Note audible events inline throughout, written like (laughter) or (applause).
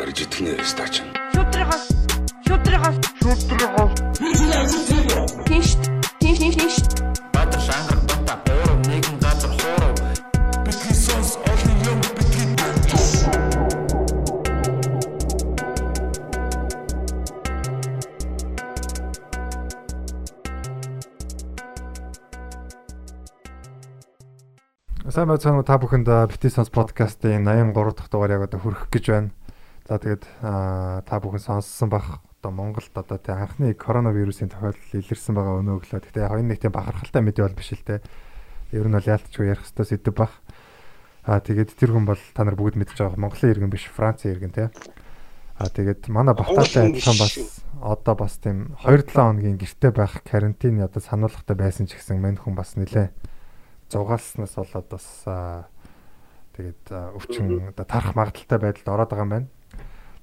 Арж итгэнэ стач. Шүтрихос шүтрихос шүтрихос Тинш тинш тинш Баатар шангар бата гурав нэгэн газар хуурав бидний сонс олон юм бидний Сайн байцгаана уу та бүхэнд Битисонс подкастын 83 дахь дугаар яг одоо хүрэх гэж байна. За тэгээд та бүхэн сонссон бах одоо Монголд одоо тий анхны коронавирусын тохиолдол илэрсэн байгаа өнөө өглөө. Энэ нэг тийм бахархалтай мэдээ бол биш л те. Ер нь бол яалтчгүй ярих хэвээр сэдв бах. Аа тэгээд тэр хүн бол та нар бүгд мэдж байгаа Монголын иргэн биш Францын иргэн те. Аа тэгээд манай бахтаатай адилхан бас одоо бас тийм 2-7 хоногийн гэрте байх карантин одоо сануулгатай байсан ч гэсэн мань хүн бас нилээ зугаалснаас болоод бас тэгээд өвчин одоо тарах магадaltaй байдалд ороод байгаа юм байна.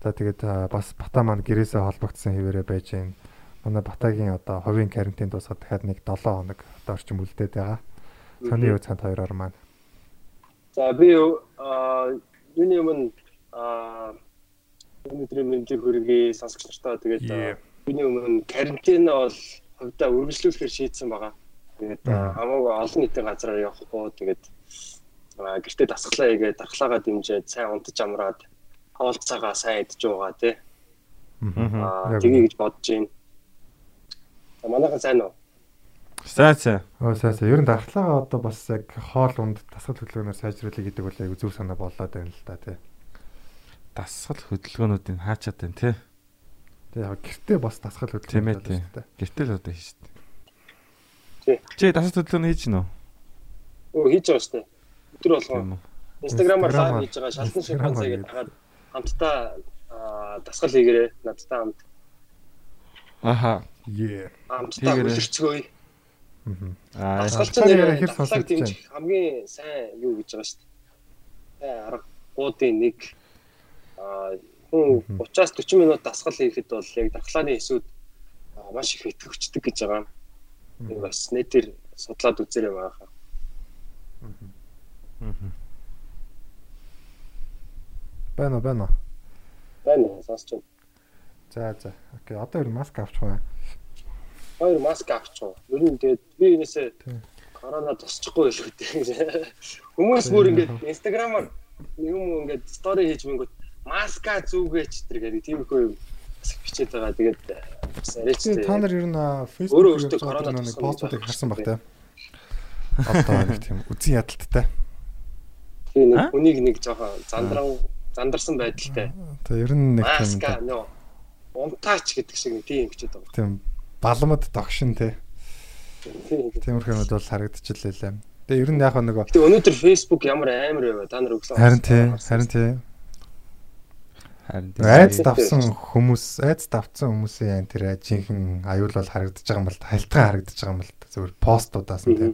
За тэгээд бас бата маань гэрээсээ холбогдсон хэвээрээ байж байна. Манай батагийн одоо хувийн карантин дуусаад дахиад нэг 7 хоног одоо орчим үлдээд байгаа. Сони юу цаанд хоёроор маань. За би аа юуны өмнө аа өнөөдрийн мэндийг хүргэе сонсогч нартаа тэгээд юуны өмнө карантин бол хувьдаа үргэлжлүүлэхээр шийдсэн байгаа. Тэгээд аа, хамаагүй олон нийтийн газраар явахгүй тэгээд гэртээ дасглаа хийгээд дархлаагаа дэмжиж сайн унтаж амраад хаалцаагаа сайн идж байгаа тий. Аа тгий гэж бодож байна. За манайхан сайн уу? Сайн сайн. Оо сайн сайн. Ер нь дархлаагаа одоо бас яг хоол унд дасгал хөдөлгөөнөөр сайжруулах гэдэг бол айгу зөв санаа болоод байна л да тий. Дасгал хөдөлгөөнүүдийн хаачаад байна тий. Тэгээ яг гэртээ бас дасгал хөдөлгөөн тийм. байна. Гэртэл одоо хийж штэ. Тий. Чи дасгал хөдөлгөөн хийж гинөө? Өө хийж байгаа шүү дээ. Өдөр болгоо үү. Инстаграмаар. лайв хийж байгаа шалтан Инстаграмаар шимпанзе гэдэг хагаад хамтдаа аа, дасгал хийгээрээ надтай хамт Аха. Yeah. хамтдаа Хийгээрэй. Мгм. Аа. Дасгалчин Дасгалчаар нэр хэр сонсогдож дэмжих хамгийн сайн юу гэж байгаа шүү дээ. Аргуудын нэг аа хүн Мгм. 30-аас 40 минут дасгал хийхэд бол яг дархлааны эсүүд аа, маш их идэвхждэг гэж байгаа. Нэг бас нэтэр судлаад үзээрэй байгаа. Мгм. Байна уу, байна уу. Байна уу сонсч байна. За за. Окей. Одоо ер нь маск авчих бай. Хоёр маск авчихсан. Ер нь тэгээд би энэсээ Тийм. корона тусчихгүй л үү. (laughs) Хүмүүс бүр ингээд инстаграмаар юм ингээд стори хийж мэнгүүт маска зүгээч тэр гэдэг тиймэрхүү юм бас бичээд байгаа. Тэгээд бас арайч Чи та нар ер нь аа, Өөрөө Facebook өөртөө дээр корона нэг постуудыг харсан баг те. Одоо нэг тийм үзэн ядалттай. тийм нэг хүнийг нэг жоохон зандран зандарсан байдалтай. Тэгээ ер нь нэг тийм Маска нөө унтаач гэдэг шиг нэг тийм бичээд байгаа. тийм балмад догшин те. Тийм. Тиймэрхүү юмуд бол харагдчихлээ лээ. Тэгээ ер нь яг нэг Гэтэ өнөөдөр Facebook ямар амар байв та нар өглөө. харин тий, харин тий. Харин Айц тийм. давсан хүмүүс, айц давсан хүмүүсийн тэр жинхэнэ аюул бол харагдаж байгаа юм бол хайлтган харагдаж байгаа юм л та. зөвхөн постуудаас нь тий.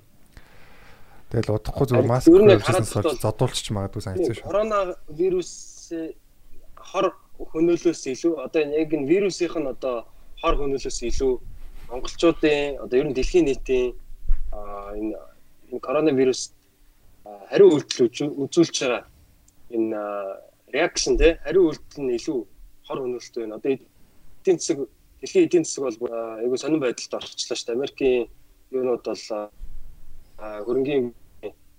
Тэгэл удахгүй Харин маск хараад сольж зодуулчих магадгүй сайн хэцүү шүү. Коронавирус хор хөнөөлөөс илүү одоо яг энэ вирусын нь одоо хор хөнөөлөөс илүү монголчуудын одоо ер нь дэлхийн нийтийн энэ энэ коронавирус хариу үйлдэл үзүү- үзүүлж байгаа энэ реакшн те хариу үйлдэл нь илүү хор хөнөөлттэй байна. Одоо эдийн засаг дэлхийн эдийн засаг бол айгүй сонирн байдалд орчихлоо шүү дээ. Америкийн юунууд бол аа, хөрөнгийн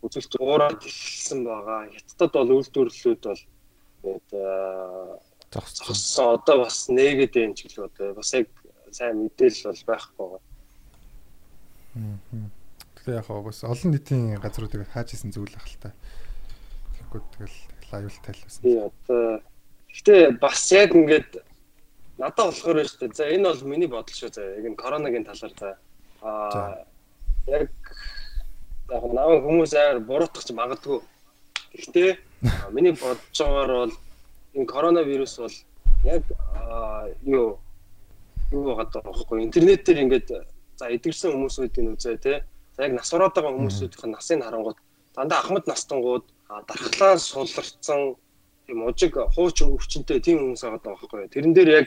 үзүүлэлт уураад эхэлсэн байгаа. Хятадд бол үйлдвэрлэлүүд бол тэгээд зогссон. Одоо бас нээгээд байна ч гэлээ одоо бас яг сайн мэдээлэл бол байхгүй байгаа. Тэгээ яг хаа бас олон нийтийн газруудыг хааж исэн зүйл ах л та. Тэгэхгүй тэгэл аюул тайлбарсан. Би одоо гэтээ бас яг ингээд надад болохоор шүү дээ. За энэ бол миний бодол шүү. За яг энэ коронагийн талаар за аа яг яг наваа хүмүүс аяар буруутгах магадгүй. Гэхдээ миний бодож байгаагаар бол энэ коронавирус бол яг юу юу байгаа даа байхгүй интернетээр ингээд за эдгэрсэн хүмүүсүүдийн үзээ те за яг нас ороод байгаа хүмүүсүүдийн насыг харангууд дандаа ахмад настангууд дархлаа суларцсан тийм ужиг хууч өвчнөд тийм хүмүүс байгаа даа байхгүй тэрэн дээр яг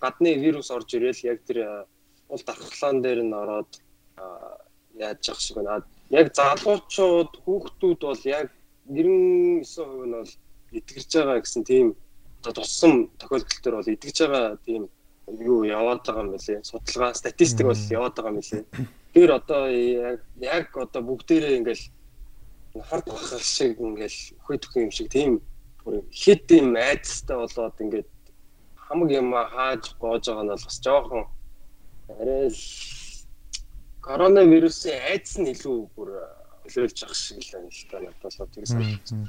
гадны вирус орж ирэл яг тэр уул дархлаан дээр нь ороод яаж явах шиг байна. Яг залуучууд, хүүхдүүд бол яг 99% нь бол итгэж байгаа гэсэн тийм одоо туссан тохиолдол төр бол идэгж байгаа тийм юу яваад байгаа юм билээ. Судалгаа, статистик бол яваад байгаа юм билээ. Тэр одоо яг яг одоо бүгдээрээ ингээл хард бахал шиг ингээл үхээ төх юм шиг тийм хэд юм айцтай болоод ингээд хамаг юм хааж гоож байгаа нь бол бас жоохон арай л коронавирусын айдас нь илүү бүр нөлөөлж ах шиг л байна л та надад бол тийм санагдсан.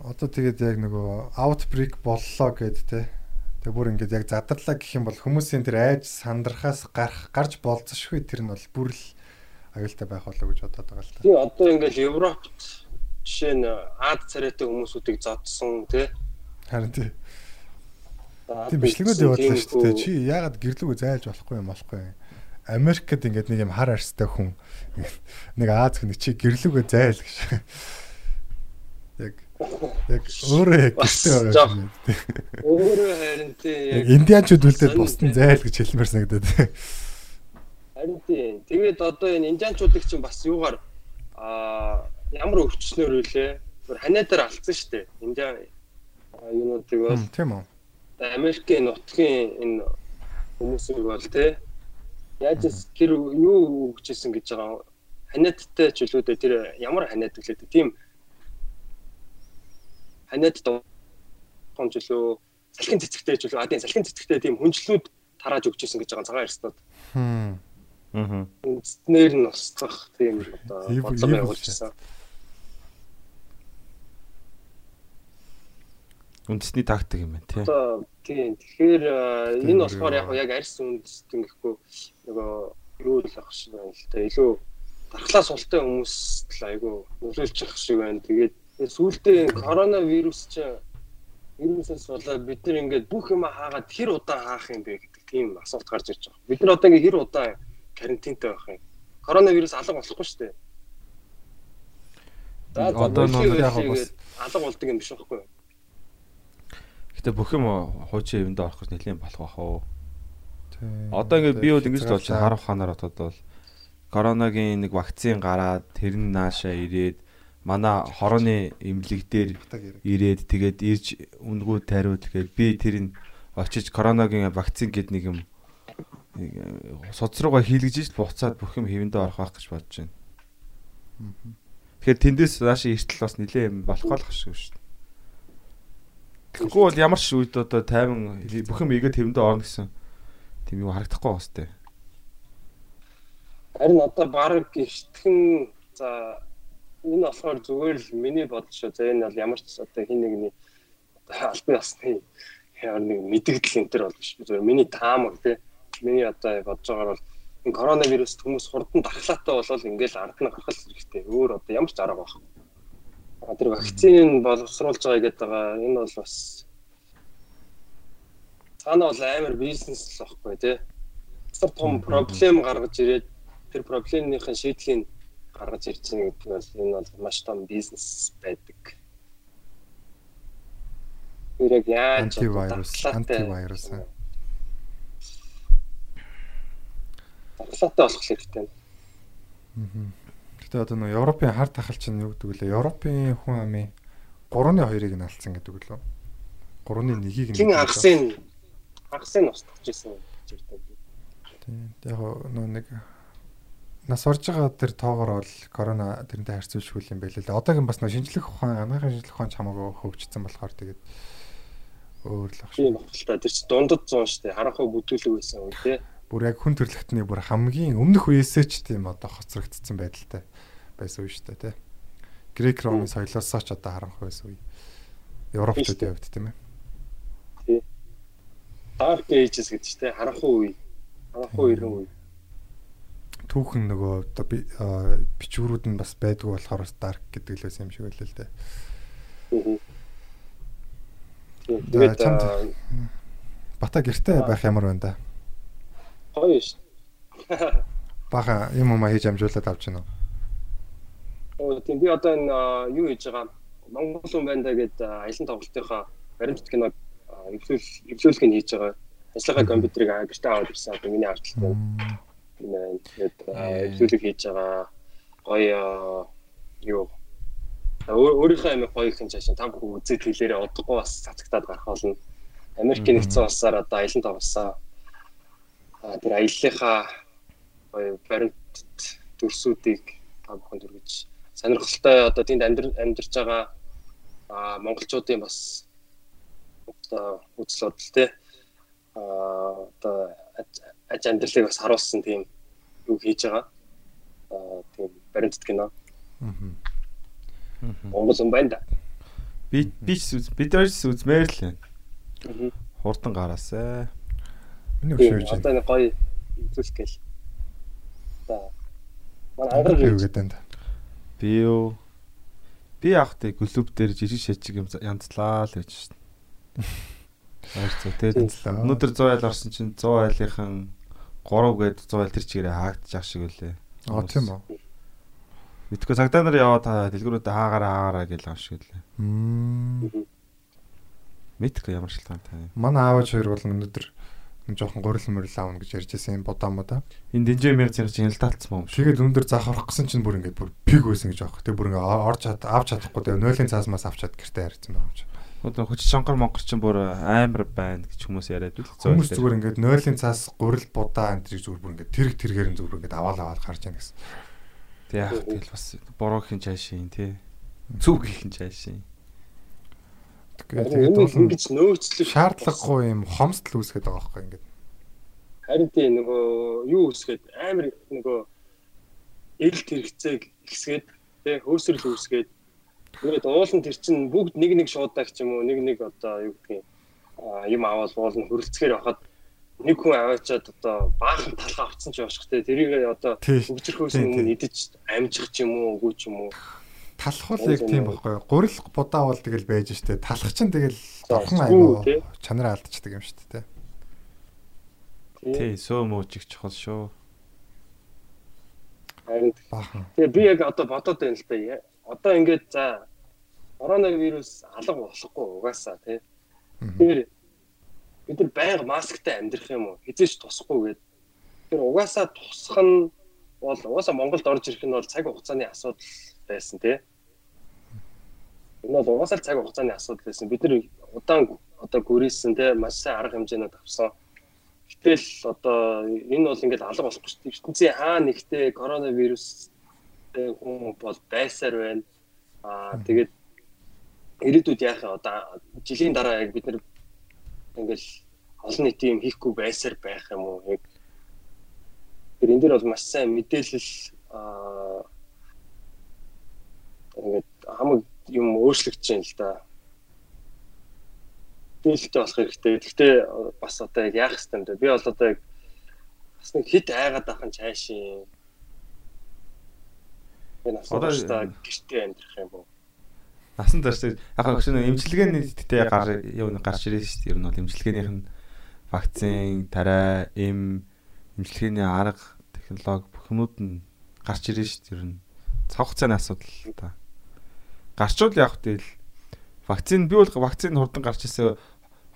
Одоо тэгээд яг нөгөө outbreak боллоо гэд те. Тэг бүр ингээд яг задарлаа гэх юм бол хүмүүсийн тэр айж сандрахаас гарах гарч болцсошгүй тэр нь бол бүр л аюултай байх болоо гэж бодоод байгаа л та. Тийм одоо ингээд Европт жишээ нь Ад царайтай хүмүүсүүдийг зодсон тий. Харин тий. Тийм бичлэгүүд явуулсан шүү дээ. Чи яагаад гэрлүүгөө зайлж болохгүй юм болохгүй юм. Америкт ингээд нэг юм хар арстай хүн нэг Аз хүн чи гэрлүүгөө зайл гэж. Яг яг өөрөө яг гэртээ байгаа юм. Өөрөө харин тий. (laughs) Индианчууд үлдээд бусдын зайл гэж хэлмээр санагдаад. Харин тий. Тэгээд одоо энэ индианчуудыг чинь бас юугаар аа ямар өвчнөр үлээ. Гэр ханиадаар алдсан шүү дээ. Индиан юунуудыг бол Тийм үү. Америкийн нутгийн энэ хүмүүсийг бол тий. Яаж тэр юу өгчээсэн гэж байгаа ханиадтай ч үлүүдээ тэр ямар ханиад гэлээ тийм ханиад томч лөө салхин цэцэгтэй ч үлээ адын салхин цэцэгтэй тийм хүнчлүүд тарааж өгчээсэн гэж байгаа цагаан эрснүүд. Хм. Аа. Үндснээр нь устгах тийм бодлого ийм явуулчихсан. Үндэсний тактик юм байна тий. Одоо тийм тэгэхээр э, энэ болохоор яг яг арьс үндэстэн гэхгүй нөгөө юу л ах шиг байна л да. Илүү дархлаа султай хүмүүст л айгүй нөлөөлчих шиг байна. Тэгээд сүүлдээ коронавирус ч вирусээс болоод бид нар ингээд бүх юм хаагаад хэр удаан хаах юм бэ гэдэг тийм асуулт гарч ирж байгаа. Бид нар одоо ингээд хэр удаан карантинтай байх юм. Коронавирус алга болохгүй шүү дээ. Одоо нэг яг бас- алга болдог юм биш байхгүй юу? Гэтэ бүх юм хуучин юмд орох гэж нэлээд болох бах уу. Тийм. Одоо ингээд би бол ингэж болж харах ханаар бодоод бол коронагийн нэг вакцин гараад тэр нь наашаа ирээд манай хорооны эмнэлэг дээр ирээд тэгээд ирж үнгүү тариуд тэгэхээр би тэрийг очиж коронагийн вакцин гэд нэг юм э, судас руугаа хийлгэж ш буцаад бүх юм хэвэндээ орох байх гэж бодож байна. Тэгэхээр тэндээс наашаа эртэл бас нилээ юм болох болох шүү дээ. Тэгэхгүй бол ямар ч үед одоо тайван бүх юм игээд хэвэндээ орно гэсэн тийм юу харагдахгүй байна сте. Харин одоо баг гихтгэн за энэ болохоор зүгээр л миний бодол шүү. За энэ бол ямар ч одоо хин нэгний албан ёсны ямар нэг мэдэгдэл энэ төр бол биш. Зүгээр миний таамаг тий. Миний одоо бодож байгаагаар бол энэ коронавирус хүмүүс хурдан дархлаатай болол ингээл ард нь гарах хэрэгтэй. Өөр одоо ямар ч арга байхгүй. Тэр вакцин боловсруулж байгаа гэдэг байгаа. Энэ бол бас цаана бол амар бизнес л байхгүй тий. Тэр том проблем гаргаж ирээд тэр проблемынхын шийдлийг гаргаж ирж байгаа гэдэг нь энэ бол маш том бизнес байдаг. Тэр яг яаж Антивирус, антивирус, аа. Дархлаатай болох хэрэгтэй. Гэтэ одоо нөгөө Европын хар тахал чинь юу гэдэг лээ? Европын хүн амын 3-2-ыг нь алдсан гэдэг лөө. 3-1-ийг нь. Чин хагасын хагасын устгаж ирсэн гэж ярьдаг. Тийм. Яг нөгөө нэг нас орж байгаа тэр тоогоор бол корона тэрнтэй харьцуулшгүй юм байл л. Одоогийн бас нөгөө шинжлэх ухаан, анагаахын шинжлэх ухаан ч хамаагүй хөгжсөн болохоор тэгээд өөр л ах Тийм та тэр чи дундад зүүн штэ харахгүй бүтүүлэг байсан үе тий. Бүр яг хүн төрлөختний бүр хамгийн өмнөх үеэсээ ч тийм одоо хоцрогдсон байдалтай байсан үе шүү дээ, тий. Грек Ромын соёлоосоо ч одоо харанх байсан үе. Европчуудын хувьд тийм ээ. Dark Ages гэдэг чи тий харахгүй үе. Харахгүй ирэн үе. Түүхэн нөгөө одоо бичвэрүүд нь бас байдгүй болохоор dark гэдэг л байсан юм шиг байлаа л дээ. Тэгээд чамд- Бата гэртээ байх ямар байна да? гоё ш. Баха юм юм хийж амжуулаад авч гинөө. Тийм би одоо энэ аа, юу хийж байгаа Монгол хүн байна да гэд аа, аялын тоглолтынхаа баримт киног аа, эвлүүл эвлүүлгийг хийж байгаа. Ажлынхаа компьютерыг аа, гэртээ аваад ирсэн. Одоо миний ард талд байна. Тэгээд аа, эвлүүлэг хийж байгаа. Гоё аа, юу Өөр- Өөрийнхөө амиг гоё их юм чаашаа та бүхэн үзээд хэлээрээ удахгүй бас цацагтаад гарах болно. Америкийн нэгдсэн улсаар одоо аялан тавсан. А тэр аяллахаа гоё баримт дүрсүүдийг та бүхэн дүргэж сонирхолтой одоо тэнд амьдар- амьдарч байгаа монголчуудын бас одоо үзэл бодол те а одоо аж- амьдралыг бас харуулсан тийм юу хийж байгаа. Тийм баримт кино. Монгол юм байна да. Би би бид ч үзмээр л байна. Хурдан гараасай. Миний Тийм, өшөөж Одоо нэг гоё үзүүлэх гээл. За. Манай ангар юу гэж гэдэг нь. Би юу Би тэ клуб дээр жижиг шажиг юм янзлаа л гэж шин. Хоёр цоо тэгээд Янзлаа. өнөөдөр 100 айл орсон чинь 100 айлынхан 3 гээд 100 айл тэр чигээрээ хаагдчих шиг үлээ. Аа тийм үү. Мэдгүй цагдаа нар яваа та дэлгүүрүүдэд хаагаараа хаагаараа гэж юм шиг үлээ. Мм. Мэдгүй ямар шалтгаантай. Манай аавч хоёр бол өнөдөр нэг жоохон гурил мөрөл аавна гэж ярьж байсан юм бодоомоо Энэ дэнжээ мэр зэрэг чинь хяналтаалцсан юм шиг. Тэгээд өндөр заах орохгүйсэн чинь бүр ингээд бүр пиг байсан гэж аах. Тэгээд бүр ингээд орж чад авч чадахгүй тэгээд нойлын цаасмаас авчаад гэртээ харьцсан байгаа юм чи. Одоо хүч шонгор монгор чинь бүр амар байна гэж хүмүүс яриад үл. Хүмүүс зүгээр ингээд нойлын цаас гурил будаа энэ зэрэг зүгээр бүр ингээд тэрэг тэргээр нь зүгээр ингээд аваал аваал гарч яана гэсэн. Тэг яах тэгэл бас буруу хин чаашийн тий. Зүг хин чаашийн. Тэгээд Тэгээд ингэж нөөцлөх шаардлагагүй юм хомсдол үүсгээд байгаа байхгүй ингээд. харин тийм нөгөө юу үсгээд амар нөгөө ил тэрэгцээг ихсгээд тий хөөсрөл үүсгээд тэгээд уулын тэр чинь бүгд нэг нэг шуудаг ч юм уу нэг нэг одоо юу а, юм аваад уулын хөрөлцгээр байхад нэг хүн аваачаад одоо баахан талха авцсан ч явах те тэрийг одоо хөгжрөхөөс өмнө идэж амжих ч юм уу үгүй ч юм уу Талхвал яг тийм байхгүй. Гурил будаа бол тэгэл байж штэ. Талах чинь тэгэл тий. аягаа чанараа алдчихдаг юм штэ тий. Тий, сөө мөөжиг чухал шүү. харин. Тэгээ би яг одоо бодоод байна л да. Одоо ингээд за коронавирус алга болохгүй угаасаа тий. Тэгэхээр бид нар байнга масктай амьдрах юм уу? Хизээч тусахгүй гээд. Тэр угаасаа тусах нь бол угаасаа Монголд орж ирэх нь бол цаг хугацааны асуудал байсан тий. Энэ бол угаасаа цаг хугацааны асуудал байсан. Бид нар удаан одоо гүрийсэн тий маш сайн арга хэмжээнүүд авсан. Гэтэл одоо энэ бол ингээд алга болохгүй шүү дээ. ертөнцийн хаа нэгтээ коронавирус хүн бол байсаар байна. Аа тэгээд ирээдүйд яах вэ? Одоо жилийн дараа яг бид нар ингээл олон нийтийн юм хийхгүй байсаар байх юм уу? Яг тэр энэ дээр бол маш сайн мэдээлэл аа ингээд хамаг юм өөрчлөгдөж байна л да. Дийлтэй болох хэрэгтэй. Гэхдээ бас одоо яг яах юм бэ? Би бол одоо яг бас нэг хит айгаад ахын цаашийн энэ асуудалтай гэртээ амьдрах юм уу? Насан дарс яг гоо шинэ имчилгээний тэгтээ гар юу нэг гарч ирсэн шүү дээ. Ер нь бол имчилгээнийх нь вакцин, тарай, эм, имчилгээний арга, технологи бүх юмуд нь гарч шүү дээ. Ер нь цавх цааны асуудал л та. Гарчвал яг тэгэл вакцин би бол вакцин хурдан гарч ирсэн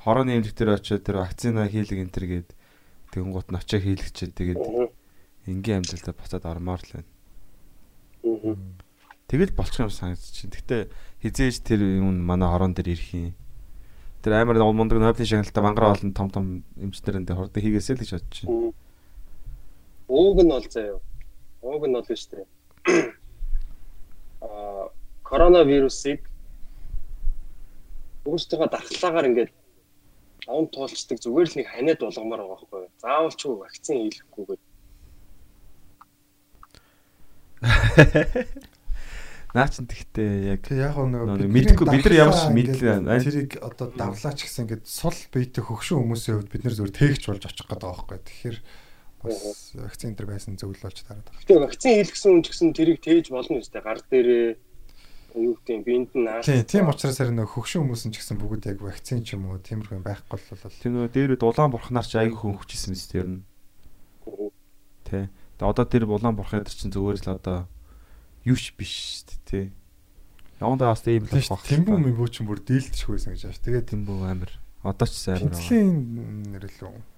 хорооны эмнэлэг дээр очиод тэр вакцина хийлэг энэ төр гээд тэгэнгუут нь очиа хийлэгчээ тэгээд энгийн амжилтад буцаад ормоор л байна. Тэгэл болчих юм санагдаж чинь. Гэтэ хизээж тэр юм манай хорон дээр ирэх юм. Тэр амар мундаг нойблын шагналтай мангар олон том том эмчнэрэн дээр хурдан хийгээсэй л гэж бодож байна. Ууг нь бол заяа. Ууг нь бол шүү дээ. Аа коронавирусыг өөрсдийнхөө дархлаагаар ингээд аван туулцдаг зүгээр л нэг ханиад болгомоор байгаа байхгүй юу? Заавал ч вакцин хийлэхгүйгээд (laughs) Наа чин тэгтээ яг яг нэг мэдхгүй, бид нар ямар ч мэдл- тэрийг одоо давлаач гэсэн ингээд сул биетэй хөгшин хүмүүсийн хувьд бид нэр зүгээр тээгч болж очих гээд байгаа байхгүй. Тэгэхээр бас вакцин төр байсан зөвл болж тараад байгаа. Гэтэ вакцин хийлгэсэн хүн ч гэсэн тэрийг тээж болно үстэй гар дээрээ юу гэдэг юм биенд нь нааш. Тийм, тийм учраас харин нөгөө хөгшин хүмүүс нь ч гэсэн бүгд яг вакцин ч юм уу тиймэрхүү байхгүй бол тэр нөгөө дээр улаан бурхнаар ч айгүй хүн хүчсэн мэт тэр нь. Тэ. Тэгээ одоо тэр улаан бурхан дээр чинь зүгээр л одоо юу ч биш шүү дээ тий. Явандаа бас ийм л тийм шүү. Тэмбүү мэмбүү ч бүр дийлдэхгүй байсан гэж байна. Тэгээд Тэмбүү амар. Одоо ч сайн амар. Пенцлийн нэрэл үү?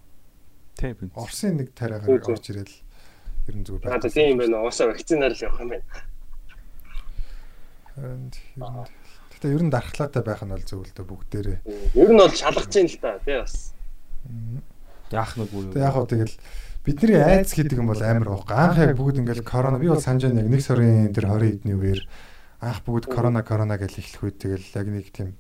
Тий. бинц. Орсын нэг тариагаар орж ирэл ер нь зүгээр Аа тийм юм байна. Уусаа вакцинаар л явах юм байна. Гэтэ ер нь дархлаатай байх нь бол зөв л дээ бүгдээрээ. Ер нь бол шалгаж ийн л та тий бас. Яах нэг үү? Тэг яг хөө тэгэл бидний айц гэдэг юм бол амар байхгүй. Анх яг бүгд ингээл корона би бол санаж байна яг нэг сарын тэр 20 эдний үеэр анх бүгд корона корона гэж эхлэх үед тэгэл яг нэг тийм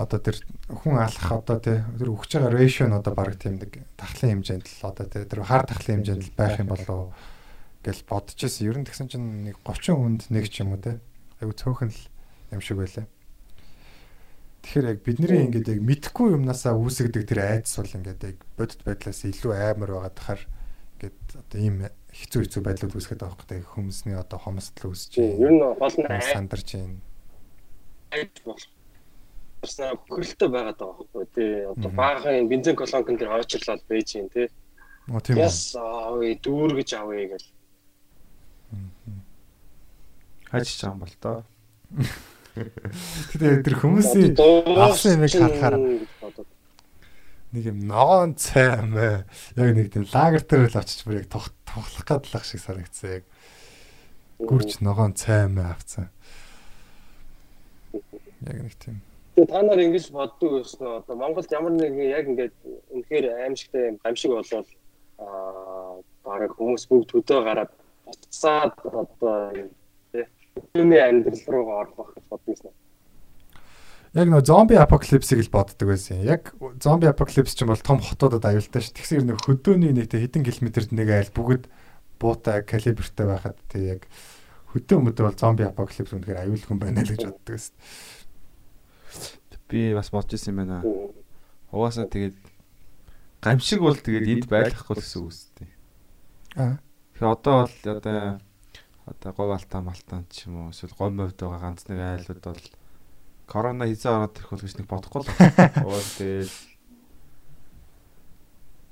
одоо тэр хүн алах одоо тэр өгч байгаа ratio нь одоо баг тийм нэг тахлын хэмжээнд л одоо тэр хар тахлын хэмжээнд л байх юм болоо гэж бодож байсан. Ер нь тэгсэн чинь нэг 30 хүнд нэг ч юм уу тий. Айгу цөөхөн л юм шиг байлаа. Тэгэхээр яг бидний ингээд яг мэдхгүй юмнасаа үүсгдэг тэр айдас бол ингээд яг бодит байдлаас илүү аймар байгаа тахаар ингээд одоо ийм хэцүү хэцүү байдлууд үүсгээд байгаа хэрэгтэй хүмүүсний одоо хомсдол үүсэж байна. Ер нь гол нь сандарч байна. Айдас бол басна хөрөлтөй байгаад байгаа байхгүй тий. Одоо баахан бензин колонкон дээр ойчлол байж юм тий. Оо тийм үү. Яс аа дүүргэж авъя гэл. Хайч чам бол тоо. (laughs) Тэгээ тэр хүмүүсийн авсан юмыг харахаар нэг юм ногоон цай амаа яг нэг тийм лагер дээр л очиж бүр яг тоглох гадлах шиг санагдсан яг гүрч ногоон цай амаа авцсан. Яг нэг тийм. Тэгээ та нар ингэж боддог байсан одоо Монголд ямар нэгэн яг ингээд үнэхээр аимшигтай юм гамшиг болоод аа бараг хүмүүс бүгд төдөө гараад буцаад одоо Юуны амьдрал руугаа орох гэж бодсон юм. Яг нөө зомби апокалипсыг л боддог байсан. Яг зомби апокалипс ч юм бол том хотуудад аюултай ш. Тэгсэр нөх хөдөөний нэг хэдэн километрт нэг айл бүгд буутай калибертэй байхад тэг яг хөдөө мөдөө бол зомби апокалипс үнэхээр аюулгүй байна л гэж боддог байсан. Би бас бодож ирсэн юм байна. Угаасаа тэгээд гамшиг бол тэгээд энд байхгүй гэсэн үг үстэй. Аа. Тэгэхээр одоо бол одоо одоо говь алтаа малтаа ч юм уу эсвэл говь мовд байгаа ганц нэг айлууд бол корона хийзээ ороод ирэх бол гэж нэг бодохгүй л байна. (laughs)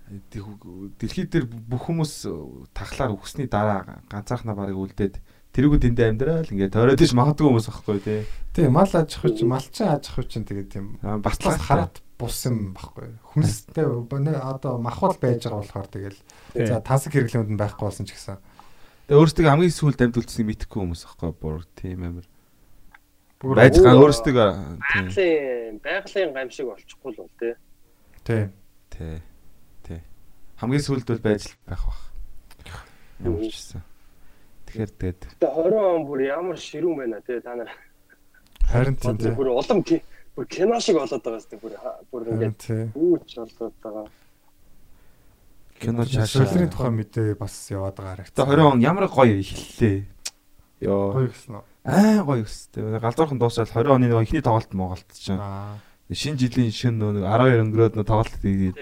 Тэгэл дэлхий дээр бүх хүмүүс тахлаар өгсөний дараа ганцаархнаа барыг үлдээд тэрүүгүүд эндээ амьдрал ингээд тойроод иж магадгүй хүмүүс байхгүй тий. Тий мал аж ахуй чинь малчин аж ахуй чинь тэгээд тийм батлаас хараад бус юм байхгүй. Хүнстэй одоо махвал байж байгаа болохоор тэгэл за тансаг хэрэглээнд нь байхгүй болсон ч гэсэн Тэгээ өөрсдөө хамгийн сүүлд амьдулцсыг мэдхгүй хүмүүс аахгүй бүр тийм амир. Байж гаа өөрсдөө тийм байгалийн гамшиг болчихгүй л бол тий. Тий. Тий. Тий. Хамгийн сүүлд бол байж байх бах. Ямар ч гэсэн. Тэгэхээр тэгээд 20 он бүр ямар ширүүн байна тий та нар. Харин тийм тий. Бүр улам бүр кино шиг болоод байгаа сте бүр бүр ингээд үүч болоод байгаа кино шашуулрын тухай мэдээ бас яваад байгаа харагд. 20 он ямар гоё эхэллээ. Йоо. Гоё гэсэн үү? Аа гоё өстэй. Галзуурхан дуусаад 20 оны нэг ихний тоглолт Монголд чинь. Шинэ жилийн шин нэг 12 өнгөрөөд нэг тоглолт хийгээд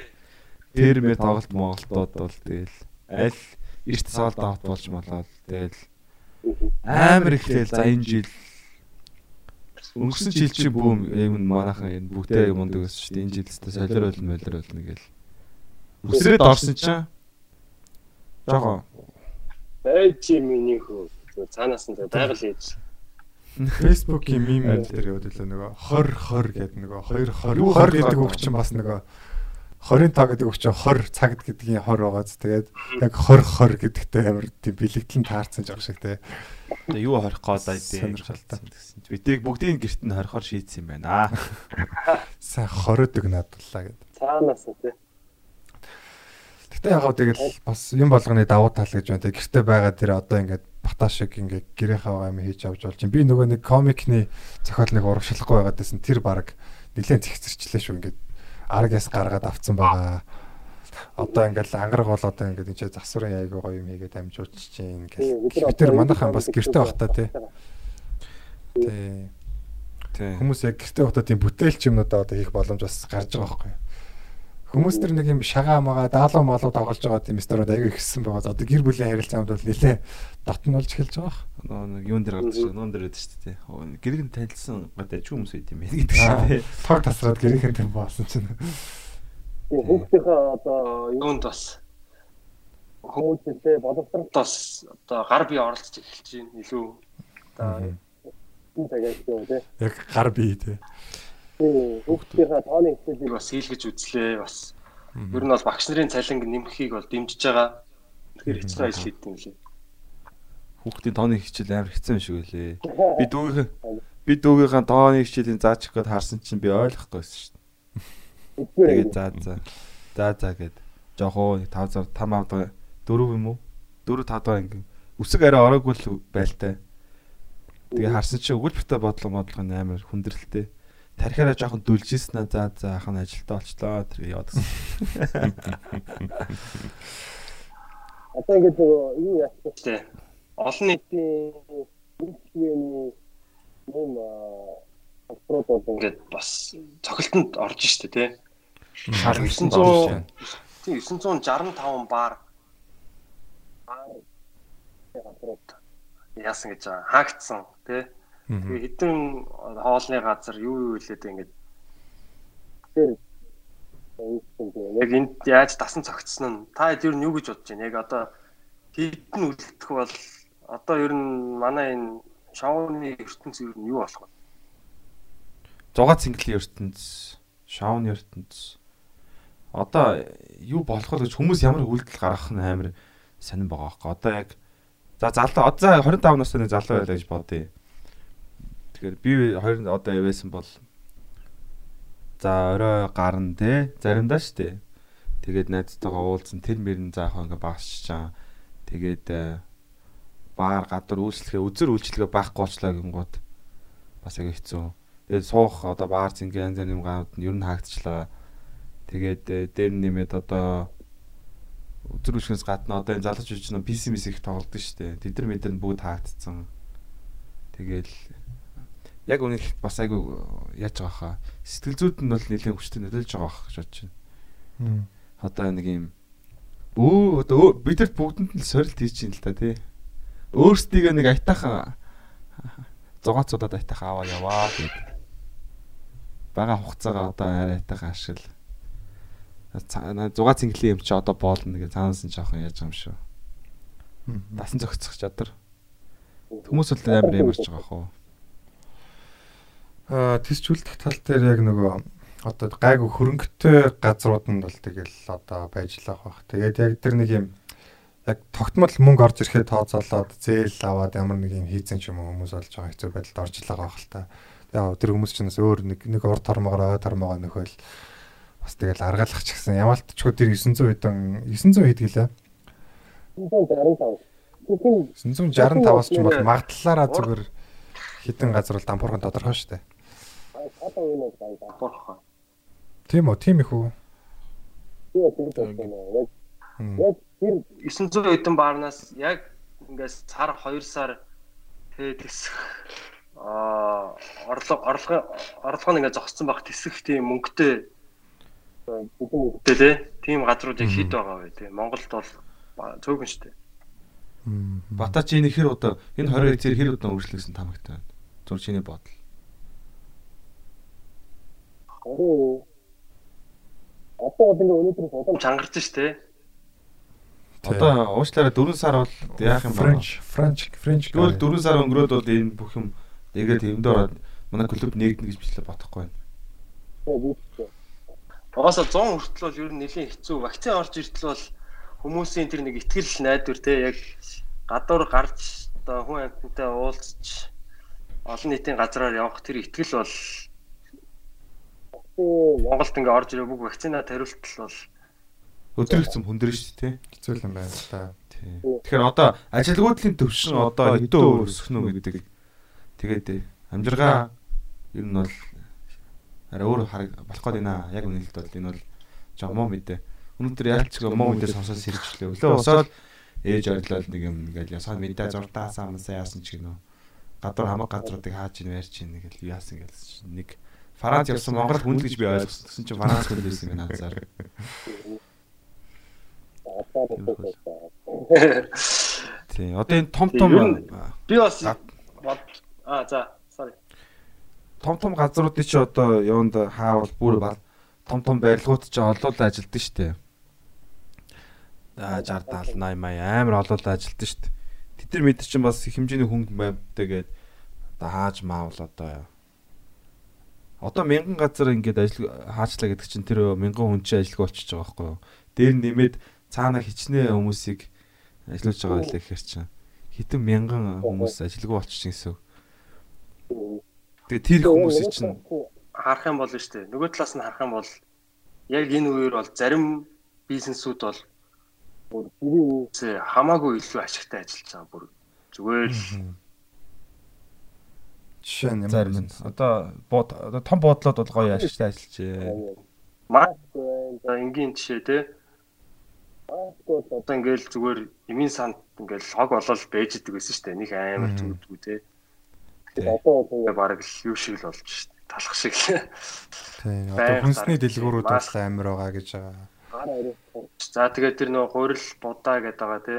термэ тоглолт Монголдод бол тэгэл аль эрт соолд авт болж болоод тэгэл амар ихлээл за энэ жил өнгөрсөн жил чи бүүм юм манайхан энэ бүгдээ мундаг байсан шүү дээ. Энэ жилдээ солиор болно, молиор болно гээл Үсрээд орсон чинь? Жоо байж миний хөө цаанаас нь байгаль хийж. Facebook-ийн мим дээр яваад илүү нөгөө 20 20 гэдэг нөгөө 2 20 20 гэдэг үг чинь бас нөгөө 25 гэдэг үг чинь 20 цагт гэдгийн 20 байгааз тэгээд яг 20 20 гэдэгтэй амар тийм бэлэгдлэн таарсан жоо шиг те. Тэгээ юу 20 гоодаа дээ. Сонирхолтой гэсэн. Бидийг бүгдийн гэрт нь 20-оор шийдсэн юм байна. (laughs) Сайн 20 дөг надлаа гэд. Цаанаас те. Гэтэ яг гоо тэгэл бас юм болгоны давуу тал гэж байна. Гэртээ байгаа тэр одоо ингээд бата шиг ингээд гэрийнхээ байгаа юм хийж авч болж байна. Би нөгөө нэг комикны зохиол нэг урагшлахгүй байгаад байсан. Тэр баг нэлээд зихцэрчлээ шүү ингээд аргаас гаргаад авцсан байгаа. Одоо ингээд ангараг бол одоо ингээд энэ засварын айгуу гоё юм хийгээд амжуулж чинь ингээд бид тэр манайхан бас гэртээ бахта тий. Тий. Хүмүүс яг гэртээ бахта тийм бүтээлч юмнуудаа одоо хийх боломж бас гарч байгаа байхгүй юу? Хүмүүс төр нэг юм шагаа магаа даалуу малуу тоглож байгаа тийм сторид аягүй ихсэн байгаа. Одоо гэр бүлийн харилцаанд бол нэлээ дотнолж эхэлж байгаа. Нэг юун дээр гарч нуун дээр байдаг шүү дээ. Нь танилцсан гадаа ч хүмүүс байд юм бэ гэдэг шиг тий. Тог тасраад гэрийнхэн тэр боосон чинь. Хүүхдийнхээ одоо юунд бас хүмүүстэй боловсролт бас одоо гар бие оролцож эхэлж байна илүү. Одоо энэ цагаас юу тий. Яг гар бие тий. Хүүхдийнхээ тооны хэмжээг бас хийлгэж үзлээ бас. Ер нь бол багш нарын цалинг нэмэхийг бол дэмжиж байгаа. Тэгэхээр хэцүү ажил хийдэг юм лээ. Хүүхдийн тооны хичээл амар хэцүү юм шиг байлээ. Би дүүгийн би дүүгийнхаа тооны хичээлийн заачих гээд харсан чинь би ойлгохгүй байсан шүү дээ. Тэгээд за за. За за гээд жоохоо 5 5 авдаг 4 юм уу? 4 5 дахь ингээм үсэг арай ороогүй л байлтай. Тэгээ харсан чинь өгүүлбэртэй бодлого модлого амар хүндрэлтэй. Тархиараа жоохон дүлжсэн аа за за ах нь ажилтаа болчлоо тэр яваад гисэн. Одоо (laughs) ингээд юу яах вэ? Олон нийтийн үйлчлэгээний юм аппрод бол ингээд бас цогцолтонд орж штэ тий. Шал 900 тий 965 баар аппрод яасан гэж байгаа. Хаагдсан тий. Тэгээ хэдэн хоолны газар юу юу хэлээд ингээд тэр яг энд яаж дасан цогцсон нь та хэд юу гэж бодож байна? Яг одоо хэдэн үлдэх бол одоо ер нь манай энэ шоуны ертөнц ер нь юу болох вэ? Зугаа цэнгэлийн ертөнц, шоуны ертөнц. Одоо юу болох вэ гэж хүмүүс ямар үйлдэл гаргах нь амар сонирн байгаа байхгүй. Одоо яг за залуу одоо 25 насны залуу байлаа гэж бодъё. Тэгэхээр би 20 одоо явсан бол за орой гарна те заримдаа штэ. Тэгээд найзтайгаа уулзсан тэр мөрөн заахаа ингээ багсч чаа. Тэгээд баар гадар үйлчлэгээ үзэр үйлчлэгээ байхгүй болчлаа гингууд бас яг хэцүү. Тэгээд суух одоо баар зингээ янз бүрийн юмгууд нь ер нь хаагдчихлаа. Тэгээд э, дээр нэмээд одоо үзэр үйлчлэгээс гадна одоо энэ залууч үуч нь PC мис их тоглодог шүү дээ. Тэд нар мэдэр нь бүгд хаагдцсан. Тэгээл яг үнэ бас айгу яаж байгаа хаа. Сэтгэл зүйд нь бол нэлээд хүчтэй нөлөөлж байгаа бах гэж бодож байна. Одоо нэг юм өө одоо бидэрт бүгдэнд нь сорилт хийж чинь л та тий өөрсдийгөө нэг айтаахан зугаацуудад айтаахан аваа яваа гэд. Бага хугацаагаа одоо арай айтаахан ашигла. Зугаа цэнгэлийн юм чи одоо боолно гэж цаанаас нь жоохон яаж юм шүү. Дасан зөгцөх чадвар. Хүмүүс бол амар ямарч байгаа хөө. Аа тэс чүлдэх тал дээр яг нөгөө одоо гайгүй хөрөнгөтэй газрууд нь бол тэгэл одоо байж лах бах. Тэгээд яг тэр нэг юм яг тогтмол мөнгө орж ирэхэд тооцоолоод зээл аваад ямар нэг юм хийцэн ч юм уу хүмүүс болж байгаа хэцүү байдалд орж л байгаа хэл та. Яг тэр хүмүүс ч бас өөр нэг нэг урд тормогоор ой тормогоо нөхөл бас тэгэл аргалах ч гэсэн ямаалтчгүй тэр 900 хэдэн 900 хэд гэлээ. 965-аас ч бол магадлалаараа зүгээр хитэн газар бол дампуурхан тодорхой шүү дээ. Тийм үү, тийм их үү? Тийм үү. Яг тэр 900 хэдэн баарнаас яг ингээс сар 2 сар тэгээ тэсэх аа орлого орлого орлого нь ингээ зогссон байх тэсэх тийм мөнгөтэй тий тийм газруудыг хэд байгаа вэ тий Монголд бол цөөхөн штэ. Бата чи энэ хэр удаа энэ 22 зэрэг хэр удаа үргэлжлүүлсэн тамагтай байна? Зур чиний бодол. Одоо одоо ингээ өнөөдөр улам чангарч штэ Одоо уучлаарай 4 сар бол яах юм бэ? Френч, Френч, Френч. Тэгвэл 4 сар өнгөрөөд бол энэ бүх юм нэгээд юмд ороод манай клуб нэгдэнэ гэж бичлээ бодохгүй байна. Угаасаа 100 хүртэл бол ер нь нэлийн хэцүү. Вакцин орж иртэл бол хүмүүсийн тэр нэг ихтгэл найдвар те яг гадуур гарч одоо хүн амьтантай уулзч олон нийтийн газраар явах тэр ихтгэл бол Монголд ингээ орж ирэх бүх вакцина тариултал бол өдөр хэцэн хүндэрнэ шүү дээ. Хэцүү юм байна л та. Тэгэхээр одоо ажилгүйдлийн төвшин одоо хэдэн өөр өсөх нь гэдэг. Тэгээд амжиргаа ер нь бол арай өөр болох гээд байна. Яг үнэлэлт бол энэ бол жоо муу мэдээ. Өнөөдөр яалч муу мэдээ сонсоод сэржлээ. Өглөө усаад ээж орилол нэг юм ингээл ясаа мэдээ зурдаасаа амсаа яасан ч гинөө. Гадуур хамаг газруудыг хааж ин ярьж ин нэг л яасан гээл нэг Франц явсан Монгол хүнд гэж би ойлгосон. Тэгсэн чинь Франц хүнд байсан юм анзаар. (laughs) Тий. Одоо энэ том том би бас аа за sorry. Том том газруудыг чи одоо юунд хаавал бүр бол том том барилгууд чи олоол ажилддаг штэ. Аа 60 70 80 80 амар олоол ажилддаг штэ. Тэд нар мэд чинь бас хэмжээний хүн байвтайгээд одоо хааж маавал одоо одоо мянган газар ингээд ажил хаачлаа гэдэг чинь тэр мянган хүн чинь ажилгүй болчихж байгаа байхгүй юу. Дээр нэмээд цаана хичнээн хүмүүсийг ажиллаж байгаа байлаа гэхэр чинь. Хэдэн мянган хүмүүс ажилгүй болчихсон гэсэн. Тэгээ тэр хүмүүсийн чинь харах юм бол нь шүү дээ. Нөгөө талаас нь харах юм бол яг энэ үеэр бол зарим бизнесүүд бол бүр гэрийн үсээ хамаагүй илүү ашигтай ажиллаж байгаа бүр зүгээр л. Жишээ нь зарим нь. одоо том бодлоод бол гоё ашигтай ажиллаж маск за энгийн жишээ те маск бол одоо ингээл зүгээр эмийн санд ингээл хог болол байж идэг шүү дээ. Нэг амар зүгдгүү те. Тэгэхээр одоо бол баг л юу шиг л болж дээ. Талах шиг л. Тийм. Одоо хүнсний дэлгүүрүүд бол амар байгаа гэж байгаа. За тэгээд тэр нөгөө гурил будаа гэдэг байгаа те.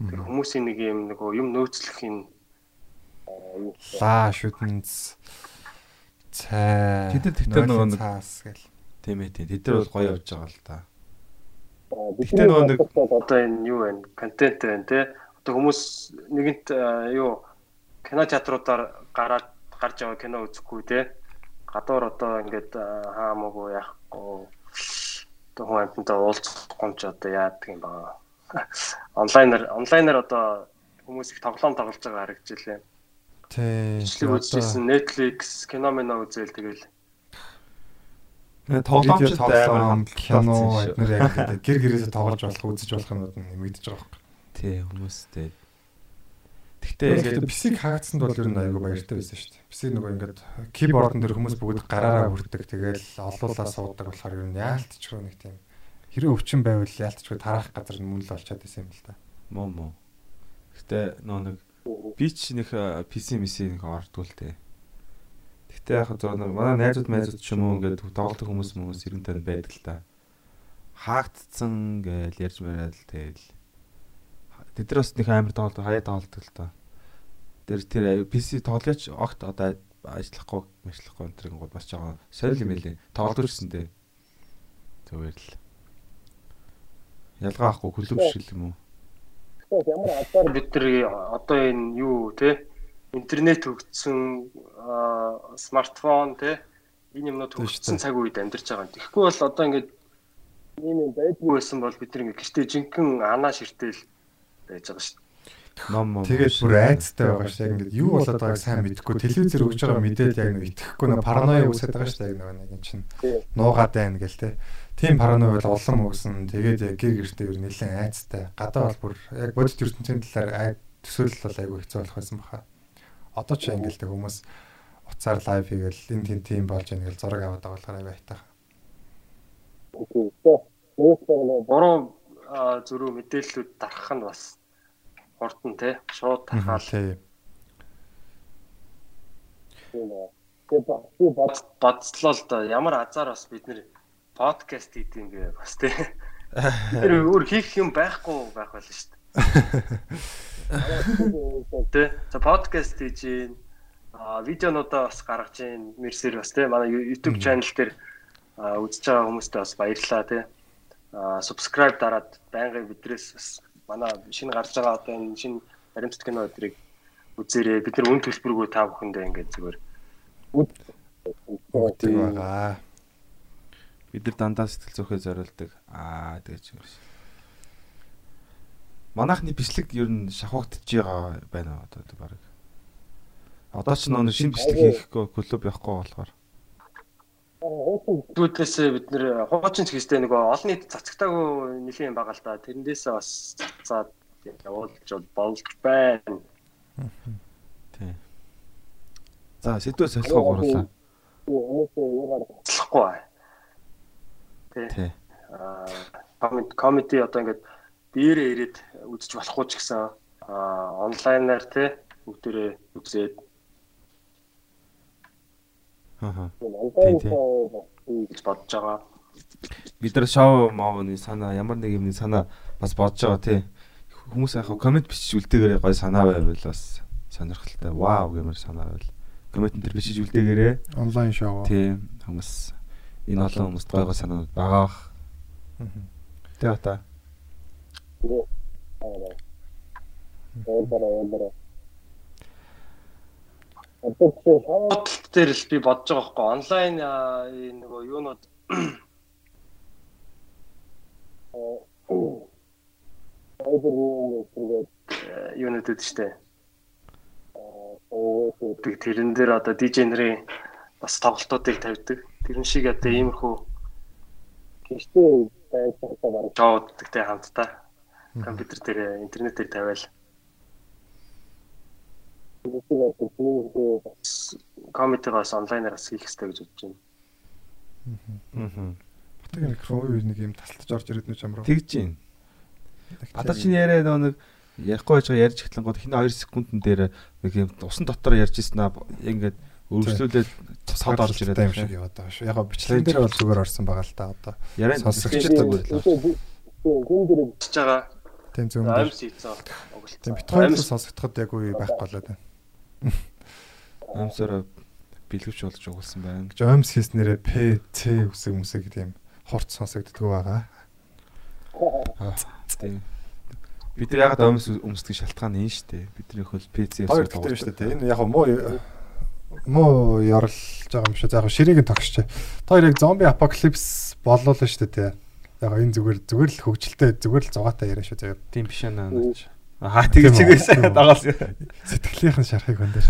Тэр хүмүүсийн нэг юм нөгөө юм нөөцлөх юм Лаа шүтэнц цай. Тэд тэгтээ нөгөө нэг- цаас гэл. тийм ээ тийм. Тэд нар бол гоё явж байгаа л да. Нэг одоо энэ юу вэ? Контент байна те. Одоо хүмүүс нэгэнт юу кино театруудаар гараад гарч байгаа кино үзэхгүй те. Гадуур одоо ингээд хаамаагүй яахгүй. Одоо хүн амьтантай уулзахгүй юм чи одоо яадаг юм баа. (laughs) Онлайнаар онлайнаар одоо хүмүүс их тоглоом тоглож байгаа харагдчихлээ. Тийм. Бичлэг үзчихсэн Netflix кино мэнэ үзэл тэгэл Тэгээ тоглоомчд тоглоом, амар кино эднэр яг гэдэг гэр гэрээсээ тоглож болох үзэж болох юмуд нь нэмэгдэж байгаа юм. Тий хүмүүстэй. Тэгээд Тэгтээ бисиг хаагдсанд бол ер нь аягүй баяртай байсан шүү дээ. Бисиг нөгөө ингээд кибордон дээр хүмүүс бүгд гараараа хүрдэг. Тэгэл олуулаа суудаг болохоор ер нь яалтчгүй нэг тийм хэрэв өвчин байвал яалтчгүй тараах газар нь мөн л олчаад байсан юм л да. муу муу. Гэтэ нөө нэг би ч нэг э, PC миси нэг ордгоо л тээ. Гэтэ яг зөө нэг манай найзууд найзууд ч юм уу ингээд тоглолт хүмүүс хүмүүс ирэн тань байдаг л та. Хаагдцсан гээл ярьж мараад л тэгэл. Тэд нар бас нэг амар тоглолт хаяа тоглолт л та. Тэр тэр PC тоглооч огт одоо ажиллахгүй мэдлэхгүй энэ төр гол бас жоо солил юм элэ. Тоглолт үрсэндээ. Зүгээр л. Ялгаа ахгүй хөлөв шиг юм уу? ямар адаар бид нар одоо энэ юу те интернет хөгжсөн аа, смартфон те энэ юмнууд хөгжсөн цаг үед амьдарч байгаа юм. Тэгэхгүй бол одоо ингээд ийм юм байдгүй байсан бол бид ингээд гэртээ жинхэнэ анаа ширтэл байж байгаа шүү дээ. Ном ном. Тэгээд бүр айцтай байгаа шүү дээ. Ингээд юу болоод байгааг сайн мэдэхгүй телевизээр өгж байгаа мэдээд яг нэг итгэхгүй нэг параноя үүсээд байгаа шүү. Яг нэг юм чинь нуугаад байна гэл те. Тийм параноя бол улам өгсөн. Тэгээд яг гэр гэртээ ер нь нэлээд айцтай. Гадаа бол бүр яг бодит ертөнцийн талаар төсөөлөл бол айгүй хэцүү болох байсан баха. Одоо ч ингээл тэг хүмүүс уцаар лайв хийгээл энэ тийм тийм болж ингээл зураг аваад байгаа болохоор айгүй айтаа. Буруу аа, зөрүү мэдээллүүд дарах нь бас хурдан те шууд тархаал Тийм. бацлоо л да ямар азар бас бид нэр подкаст хийх юм бэ бас те. (laughs) Тэр өөр хийх юм байхгүй байх байл шүү дээ. Тэ за подкаст хийж гин а видеонуудаа бас гаргаж гин мерсэр бас те манай YouTube channel дээр үзэж байгаа хүмүүстээ бас баярлалаа те. А subscribe дараад байнгын бидрээс бас манай шинэ гарч байгаа одоо энэ шинэ баримтат кино өдрийг үзээрэй. Бид нар үн төлбөргүй та бүхэндээ ингээд зүгээр Өгдөг байгаа. Бид нар дандаа сэтгэл зүйхээ зориулдаг. Аа тэгэж юм шиг. Манайхны бичлэг ер нь шавхагдж байгаа байна одоо баг. Одоо ч нэг шинэ бичлэг хийхгүй клуб явахгүй болохоор. Түүнээсээ бид нэр хуучин гэжтэй нөгөө олон нийт цацагтаагүй нэлийн юм байгаа л да. Тэрнээсээ бас цацаад явуулж болж байна. Тий. За сэдвээ солихоо гурлаа. Бай. Тий. Аа комеди одоо ингээд биеэрээ ирээд үзэж болохгүй ч гэсэн аа онлайнаар те бүгдээрээ үзээд Аа. гэж бодож байгаа. Бид нар шоу маавны санаа ямар нэг юмны санаа бас бодож байгаа тий. Хүмүүс яхаа комент бичиж үлдээгээрээ гой санаа байвал бас сонирхолтой. Вау гэмээр санаа байвал. Коммент дээр бичиж үлдээгээрээ Онлайн шоу. тий хүмүүс энэ олон хүмүүст гой гой санаанууд байгаа. Тэ ата. Бодлт дээр л би бодож байгаа байхгүй онлайн аа, нөгөө юунууд юунууд үүд штэ. тэрэн дээр одоо нарын бас тоглолтуудыг тавьдаг. Тэрэн шиг одоо иймэрхүү гэртээ байж байгаа баг жооддагтай хамтдаа компьютер дээр интернетээр тавиал комитигоос онлайнаар бас хийх хэрэгтэй гэж бодож байна. Аа. Батг микрофон уу нэг юм тасалдаж орж ирээд нүч амраа. Тэгж байна. Бата чинь яриа нэг ярихгүй байж байгаа ярьж эхлэн гол хин 2 секундын дээр нэг юм усан дотор ярьж ирсэн аа ингээд өргөжлүүлээд цад орж ирээд юм шиг яваад байгаа шүү. Яг бичлэгэн дээр бол зүгээр орсон байгаа л да одоо. Яриа Сонсогчтой зүгээр л. Гүн дээр бичиж байгаа. Тийм зөв. Амс хийцэн. Тийм бит хоёр сонсогдоход яг үе байхгүй болоод байна. (laughs) Амсаараа бэлгэвч болж угалсан байна. Гэж омс хийснээрээ PC үсэг мүсэг тийм хурц сонсогддгоо байгаа. (laughs) Тийм. Бид нар ягаад омс өмсдөг шалтгаан энэ шүү дээ. Бидний хөл PC Хоёр гэдэг шүү дээ. Энэ яг муу муу ярлж байгаа юм шиг. Яг ширийг нь тогсч. Тэр яг зомби апокалипс боллоо л шүү дээ. Яг энэ зүгээр зүгээр л хөвгчлээ зүгээр л зугаатай яриа шүү дээ. Тийм биш аа. Аа тэгж чигээсээ дагаал. Сэтгэлийнхэн шарахыг хөндөр.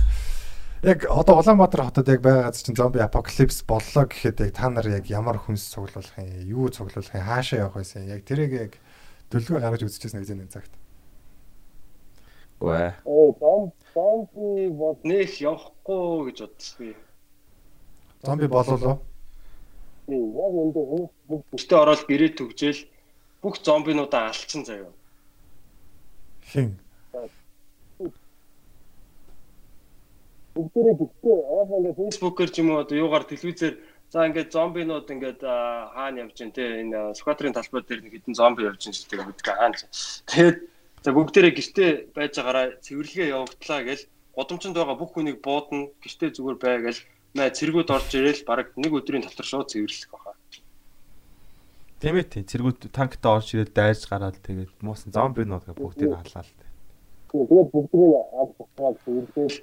Яг одоо Улаанбаатар хотод яг байгаа чинь зомби апокалипс боллоо гэхэд яг та нар яг ямар хүнс цуглуулах юм, юу цуглуулах юм, хаашаа явах байсан. Яг тэрийг яг төлөвлөгөө гаргаж үзчихсэн гэж энэ цагт. Гүй. Оо, зом зомби бод нэх явахгүй гэж бодсон. Зомби бололоо. Тийм, яг энэ хүмүүс бүгдээ ороод гэрээ төгжөөл бүх зомбинуудаа алчин заяа. Хин. бүгдээрээ бүгдээ аа ингээд фэйсбүүкээр ч юм уу одоо юугаар телевизээр за ингээд зомбинууд ингээд хаана явж гин те энэ Сүхбаатарын талбай дээр нэг хэдэн зомби явж гин гэдэг мэдгээ хаана. Тэгээд за бүгдээрээ гэртээ байж байгаараа цэвэрлэгээ явагдлаа гэл гудамжинд байгаа бүх хүнийг буудна гэртээ зүгээр бай мэ цэргүүд орж ирээл баг нэг өдрийн дотор шууд цэвэрлэх баха. Тийм ээ тийм цэргүүд танктаа орж ирээд дайрж гараад тэгээд муусан зомбинууд бүгдийг халлаа л. Тэгээд бүгдийг авч аваад цэвэрлээл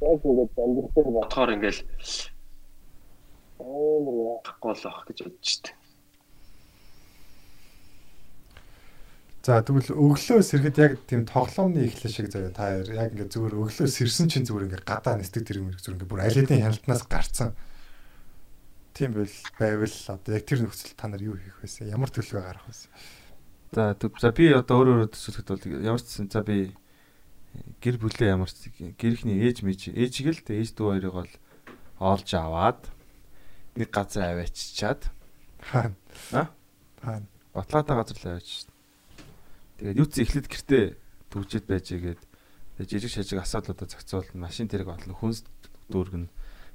Яг ингээд амьдрал бодохоор ингээл амар гахгүй л ах гэж бодож штэ. За тэгвэл өглөө сэргэд яг тийм тоглоомны эхлэл шиг заяа та яг ингээд зүгээр өглөө сэрсэн чинь зүгээр ингээд гадаа нисдэг тэр юм зүгээр ингээд бүр аль хэдийн хяналтнаас гарцсан. Тийм байл байвал одоо яг тэр нөхцөл та нар юу хийх вэ? Ямар төлөвөө гаргах вэ? За за би одоо өөр өөр төсөлөхөд бол ямар ч за би гэр бүлээ ямар ч гэрхний ээж мэж ээжиг л ээж дүү хоёрыг бол олж аваад нэг газар авааччаад хаана а хаана батлаатай газар л аваач. Тэгээд юуц эхлээд гэртээ төвчээд байж игээд жижиг шажиг асуудлуудаа зохицуулна машин тэрэг бодлоо хүнс дүүргэн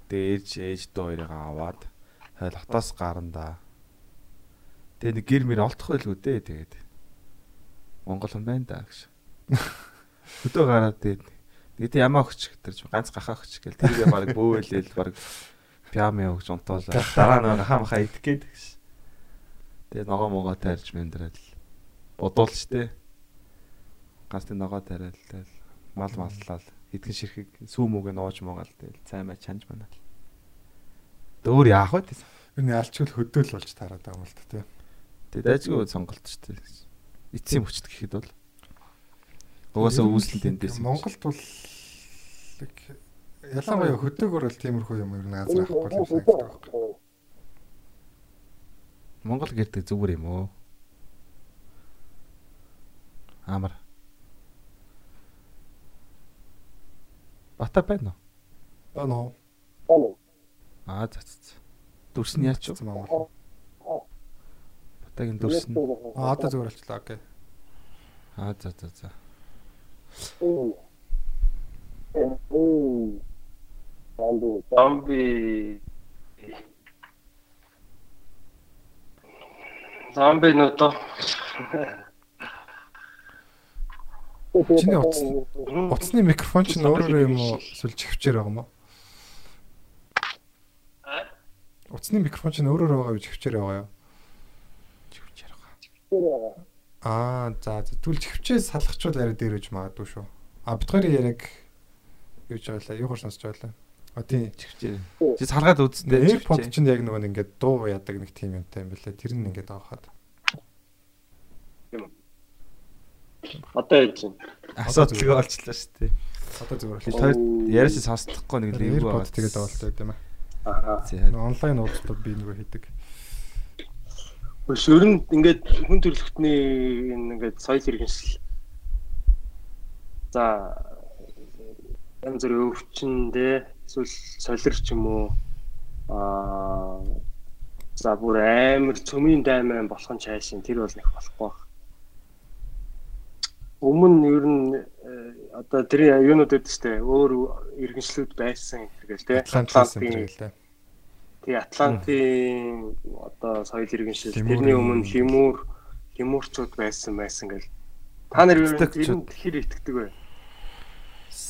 тэгээд ээж ээж дүү хоёрыг аваад хайл хотоос гарандаа тэгээд нэг гэр мэр олдох байлгүй дээ тэгээд. Монгол хүн байна да гэж. (laughs) Хөдөө гараад тэгээд тэгээд ямаа өгч гэтэрч ганц гахаа өгч гэл тэргээ баг бөөлөөл баг пиам явж унтуулаа. Дараа нэг хам хаа идэх гээд гэж тэгээд ногоо могоо таарж мэдрэл бодуулж тээ ганц тэг ногоо тариал тэгэл мал маллал. Эдгэн ширхэг сүүмүүгээ нууж могаал тэгэл цаймаа чанж манаа дөөр яах вэ энэ алчгүй хөдөөл болж тараад байгаа юм л та тий. Тэгээд айжгүй сонголт ч тээ эцсийн мөчт гэхэд бол. Угаасаа үүслэн тэндээс Монголд бол ялангуяа хөдөөгөр бол тиймэрхүү юм ер нь авахгүй юм санагддаг байхгүй. Монгол гэрдэг зүгээр юм уу Амар. Бата байна уу? Байна уу? Байна. Аа за за. Дүрс нь яач вэ? Монгол. Батагийн дүрс нь. Аа одоо зүгээр болчлаа. Окей. Аа за за за. Зомби Зомби нөтө. Чиний утас утасны микрофон чинь өөрөөр юм уу эсвэл чихвчээр байгаа юм уу? Утасны микрофон чинь өөрөөр байгаа юу чихвчээр байгаа юу? Чихвчээр байгаа. Аа за тэгвэл чихвчээс салгачвал яриа дээр үж магадгүй шүү. А хоёрын яриаг юу ч байлаа, юу хор сонсч байлаа. А тийм чихвчээр. Чи салгаад үзсэн дээ. AirPod чинь яг нөгөө ингээд дуу яадаг нэг тийм юмтай юм бэлээ. Тэр нь ингээд авахад. юм байна. Одоо яаж байна? асуудалгүй болчлаа шүү дээ. Одоо зүгээр Би л. хоёр яриаш сонсдохгүй нэг лив Airpod тэгээд авалтай байт юм аа. Онлайн уулзалтууд би нөгөө хийдэг. Өш ер нь ингээд хүн төрөлхтний ингээд соёл иргэншил. За янз бүрийн өвчнөдөө эсвэл солир ч юм уу аа за бүр амар цөмийн дайман болох нь чайшин тэр бол нэг болохгүй баг. Өмнө ер нь э, одоо тэр юунууд дэд штэ өөр иргэншлүүд байсан гэл те гэлээ. тий Атлантын одоо соёл иргэншил тэрний өмнө химүүр химүүрчүүд байсан байсан гэл та нар ер нь хэр итгэдэг вэ?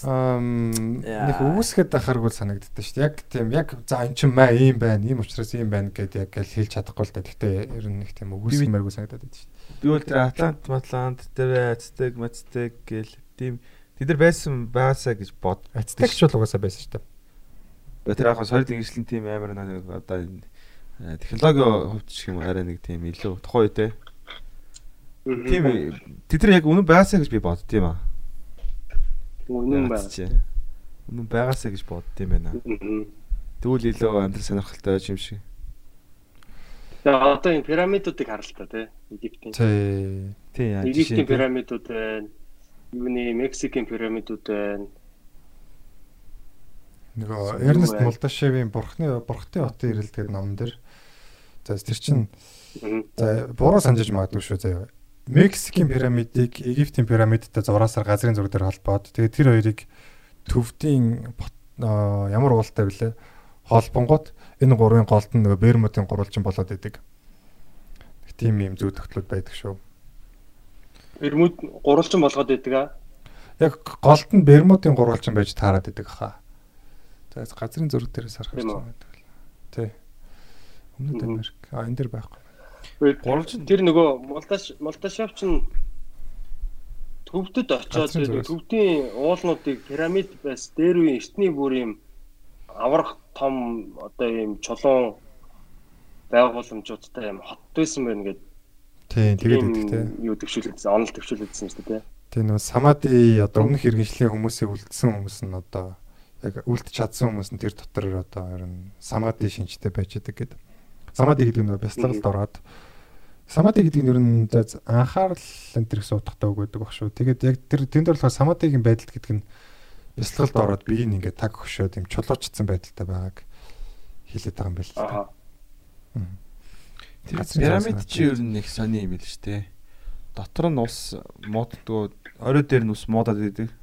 Ам нэг өвсгöd ахаргуул санагддаг шүү дээ. Яг тийм яг за эн чинь маа ийм байна, ийм учраас ийм байна гэдээ яг гэл хэлж чадахгүй л да. Гэхдээ ер нь нэг тийм өвсмээргүй санагдаад байдаг шүү дээ. Би бол тэр Атлант, Атлант тэр Ацтек, Мацтек гэл тийм тэд нар байсан байгаасаа гэж бод. Ацтекч бол угаасаа байсан шүү дээ. Тэр яг соёл ингээшлэн тийм амар нэг одоо энэ, э, технологийн хувьд ч юм арай нэг тийм илүү тухайн үедээ тийм тэд нар яг үнэн байгаасаа гэж би боддtiin аа. үнэн байна. Яац чи. Үнэн байгаасаа гэж боддtiin байна. Мгм. Тэгвэл илүү амьдрал сонирхолтой юм шиг. Тэгээ одоо энэ пирамидуудыг харалтаа тий Египтийн. Тий. Тийм яа. Египтийн пирамидууд байна. Юуны Мексикийн пирамидууд байна. Нөгөө Эрнест Молдашевийн бурхны бурхтын хотын ирэлдэг ном дэр. За тэр чинь Мгм. за буруу санджиж магадгүй шүү заяа. Мексикийн пирамидыг Египтийн пирамидтай зураасаар газрын зураг дээр холбоод тэгээд тэр хоёрыг төвдийн ямар уултай вүлээ холбонгууд энэ гурвын голд нь нөгөө Бермудын гурвалжин болоод идэг. Тийм юм зүй тогтлууд байдаг шүү. Бермуд гурвалжин болгоод байдаг аа. Яг голд нь Бермудын гурвалжин байж таарад идэг хаа. За газрын зураг дээрээс харах байдаг л. Тий. Өмнөд. Америк. А энэ дэр байхгүй. Гурвалжин тэр нөгөө Молдаш Молдашав чинь төвдөд очоод төвдийн уулнуудыг пирамид байс дээр үе эртний бүр юм аврах том одоо юм чулуун байгууламжуудтай юм хот байсан байна гэдэг. Тийм тэгээд идэг тий. юу төвшүүлсэн, онол төвшүүлсэн шүү дээ. Тийм нөгөө самади одоо өмнөх иргэншлийн хүмүүсийг үлдсэн хүмүүс нь одоо яг үлдчих чадсан хүмүүс нь тэр дотор одоо ер нь самади шинжтэй байж байгаа гэдэг. Самади гэдэг нь бяцлагалд ороод самади гэдэг нь ер нь анхаарал энэ төр гэсэн утгатай үг байдаг баг шүү. Тэгээд яг тэр тэнд болохоор самадигийн байдал гэдэг нь бяцлагалд ороод биеийг нь ингээд таг хөшөөд юм чулуучсан байдалтай байгааг хэлээд байгаа юм байна л та. Аа. Пирамид чи ер нь их сони юм л шүү дээ. Дотор нь ус моддгоо орой дээр нь ус модод идэг.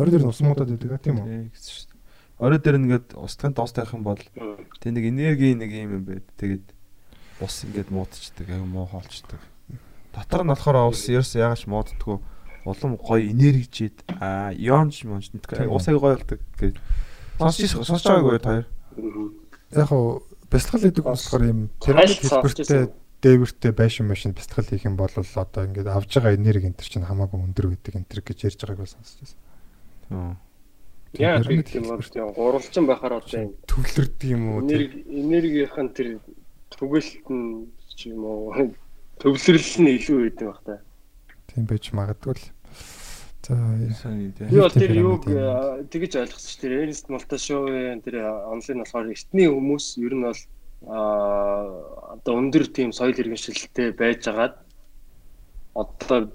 Орой дээр нь ус муудаад байдаг а, тийм үү? Тийм гэсэн шүү дээ. Орой дээр нэгэд устгын доос тавих юм бол тэг нэг энерги нэг юм юм байд. Тэгээд ус ингээд муудчихдаг, аяг муу хоолчдаг. Дотор нь болохоор ус ерөөс яагач мууддггүй улам гоё энержид аа ионч монч Тийм. ус аяг гоё болдог гэж. Сонсч сонсч байгаагүй таяр. Яг хуу бяцлал гэдэг хүмүүс болохоор юм сонсч хэлбэртэй дээвэртэй байшин машин бяцлал хийх юм бол одоо ингээд авж байгаа энерги энэ төр чинь хамаагүй өндөр байдаг энэ төр гэж ярьж байгааг бол сонсч байсан. Яа гэх юм бол тийм гурвалжин байхаар одоо юм Төвлөрдөг юм уу? тэр- энерги энергийнхэн тэр түгэлт нь ч юм уу (laughs) төвлөрөл нь илүү үйдэг байх та. Тийм байж магадгүй л. За. Би бол тэр юуг тэгэж ойлгосон шүү дээ. Эрнст Молташовын тэр онлайн болохоор эртний хүмүүс ер нь бол аа одоо өндөр тийм соёл иргэншилтэй байжгаад одоо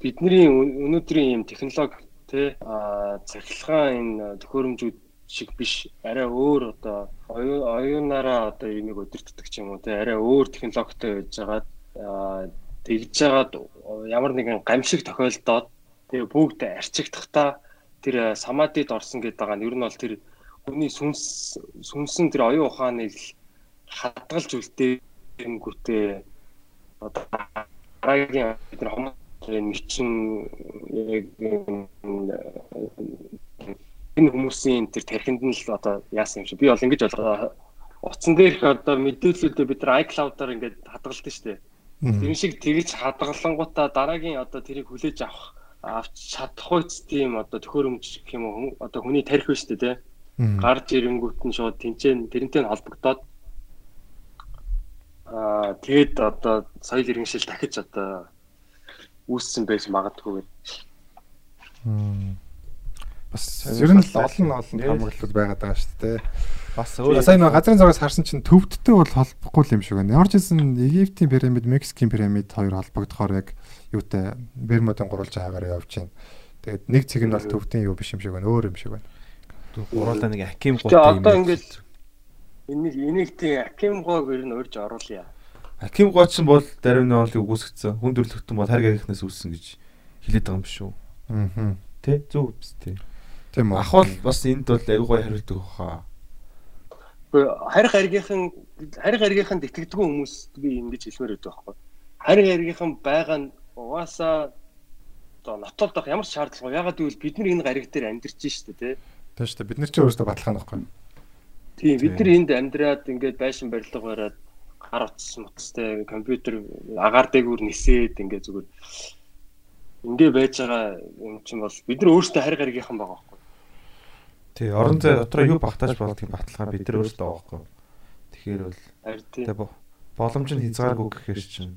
бидний өн- өнөөдрийн юм технологи тий аа цахилгаан энэ төхөөрөмжүүд шиг биш арай өөр одоо оюу- оюунаараа одоо юмыг өдөртдөг ч юм уу тий арай өөр технологитой байжгаад аа тэгж жагаад ямар нэгэн гамшиг тохиолдоод тэгээ бүгд арчигдахдаа тэр э, самадид орсон гэдэг байгаа нь ер нь бол тэр хүний сүнс сүнсэн тэр оюун ухааныг хадгалж үлдээнгүүтээ одоо дараагийн тэр хомын мэчин яг энэ хүмүүсийн тэр тархинд нь л одоо яасан юм шиг би бол ингэж ойлгоо утсан дээрх одоо мэдээллүүдээ бид нар iCloud-аар ингээд хадгалдаг шүү дээ. Тэр шиг тэгж хадгалангуудаа дараагийн одоо тэрийг хүлээж авах авч чадах үйц тийм одоо төхөөрөмж гэх юм уу? Одоо хүний тарих биш үү те? Гарч ирэнгүүт нь шууд тэнцэн тэрнтэй нь холбогдоод. Аа тэгэд одоо соёл иргэншил дахиж одоо үүссэн байж магадгүй гэдэг. Бас ер нь олон олон хамгааллууд байгаад байгаа шүү дээ. Бас Сайн нэг газрын зургаас харсан чинь төвдтэй бол холбохгүй юм шиг байна. Ямар ч хэлсэн Египтийн пирамид, Мексикийн пирамид хоёр холбогдохоор яг юутай Бермудын гурвалж хаагаар явж байна. Тэгээд нэг цэг нь бол төвдийн юу биш юм шиг байна. Өөр юм шиг байна. гуруулаа нэг аким Тэгээ гот одоо ингээд энийг энийг тийм Аким гоог ер нь урьж оруулъя. Аким гоч нь бол нь оолыг үгүйсгэсэн. Хүн төрлөختөн бол харь гарихнаас үүссэн гэж хэлээд байгаа юм биш үү? Аа. Тэ зөв үст тэ. Тийм үү. Ах бол бас энд бол аюу гой хариулдаг хаа. Гэхдээ харь гаргийнхан харь гаргийнхан итгэдэг хүмүүс би ингэж хэлмээр байдаг байхгүй. Харь гаргийнхан байгаа нь угаасаа одоо нотолдох ямар ч шаардлагагүй. Ягаад гэвэл бид нар энэ гариг дээр амьдарч штэ тий. Тийм шүү дээ. Бид нар ч өөрсдөө баталгаа нөхгүй. Тийм бид нар энд амьдраад ингээд байшин барилга бариад гар утас мутастай компьютер агаар дээгүүр нисээд ингээд зүгээр ингээ байж байгаа юм чинь бол бид нар өөрсдөө харь гаргийнхан байгаа байхгүй. Тий, орон зай дотроо юу багтааж болдгийг баталгаа бид нар өөрсдөө байхгүй. Тэгэхээр бол тэ боломж нь хязгааргүй гэхээр чинь.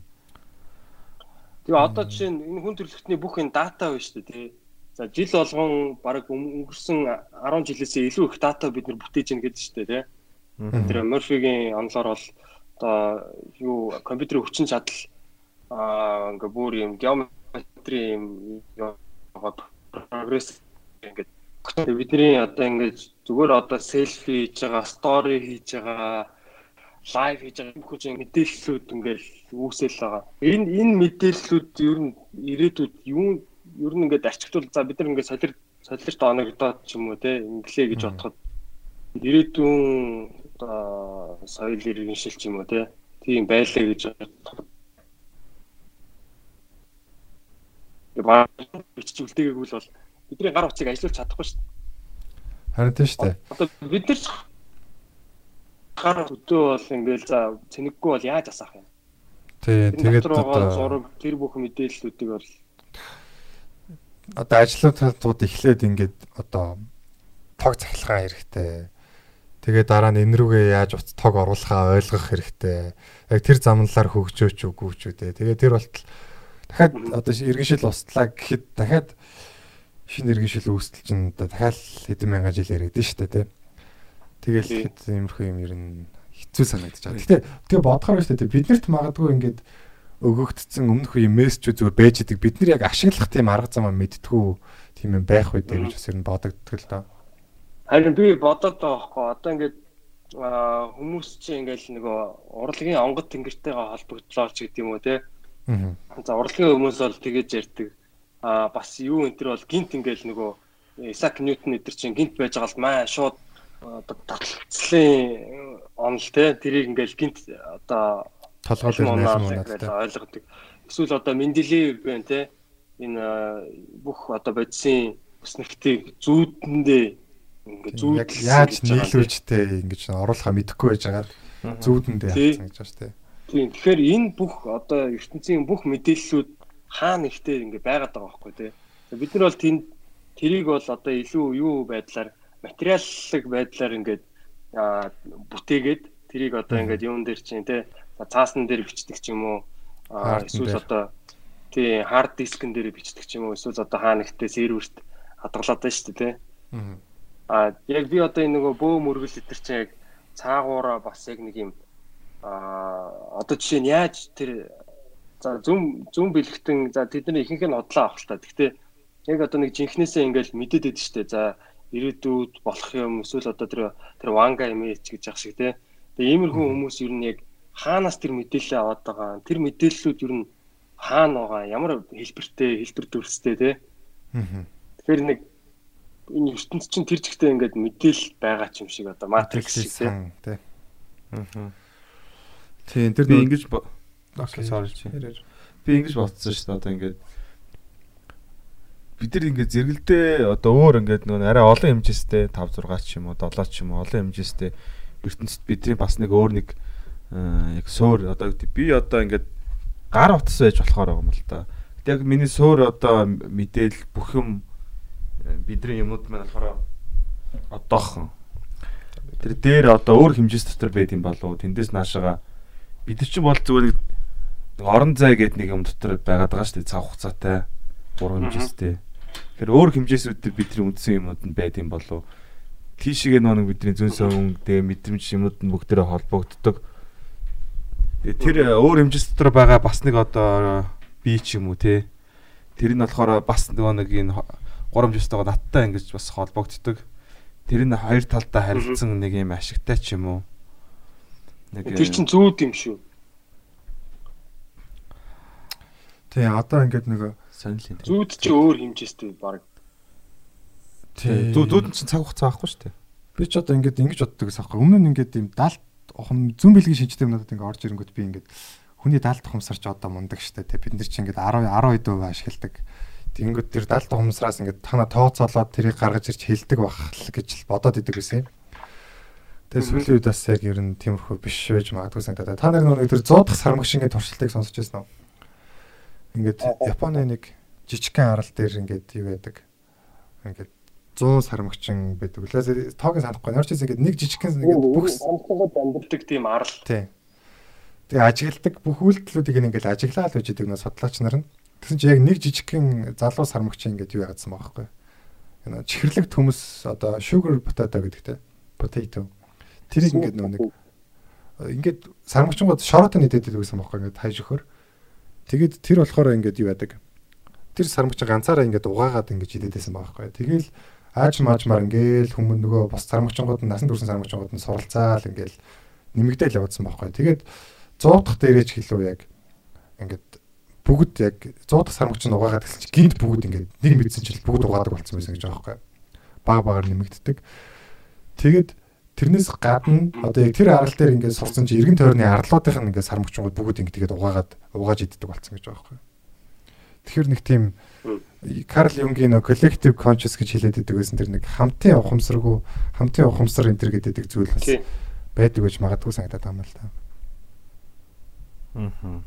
Тэгээ одоо жишээ нь энэ хүн төрөлхтний бүх энэ дата байна шүү дээ тий. За жил болгон баг өнгөрсөн 10 жилээсээ илүү их дата бид нар бүтээж гэнэ гэдэг шүү дээ тий. Тэр Murphy-гийн онолоор бол одоо юу компьютерийн хүчин чадал аа ингээ бүр юм геометри юм прогресс ингээд бидний одоо ингээд зүгээр одоо селфи хийж байгаа, стори хийж байгаа, лайв хийж байгаа бүх үеийн мэдээллүүд ингээд үүсэл байгаа. Энэ энэ мэдээллүүд ер нь ирээдүйд юу ер нь ингээд арчигдвал за бид нар ингээд солир солирт оногдоод ч юм уу те инглээ гэж бодоход ирээдүйн одоо соёл иргэншил ч юм уу те тийм байлаа гэж бодоход баг бичиж үлдээгээгүй бол бидний гар утсыг ажиллуулж чадахгүй шүү дээ. Харин тийм шүү дээ. Одоо бид нар гар өдөө бол ингээл за цэнэггүй бол яаж асаах юм? Тий, тэгээд одоо зураг тэр бүх мэдээллүүдийг бол одоо ажлуудад эхлээд ингээд одоо тог цахилгаан хэрэгтэй. Тэгээд дараа нь энэ рүүгээ яаж утас тог оруулахаа ойлгох хэрэгтэй. Яг тэр замналаар хөгжөөч үгүй ч үү те. Тэгээд тэр болтол дахиад одоо иргэншил устлаа гэхэд дахиад шинэ иргэншил үүсэл чинь одоо дахиад хэдэн мянган жил яригдэн шүү дээ. Тэгэл Тий. хэд иймэрхүү юм ер нь хэцүү санагдаж байгаа. Гэтэ тэгээ бодохоор шүү дээ биднэрт магадгүй ингээд өгөгдсөн өмнөх үеийн мессежүүд зүгээр байж идэг бид нар яг ашиглах тийм арга замаа мэдтгүү тийм юм байх үү гэж бас ер нь бодогддог л доо. харин би бодоод байгаа байхгүй одоо ингээд хүмүүс чинь ингээл нөгөө урлагийн онгод тэнгэртэйгээ холбогдлоо ч гэдэг юм уу те. За урлагийн хүмүүс бол тэгэж ярьдаг. Аа бас юу энэ төр бол гинт ингээл нөгөө Исаак Ньютон эдэр чинь гинт байж байгаа л маа шууд одоо таталцлын онол те тэрийг ингээл гинт одоо толгой дээр Альмонаар найз ингээл муунаад ойлгодог. Эсвэл одоо Менделеев байна те энэ бүх одоо бодисын өснөлтийг зүүдэндээ ингээ яг зүүдэлсэн яаж юм. нийлүүлжтэй ингэж оруулахаа мэдэхгүй байж байгаа зүүдэндээ Тий. хатсан гэж байна шүү дээ. Тийм. Тэгэхээр энэ бүх одоо ертөнцийн бүх мэдээллүүд хаана ихтэй ингээ байгаад байгаа байхгүй тий. Бид нар бол тэнд тэрийг бол одоо илүү юу байдлаар материаллык байдлаар ингээд аа, бүтээгээд тэрийг одоо ингээд юун дээр чинь тий цаасан дээр бичдэг ч юм уу аа, эсвэл одоо тий хард дискэн дээр бичдэг ч юм уу эсвэл одоо хаана ихтэй серверт хадгалаад байна шүү дээ тий. Аа. Яг би одоо энэ нөгөө бөө мөргөл өтер чинь яг цаагаараа бас яг нэг юм а одоо жишээ нь яаж тэр за зүм зүм бэлгтэн за тэдний ихэнх нь одлоо авах л та. Гэхдээ яг одоо нэг жинхнээсээ ингээл мэдээд байдаг штэ. За ирээдүйд болох юм эсвэл одоо тэр тэр ванга имэж гэж яах шиг те. Тэгээ иймэрхүү хүмүүс ер нь яг хаанаас тэр мэдээлэл аваад байгаа. Тэр мэдээллүүд ер нь хаана байгаа, ямар хэлбэртэй, хэлбэр төрстэй те. Аа. Тэгэхээр нэг энэ ертөнц чинь тэр жигтэй ингээд мэдээлэл байгаа ч юм шиг одоо матрикс шиг тий. Аа. Тийм тэр би ингэж sorry чи. Би ингэж бодсон шүү дээ одоо ингээд бид нар ингээд зэрэгэлдээ одоо өөр ингээд нөгөө арай олон хэмжээстэй 5 6 ч юм уу 7 ч юм уу олон хэмжээстэй ертөнцид бидний бас нэг өөр нэг аа, яг суур одоо би одоо ингээд гар утас байж болохоор байгаа юм л да. Яг миний суур одоо мэдээл бүх юм э, бидний юмнууд маань болохоор одоохон тэр дээр одоо өөр хэмжээс дотор байд юм болов тэндээс наашаага бид нар чинь бол зүгээр нэг орон зай гэдэг нэг юм дотор байгаад байгаа шүү дээ. Цаг хугацаатай 3 хэмжээстэй. Тэгэхээр өөр хэмжээсүүдээр бидний үндсэн юмуд нь байд юм болов тийшээ нэг бидний зүүн совин тэгээ мэдрэмж юмуд нь бүгдээрээ холбогддог. Тэр өөр хэмжээс дотор байгаа бас нэг одоо бие ч юм уу те. Тэр нь болохоор бас нөгөө нэг энэ 3 хэмжээстайгаа надтай ингэж бас холбогддог. Тэр нь хоёр талдаа харилцсан нэг юм ашигтай ч юм уу. Нэг Тэр чинь зүүд юм шүү. Тэгээ одоо ингээд нөгөө сонирхол энэ. Зүүд чи өөр хэмжээстэй баг. Тий. Зүүд чинь цаг хугацаа авахгүй шүү дээ. Би ч одоо ингээд ингэж боддог гэсэн аахгүй. Өмнө нь ингээд юм 70 ухам зүүн бэлгийн шинжтэй юмнуудад ингээд орж ирэнгүүт би ингээд хүний 70 тухамсарч одоо мундаг штэ. Тэ бид нар чинь ингээд 10 12% ашигладаг. Тэнгүүд тэр 70 тухамсараас ингээд тана тооцоолоод тэрийг гаргаж ирж хилдэг бах гэж л бодоод идэг гэсэн юм. Тэгээ сүүлийн үед бас яг ер нь тиймэрхүү биш байж магадгүй санагдаад. Та нар нэг тэр 100 дахь сармагш ингээд туршилтыг сонсож байсан уу? Ингээд Японы нэг жижигхэн арал дээр ингээд юу байдаг. Ингээд 100 сармагчин байдаг. Лээс тоог санахгүй. Норчис ингээд нэг жижигхэн ингээд бүх сонголгод амьддаг тийм арал. Тий. Тэгээ ажигладаг бүх үйлдэлүүдийг ингээд ажиглаа л гэж идэг нөө судлаач нар нь. Тэгсэн чинь яг нэг жижигхэн залуу сармагчин ингээд юу яадсан байгаа байхгүй. Энэ чихэрлэг төмөс одоо sugar potato гэдэгтэй. Potato. Тэрийг ингээд нөө нэг ингээд сармагчингууд шороотоо нэдэд байсан байхгүй ингээд хайж өхөр. Тэгээд тэр болохоор ингээд юу яадаг. Тэр сармагч ганцаараа ингээд угаагаад ингээд идээдсэн байгаа байхгүй. Тэгээл ааж маажмаар ингээл хүмүүс нөгөө бас сармагчингууд нь насан турш сармагчингууд нь суралцаал ингээл нэмэгдээл явуулсан байхгүй. Тэгээд 100 дахь дээрээч хэлүү яг ингээд бүгд яг 100 дахь сармагч нь угаагаад гэсэн чинь гинт бүгд ингээд нэг мэдсэн чил бүгд угаадаг болсон байсан гэж байгаа байхгүй. Баг багаар нэмэгддэг. Тэгээд тэрнээс гадна одоо яг тэр арал дээр ингээд сурсан чи эргэн тойрны арлуудынх нь ингээд сармагчингууд бүгд ингээд тэгээд угаагаад угааж иддэг болсон гэж байгаа байхгүй. Тэгэхээр нэг тийм Карл Юнгийн нөө collective conscious гэж хэлээд байдаг байсан тэр нэг хамтын ухамсаргүй хамтын ухамсар энэ төр гэдэг зүйл бас байдаг гэж магадгүй санагдаад байгаа юм л та. Аа.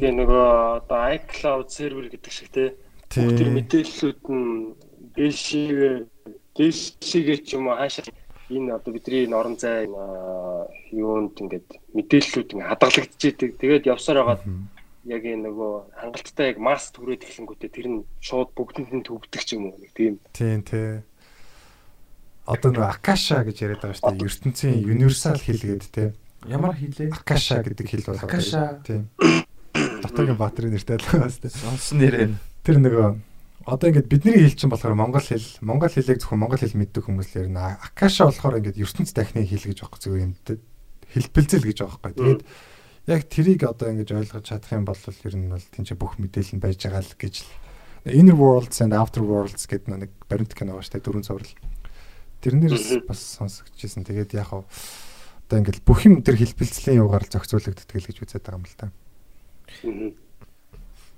Тэгээ нөгөө одоо iCloud server гэдэг шиг те. Тэр мэдээллүүд нь дэшигээ дэшигээ ч юм уу хаашаа энэ одоо бидний норон зай юунд ингээд мэдээллүүд ингээд хадгалагдчихэдэг. Тэгээд явсаар байгаад яг энэ нөгөө хангалттай яг масс түрээд эхлэнгүүтээ тэр нь шууд бүгдэнд нь төгдөг ч юм уу нэг тийм. Тийм тий. Одоо нөгөө Акаша гэж яриад байгаа шүү дээ. ертөнцийн универсал хэл гэдэг тий. Ямар хэлээ? Акаша гэдэг хэл болоо. Акаша. Тийм. Дотоогийн баатрын нэртэй л байгаа шүү дээ. Сонсон нэрээ. Тэр нөгөө одоо ингээд бидний хэл чинь болохоор монгол хэл монгол хэлийг зөвхөн монгол хэл мэддэг хүмүүс л ярина. Акаша болохоор ингээд ертөнц дахны хэл гэж байхгүй зөв юм хэлбэлзэл гэж байгаа байхгүй. Тэгээд яг тэрийг одоо ингэж ойлгож чадах юм бол ер нь бол тийч бүх мэдээлэл нь байж байгаа л гэж л Inner Worlds and Outer Worlds гэдэг нэг баримт кино шүү дээ дөрвөн цуврал. Тэрнээс бас сонсогдчихсэн. Тэгээд яг одоо ингээд бүх юм тэр хэлбэлцлийн юугаар зохицуулагддаг л гэж үзээд байгаа юм л та.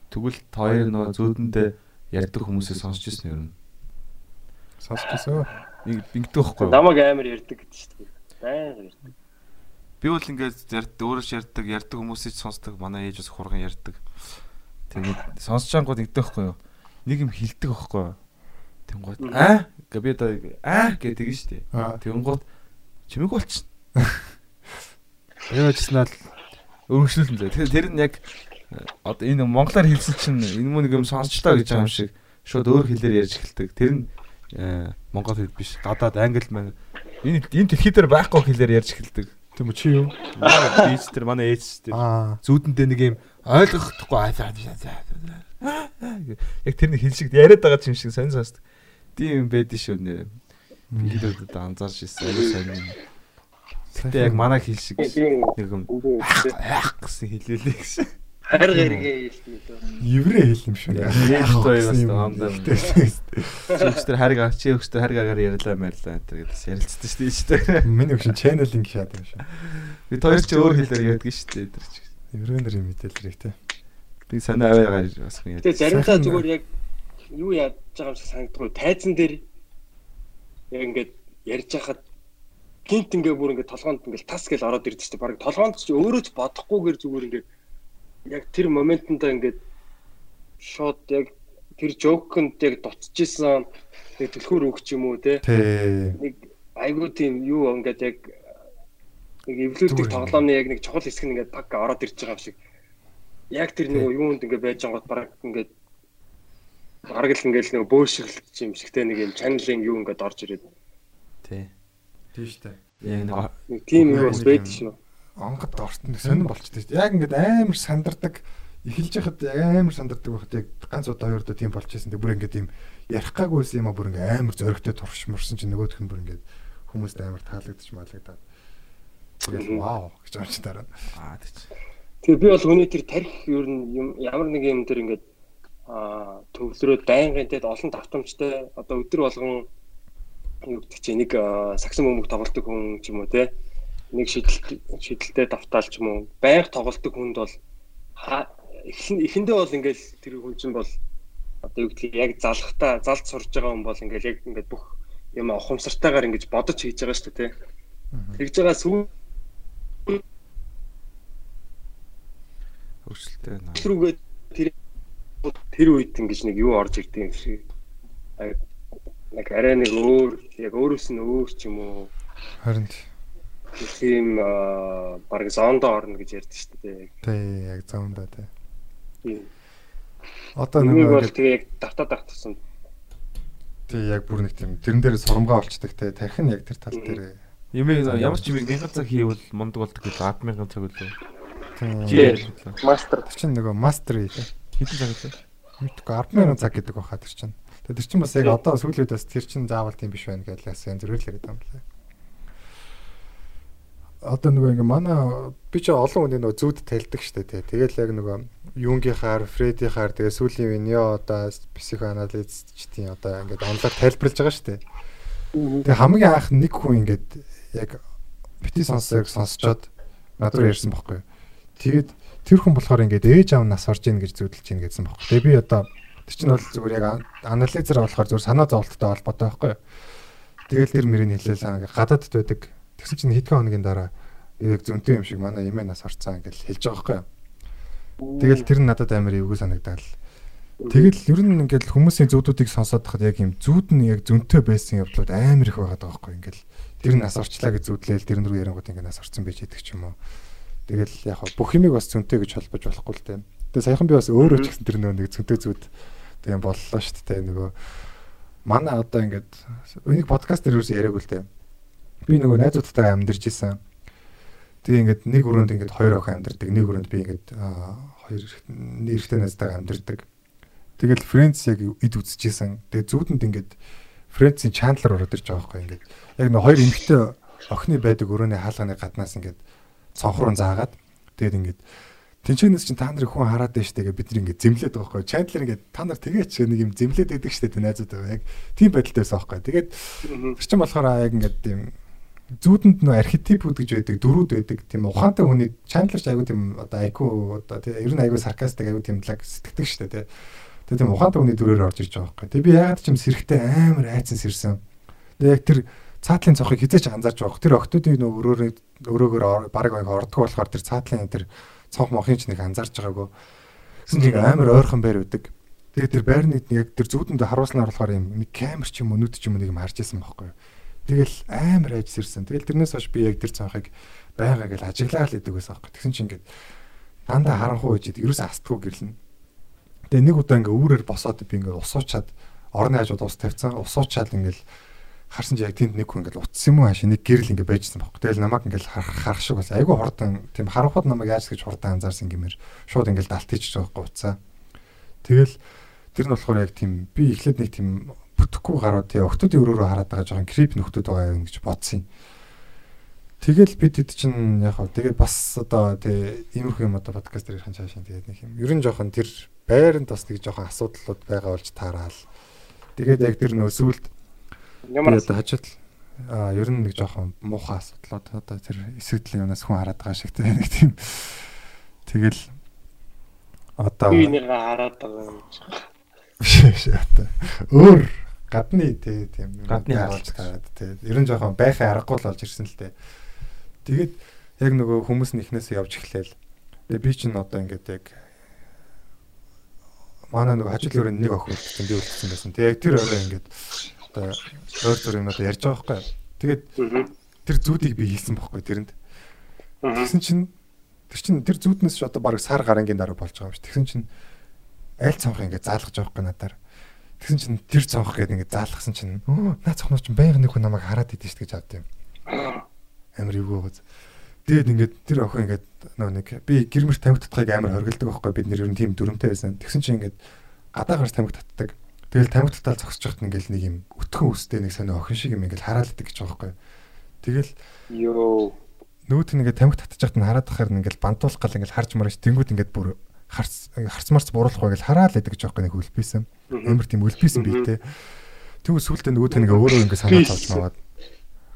Тэгвэл хоёр нөгөө зүүдэндээ ярьдаг хүмүүсээ сонсч ирсэн юм. Сонсч ирсэн. Нэг ингэдэг байхгүй юу? Намаг амар ярьдаг гэдэг шүү дээ. Баян ярьдаг. Би бол ингээд ярьд өөрөөс ярьдаг, ярьдаг хүмүүсийг сонсдог. Манай ээж бас хурган ярьдаг. Тэгээд сонсч ангууд ингэдэг байхгүй юу? Нэг юм хилдэг байхгүй юу? Тэнгууд аа гэ би одоо аа гэдэг нь шүү дээ. Тэнгууд чимэг болчихно. (laughs) Яачснаа өргөжлүүлэн зэ. Тэгэхээр тэр нь яг одоо энэ монголоор хэлсэн чинь энэ мөн нэг юм сонсчлоо гэж байгаа юм шиг шууд өөр хэлээр ярьж эхэлдэг. Тэр нь монгол хэл биш. Гадаад англи маань энэ энэ дэлхий дээр байхгүй хэлээр ярьж эхэлдэг. Тийм үү чи юу? Бич тэр манай ээж тэр зүүдэндээ нэг юм ойлгохдохгүй яг тэр нэг хэл шиг яриад байгаа юм шиг сонь сонсдог. Тийм байдэн шүү нэ. Би л одоо анзаарч ирсэн. Аюу сонь. Гэтэ яг манай хэл шиг нэг юм яах гэсэн хэлээлээ гэсэн. Хайр гэргээ хэлсэн үү? Еврей хэл юм шүү. Яах вэ бас таамдаа. Өчтөр хариг чи өчтөр хариг агаар ярьлаа мэрлээ энэ гэдээс ярилцсан шүү дээ дээ. Миний өгшин чаналинг шаад юм шүү. Бид хоёр ч өөр хэлээр ярьдаг шүү дээ тэр чи. Еврей нарын мэдээлэл ихтэй. Би санаа аваагаар бас юм ярьдаг. Тэгээ заримдаа зүгээр яг юу яаж байгаа юм шиг санагддаг. Тайзан дээр яг ингээд ярьж хахад гинт ингээ бүр ингээ толгоонд ингээл тас гэл ороод ирдэ чинь баг толгоонд ч өөрөө ч бодохгүйгээр зүгээр ингээ яг тэр моментондоо ингээд шууд яг тэр жоконд яг дутчихсан нэг төлхөр өгч юм уу те? Нэг айгуу тийм юу ингээд яг нэг эвлүүдийг тоглоомны яг нэг чухал хэсэг нь ингээд пак ороод ирж байгаа юм шиг. Яг тэр нөгөө юунд ингээ байж байгаа гот бараг ингээд бараг л ингээл нөгөө бөөшөрлөж юм шигтэй нэг юм чаналын юу ингээд орж ирээд. Тий. Шүү дээ. Яг нэг нэг тийм юм бас байдаг шүү. Онгод орт нэг сонирн болчтой. Яг ингээд амар сандардаг эхэлж яхад амар сандардаг байхад яг ганц удаа хоёр удаа тийм болж ирсэн. Тэг бүр ингээд юм ярих гаагүйсэн юм а бүр ингээд амар зөрөгтэй турш мөрсөн чинь нөгөөх нь бүр ингээд хүмүүст амар таалагдчих маалагдаад. Тэгээд вау гэж амч дараа. аа тий. Тэгээ би бол хүний тэр тарих ер нь юм ямар нэг юм тэр ингээд аа төвлөрөөд байнгын тэгэд олон давтамжтай одоо өдөр болгон юу гэдэг чи нэг аа, сагсан бөмбөг тоглолтог хүн ч юм уу те нэг шидэлт шидэлтэй давтаал ч юм уу? Байнга тоглолтог хүнд бол эхэндээ бол ингээл тэр хүн чинь бол одоо юу гэдгийг яг залхтаа залд сурж байгаа хүн бол ингээл яг ингээд бүх юм ухамсартайгаар ингэж бодож хийж байгаа шүү дээ те тэгж байгаа сүү Хөрсөлтэй байна. рүүгээ тэр тэр үед ингэж нэг юу орж ирдэг юм шиг. Нэг арай нэг өөр яг өөрөөс нь өөр ч юм уу? Харин тийм баг зондоо орно гэж ярьдэн шүү дээ. тий яг заундаа тий. Тийм. Одоо Нэг бол тэгээ яг давтаа давтсан. тий яг бүр нэг тийм тэрэн дээр сурамгаа болчдаг тий. Тарих нь яг тэр тал дээр. Юм ямар ч юм мянган цаг хийвэл мундаг болдог гэж 100000 цаг үлээ. Тий. Мастер. Тэр чинь нөгөө мастер тий. хэдэн цаг үлээ? Мэдгүй 100000 цаг гэдэг баха тэр чинь. Тэгээ тэр чинь бас яг одоо сүүлийн үед бас тэр чинь заавал тийм биш байна гэж бас янз бүрээр л яриад байгаа юм лээ. Одоо нөгөө ингээ манай би ч олон хүний нөгөө зүуд тайлдаг штэ тий. Тэгэл яг нөгөө Юнгийнхаар, Фредихаар тэгээ сүүлийн үе Нео одоо психоанализчдийн одоо ингээд онлоор тайлбарлаж байгаа штэ. Тэгээ хамгийн анх нэг хүн ингээд яг бити сонсог сонсчоод надад ярьсан бохгүй. Тэгээд тэр хүн болохоор ингээд ээж аав нас орж ийн гэж зүудэлж ийн гэсэн бохгүй. Тэгээ би одоо тэр чинь бол зүгээр яг ан- анализер болохоор зүгээр санаа зовлттой холбоотой байхгүй. Тэгэл тэр мөрийг хэлээл ингээд гадаадд байдаг. Тэгсэн чинь хэдхэн хоногийн дараа яг зөнтэй юм шиг манай эмээ нас орцсан гэж хэлж байгаа байхгүй. Тэгэл тэр нь надад амар эвгүй санагдал. Тэгэл ер нь ингээд хүмүүсийн зүудүүдийг сонсоод тахад яг юм зүуд нь яг зөнтэй байсан явдлууд амар их байгаад байгаа байхгүй. Ингээд тэр нь нас орчлаа гэж зүудлээл тэрэн рүү ярингууд ингээд нас орсон байж идэг ч юм уу. Тэгэл яг бүх юмыг бас зөнтэй гэж холбож болохгүй л дээ. Тэгээ саяхан би бас өөрөө ч гэсэн тэр нэг зөнтэй зүуд тийм боллоо шүү дээ. Нөгөө манай одоо ингээд өнийг подкаст дээр юус яриаг л дээ. Би нөгөө найзуудтайгаа амьдарч исэн. Тэгээ ингээд нэг өрөөнд ингээд хоёр охин амьдардаг. Нэг өрөөнд би ингээд хоёр нэрхтээ найзтайгаа амьдардаг. Тэгэл Friends яг эд үзчихсэн. Тэгээ зүудэнд ингээд Friends-ийн Chandler ороод ирж байгаа байхгүй ингээд. Яг нэг хоёр эмэгтэй охины байдаг өрөөний хаалганы гаднаас ингээд цонхруу заагаад тэгээд ингээд Тинчэнэс чинь та нарыг хүн хараад байж тэгээ бид нэг зэмлээд байгаа байхгүй. Chandler ингээд та нар тэгээч нэг юм зэмлээд байдаг штэ тэ найзууд байгаа. Яг тийм байдалтай байсан байхгүй. Тэгээд Тэр чинь болохоор яг ингээд тийм зүудэнд нөө архетипүүд гэж байдаг, дөрүүд байдаг. Тийм ухаантай хүний Chandler ч айгу тийм одоо айку одоо тийм ер нь айгу саркастик айгу тийм лаг сэтгэдэг шүү дээ. Тэгээ тийм ухаантай хүний дүрээр орж ирж байгаа байхгүй. Тэгээ би ягаад ч юм сэрэгтэй амар айцсан сэрсэн. Тэгээ яг тэр цаатлын цохыг хизээч анзаарч байгаа. Тэр октодын нөө өрөөрөө өрөөгөр баг баг ордгоо болохоор тэр цаатлын тэр цонх мохын ч нэг анзаарч байгаагүй. Гэсэн чинь амар ойрхон байр үүдэг. Тэгээ тэр байрны яг тэр зүудэнд харуулснаар болохоор юм нэг камер ч юм нүд ч юм нэг юм харж исэн байхгүй. Тэгэл амар айж сэрсэн. Тэгэл тэрнээс хойш би яг тэр цонхыг байгаа гэж ажиглаа л идэг байсан байхгүй. Тэгсэн чинь ингээд дандаа харанхуй байж идэг. Ерөөс астгүй гэрлэн. Тэгээ нэг удаа ингээ үүрээр босоод би ингээ усуучаад орны хажууд ус тавьцсан. Усуучаад ингээл харсан чи яг тэнд нэг хүн ингээл утсан юм уу хааш нэг гэрэл ингээ байжсан байхгүй. Тэгэл намайг ингээл харах шиг бас айгүй хурдан тийм харанхууд намайг яаж гэж хурдан анзаарсан гэмээр шууд ингээл далт хийчих жоохгүй уцаа. Тэгэл тэр нь болохоор яг тийм би эхлээд нэг тийм бүтэхгүй гарууд тий октодын өрөөрөө хараад байгаа жоохон крип нөхдүүд байгаа юм гэж бодсон юм. Тэгэл бид хэд чинь яг хав тэгээд бас одоо тий иймэрхүү юм одоо подкаст дээр ярих цаашаа тэгээд нэг юм. Ер нь жоохон тэр байранд бас нэг жоохон асуудлууд байгаа болж таараал. Тэгээд яг тэр нөө сүулт Ямар одоо хажууд а ер нь нэг жоохон муухай асуудлууд одоо тэр эсвэдлийн юмнаас хүн хараад байгаа шиг тий нэг тийм тэгэл одоо би нэг хараад байгаа юм. одоо өөр гадны тий тийм Гадны хаалж гараад тий ер нь жоохон байхын аргагүй л болж ирсэн л дээ. Тэгээд яг нөгөө хүмүүс нь ихнээс явж эхлээл. Тэгээ би чинь одоо ингээд яг манай нөгөө хажууд өрөөнд нэг охин үлдсэн би үлдсэн байсан. Тэгээ яг тэр орой ингээд одоо өөр зур юмнуудаа ярьж байгаа байхгүй тэгээд тэр зүудийг би хийсэн бохгүй тэрэнд. Тэгсэн чинь Тэр чин тэр зүуднээс ч одоо баг сар гарангийн дараа болж байгаа юм шиг. Тэгсэн чин аль цонх ингээд заалгаж байгаа байхгүй надаар. Тэгсэн чин тэр цонх гэдэг ингээд заалгасан чин өө наа цонхноо чин байнга нэг хүн намайг хараад идэв шүү гэж авд юм. Амар эвгүй гоц. Тэгээд ингээд тэр охин ингээд нөө нэг би гэрмэр тамхи татхыг амар хоригддаг байхгүй бид нэр ер нь тийм дүрмтэй байсан. Тэгсэн чинь ингээд гадаагаар тамхи татдаг. Тэгэл тамхи татал зогсож байхад ингээд нэг юм өтгөн үстэй нэг сонио охин шиг юм ингээд хараад идэг гэж байгаа байхгүй. Тэгэл нөгөөт нь ингээд тамхи татчих хад нь хараад тахаар нь ингээд бантуулах гал ингээд харж марж тэнгууд ингээд бүр харц харцмарц бууруулах байгаад хараад л идэг гэж байгаа нэг хөлбийсэн. Амар тийм өлбийсэн бийтэй. Тэгвэл сүултээ нөгөөт нь ингээд өөрөө ингээд санаа зовж маваад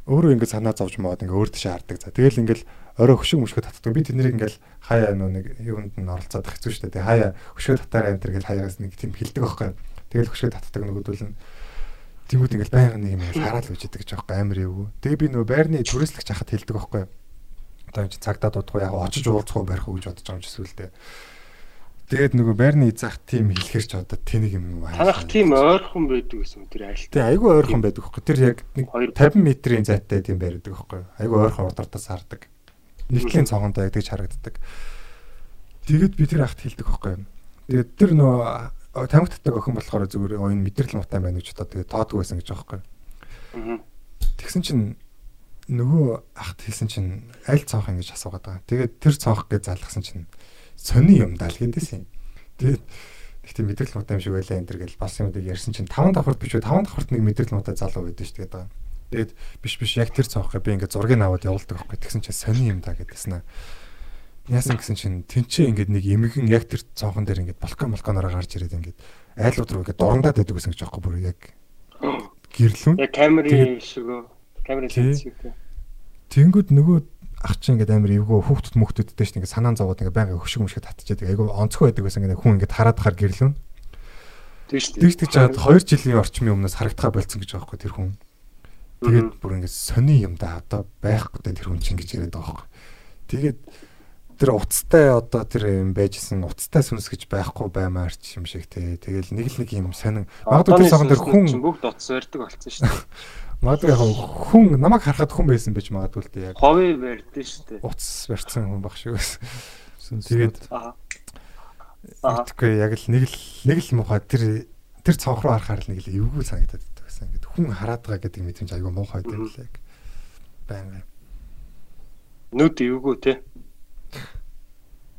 өөрөө ингээд санаа зовж маваад ингээд өөр тийшээ хардаг. За тэгэл ингээд орой хөшиг мөшгө татдаг. Би тэднийг ингээд хаяа нөө нэг юунд нь оролцоод хэцүү шүү дээ. Тэгээ хаяа хөшгө татаар амтэр гэж хаяас нэг тийм хилдэг байхгүй. Тэгэл хөшгө татдаг нөгөөдөл нь Тэнгүүд ингээл байнга нэг юм хараад л үжидэг гэж байхгүй амар эвгүй. Тэгээ би нөө байрны түрээслэгч хахад хэлдэг байхгүй. Одоо энэ цагтаа дуудахгүй яг очиж уулзах уу барих уу гэж бодож байгаа юм шиг сүлдээ. Тэгээд нөгөө байрны эзах тийм хэлэхэр ч одоо тэнийг юм аа. Танах тийм ойрхон байдаг гэсэн тэр айл. Тэгээ айгүй ойрхон байдаг байхгүй. Тэр яг нэг 50 метрийн зайтай тийм байрдаг байхгүй. Айгүй ойрхон удардаас хардаг. Нэгтлийн цогондоо ядаж харагддаг. Тэгээд би тэр ахт хэлдэг байхгүй. Тэгээд тэр нөгөө тамхи татдаг охин болохоор зүгээр оюун мэдрэл муутай байна гэж одоо тэгээд тоодгүй байсан гэж байгаа байхгүй. Тэгсэн чинь нөгөө ахт хэлсэн чинь аль цонх ингэж асуугаад байгаа. Тэгээд тэр цонх гэж залгасан чинь сони юм даа л гэдээсэн. Тэгээд ихтэй мэдрэл муутай юм шиг байлаа энэ төр гэж бас юмдыг ярьсан чинь 5 давхарт биш үү 5 давхарт нэг мэдрэл муутай залуу байдаг шүү дээ. Тэгээд биш биш яг тэр цонх би ингээд зургийг аваад явуулдаг байхгүй. Тэгсэн чинь сони юм даа гэдээсэн аа. Яасан гэсэн чинь тэнцээ ингээд нэг эмгэн яг тэр цонхон дээр ингээд балкон балконоор гарч ирээд ингээд айлууд руу ингээд дурандаад байдаг гэсэн гэж аахгүй бүр яг гэрлүүн. Яг камерын шиг камерын шиг. Тэнгүүд нөгөө ах чи ингээд амар эвгүй хүүхдүүд мөхтөдтэй ш ингээд санаан зовоод ингээд байнга хөшиг мөшгө татчихад айгүй онцгой байдаг байсан ингээд хүн ингээд хараад хаар гэрлүүн. Шүү дээ. Тэгж чад 2 жилийн орчмын өмнөөс харагдхаа болцсон гэж байгаа байхгүй тэр хүн. Тэгээд бүр ингээд сони юм да одоо байхгүй дээ тэр хүн чинь гэж яриад байгаа байхгүй. Тэгээд тэр уцтай одоо тэр юм байжсэн уцтай сүнс гэж байхгүй баймаар ч юм шиг те. Тэгэл нэг л нэг юм сонин. Магадгүй тэр цагаан дээр хүн бүгд утас барьдаг болсон шүү дээ. (laughs) Магадгүй яг хүн намайг харахад хүн байсан байж магадгүй л те яг. Ховын барьдсан шүү дээ. Уцс барьсан хүн баг байсан. Тэгээд аа. Тэгэхгүй яг л нэг л нэг л муухай тэр тэр цонх руу харахаар л нэг л эвгүй санагдаад байсан. Ингээд хүн хараад байгаа гэдэг мэдрэмж айгүй муухай байл яг. Баян. Нүд эвгүй те.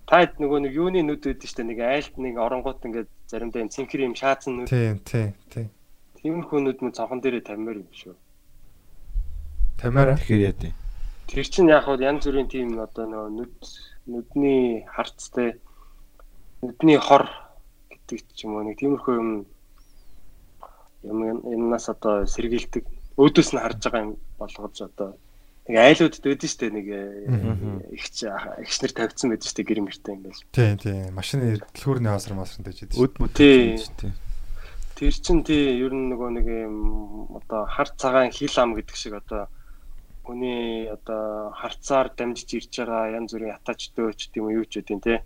Таад нөгөө нэг юуны нүд үүдэн штэ нэг айлт нэг оронгууд ингээд заримдаа юм цэнхэр юм шаацсан нүд. Тийм, тийм, тийм. Тиймэрхүү нүд мө цонхон дээрээ тамир юм шүү. Тамираа. Тэгэхээр яа тий. Тэр чинь яг хав янз бүрийн тийм одоо нөгөө нүд нүдний харцтай нүдний хор гэдэг ч юм уу нэг тиймэрхүү юм юм юмнаас одоо сэргийлдэг өөдөөс нь харж байгаа юм болгож одоо нэг айлуудд үүдэн штэ нэг ихч ихчнэр тавьсан байдаг штэ гэр мөртэй ингээл. Тийм тийм. Машины дэлгүүрний хасар масран дэж идэв. Өд мөтэй. Тэр чин тий ер нь нөгөө нэг юм одоо хар цагаан хил ам гэдэг шиг одоо хүний одоо харцаар дамжиж ирж байгаа янз бүрийн ятаач дөөч тийм юу ч үгүй тий.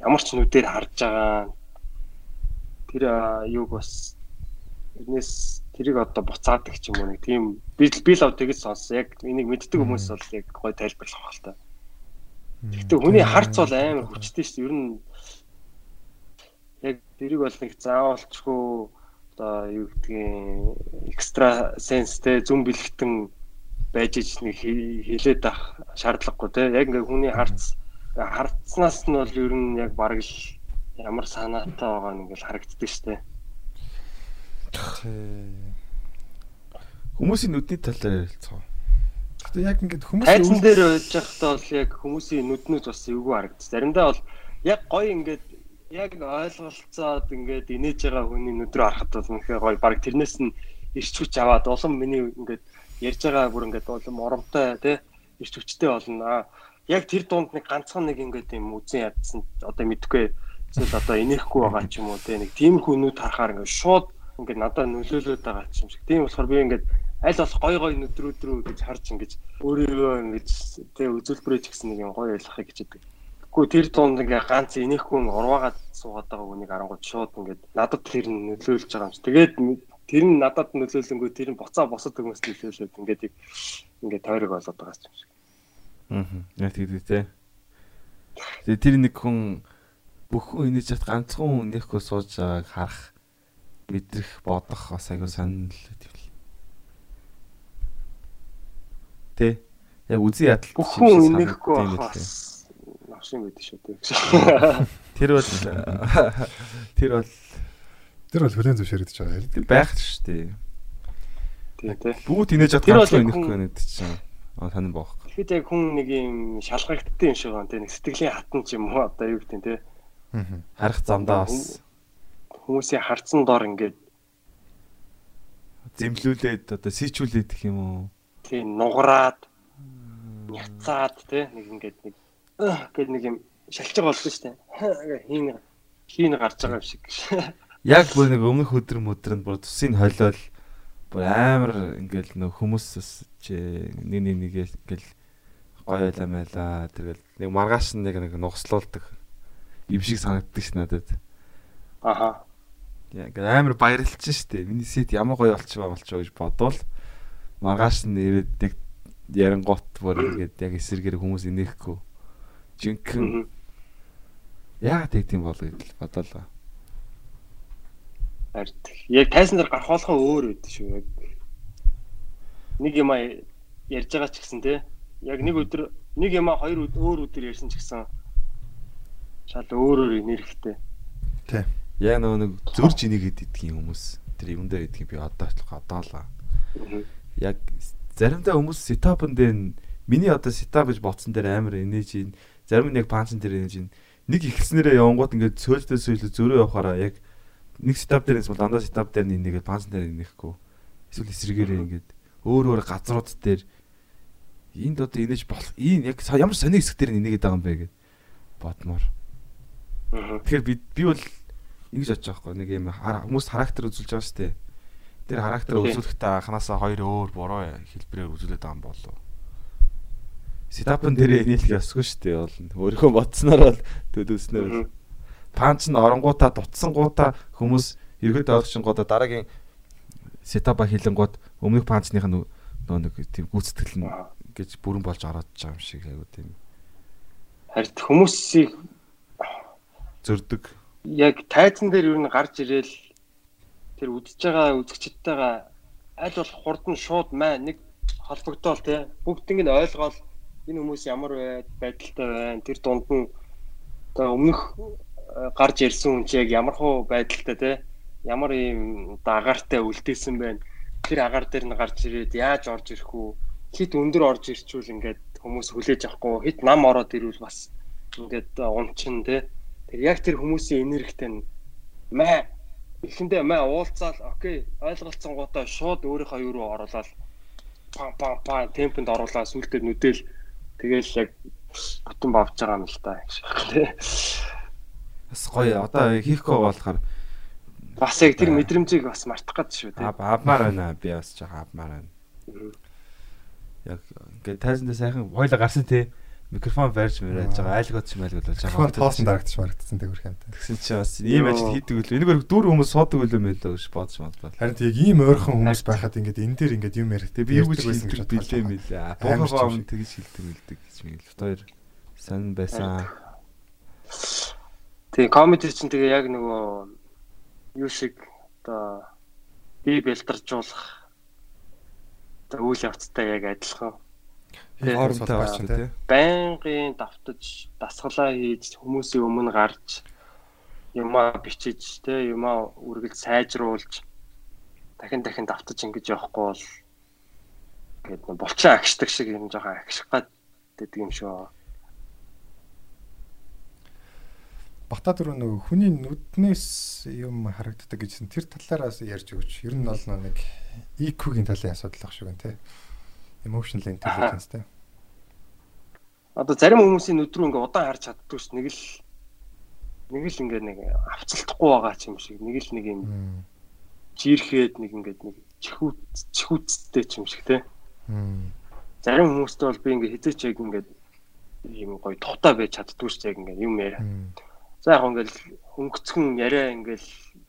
Ямар ч нүдээр харж байгаа. Тэр юуг бас Тэрнээс тэрийг одоо буцаадаг ч юм уу нэг тийм би би л тэгэж сонссон. Яг энийг мэддэг хүмүүс бол яг гой тайлбарлах та. Гэхдээ хүний харц бол амар хүчтэй шүү. Ер нь яг тэрийг бол нэг заавалчгүй одоо юу гэдгийг экстра сенстэй зүн бэлгтэн байж ич нэг хилээд ах шаардлагагүй те. Яг ингээ хүний харц харцнаас нь бол ер нь яг бараг л ямар санаатай байгаа нь ингээл харагддаг шүү дээ. Хүмүүсийн нүдний талаар ярилцгаа. Гэтэ яг ингээд хүмүүсийн тайзан дээр байж байхдаа бол яг хүмүүсийн нүднүүд бас эвгүй харагдчих. Заримдаа бол яг гоё ингээд яг ойлголцоод ингээд инээж байгаа хүний нүд рүү харахад бол үнэхээр гоё. Бараг тэрнээс нь ирч хүч аваад улам миний ингээд ярьж байгаа бүр ингээд улам оромтой тий ирч хүчтэй болно. Яг тэр дунд нэг ганцхан нэг ингээд юм үзэн ядсан одоо мэдгүй зүйл одоо инехгүй байгаа ч юм уу тий нэг тийм хүнүүд харахаар ингээд шууд ингээд надад нөлөөлөд байгаа юм шиг. Тийм болохоор би ингээд аль болох гой гой нүдрүүд рүү гэж харж ингэж өөрийгөө ингэж тэг үзүүлбэрээ ч гэсэн нэг юм гоё ойлгохыг хичээдэг. Гэхдээ тэр дунд ингээ ганц инехгүй урваагаад суугаад байгаа хүнийг арангууд шууд ингээд надад тэр нөлөөлж байгаа юм чи. Тэгээд тэр нь надад нөлөөлөнгөө тэр нь буцаа босод хүмүүс нөлөөлөд ингээд ингээд тойрог болоод байгаа юм шиг. Аа. Яг тэгдэг те. Тэгээ тэр нэг хүн бүх хүн инээж чад ганцхан хүн нэхгүй сууж байгааг харах мэдрэх бодох бас айгуу сонирхол хэвлээ. Тэ яг үзий ядал Бүх хүн инехгүй бас навшин байдаг шүү дээ. Тэр бол (laughs) (laughs) тэр бол Тэр бол хүлэн зөвшөөрөгдөж байгаа юм. тэр байх шүү дээ. Тий, тий. Бүгд инээж чад Тэр бол ганцхан яг инехгүй хүн- гэдэг чинь аа танин боох. Тэгэхэд яг хүн нэг юм шалгагдсан юм шиг байна тий. Нэг сэтгэлийн хатан ч юм уу одоо юу гэдэг тий. Аа. Харах замдаа бас Хүмүүсийн харцсан дор ингээд зэмлүүлээд одоо сийчүүлээд гэх юм уу? тий нугараад няцаад тий нэг ингээд нэг гэдэг нэг юм шалчиг болсон шүү дээ. Хийн хийн гарч байгаа юм шиг. Яг бүр нэг өмнөх өдөр мөдөр нь бүр тусын холиол бүр амар ингээл нөх хүмүүсээс ч нэг нэг нэг ингээл гоё байлаа мэлаа тэргээл нэг маргааш нэг нэг нугслуулдаг юм шиг санагддаг ш надад. Аха. Яг амар баярлж штэ. Миний сет ямар гоё болчихваа болчихоо гэж бодвол маргааш нь ирээд яг ярингот бүр ингээд яг эсэргээр хүмүүс инехгүй. Жинхэнэ Мгм. яагаад тэгдэм бол гэж бодлоо. Харин яг тайсан дээр гарах болгоо өөр үүд шүү яг. Нэг юм а ярьж байгаа ч гэсэн те. Яг нэг өдөр нэг юм а хоёр өөр өдөр ярьсан ч гэсэн шал өөр өөр энергитэй. Яг нөгөө нэг зөрж инийг иддэг юм хүмүүс. Тэр юм дээр иддэг би одоо ч одоо л. Яг заримдаа хүмүүс сетапн дээр миний одоо сетап гэж бодсон дээр амар энеж ин зарим нь яг панчн дээр энеж ин нэг ихснэрээ явангууд ингээд сөөлтөө сөөлө зөрөө явахаараа яг нэг сетап дээрээс бол дандаа сетап дээр нэгээд панчн дээр инехгүй эсвэл эсрэгээрээ ингээд өөр өөр газрууд дээр энд одоо инеж болох ийм яг ямар сони хэсэг дээр инегээд байгаа юм бэ гэд бодмоор. Тэгэхээр би би бол ингэж бодож байгаа байхгүй нэг юм хүмүүс характер үзүүлж байгаа шүү дээ. Тэр характер үзүүлэхдээ анханасаа хоёр өөр буруу хэлбэрээр үзүүлээд байгаа юм болов. Сетапн дээр нийлэх ёсгүй шүү дээ бол өөрийнхөө бодсноор бол төдөөснөр Мгм. Панч нь оронгуудаа дутсан гуудаа хүмүүс ерөөд ойлгочин гуудаа дараагийн сетапа хийлэнгууд өмнөх панчных нь нөө нэг тийм гүйцэтгэл нь гэж бүрэн болж ороод байгаа юм шиг айгуу тийм Харин хүмүүсийг зөрдөг. яг тайзан дээр юу н гарч ирээл тэр үдчихэж байгаа үзэгчдтэйгээ аль болох хурд нь шууд маа нэг холбогдоол те бүгднийг нь ойлгоол энэ хүмүүс ямар байд байдалтай байна тэр дунд нь одоо өмнөх гарч ирсэн хүн чи яг ямар хуу байдалтай те ямар юм дагаартай үлдээсэн байна. Тэр агаар дээр нь гарч ирээд яаж орж ирэх үү хит өндөр орж ирчүүл ингээд хүмүүс хүлээж авахгүй хит нам ороод ирвэл бас ингээд унчин те. Тэр яг тэр хүмүүсийн энергитэй нь маа эхэндээ маа уулзаал окей ойлголцсон гутаа шууд өөрийнхөө юу руу оруулаад пам пам пам темпэнд оруулаад сүултээ нүдэл тэгэл яг бүтэн бавж байгаа юм л та. Бас гоё одоо хийхгүй болохоор Бас яг тэр мэдрэмжийг бас мартах гээд шүү. Ав авмаар байна. Би бас жоохон авмаар байна. Яг ингээд тайзанда сайхан хойло гарсан те. Микрофон барьж мөрөөж байгаа. Айлгууд ч майлгууд болж байгаа. тоосон дарагдчих марагдсан тэр хэмтэй. Тэгсэн чи бас ийм ажил хийдэг үл. Энийг өөр дүүр хүмүүс суудаг үл юм байлаа гэж бодож бодлоо. Харин тийг ийм ойрхон хүмүүс байхад ингээд энэ дээр ингээд юм ярих. Би юу гэж хэлдэг билээ мэлээ. Богоо юм он тэгж хэлдэг билдэг гэж мэл. Хоёр сан байсан. Тэгээ комеди чинь тэгээ яг нөгөө юу шиг одоо би бэлтаржуулах одоо үйл явцтай яг адилхан. Хоромтой очсон те. байнгын давтаж дасгалаа хийж хүмүүсийн өмнө гарч юмаа бичиж те юмаа үргэлж сайжруулж дахин дахин давтаж ингэж явахгүй бол гээд булчин агшдаг шиг юм жоохон агших гад гэдэг юм шүү. Бата дөрөв нөгөө хүний нүднээс юм харагддаг гэжсэн тэр талаараас ярьж өгч. Ер нь бол нэг EQ-гийн талын асуудал ах шиг байна те. Emotional intelligence те. Одоо зарим хүмүүсийн нүд рүү ингээ удаан харж чаддгүй ш нэг л нэг л ингээ нэг авцалтахгүй байгаа ч юм шиг нэг л нэг юм жирэхэд нэг ингээд нэг чихүүц чихүүцтэй ч юм шиг те. Зарим хүмүүстэй бол би ингээ хизээч яг ингээд юм гоё тухтай байж чаддгүй ш яг ингээ юм яриа. За яг ингээл хөнгөцгөн яриа ингээл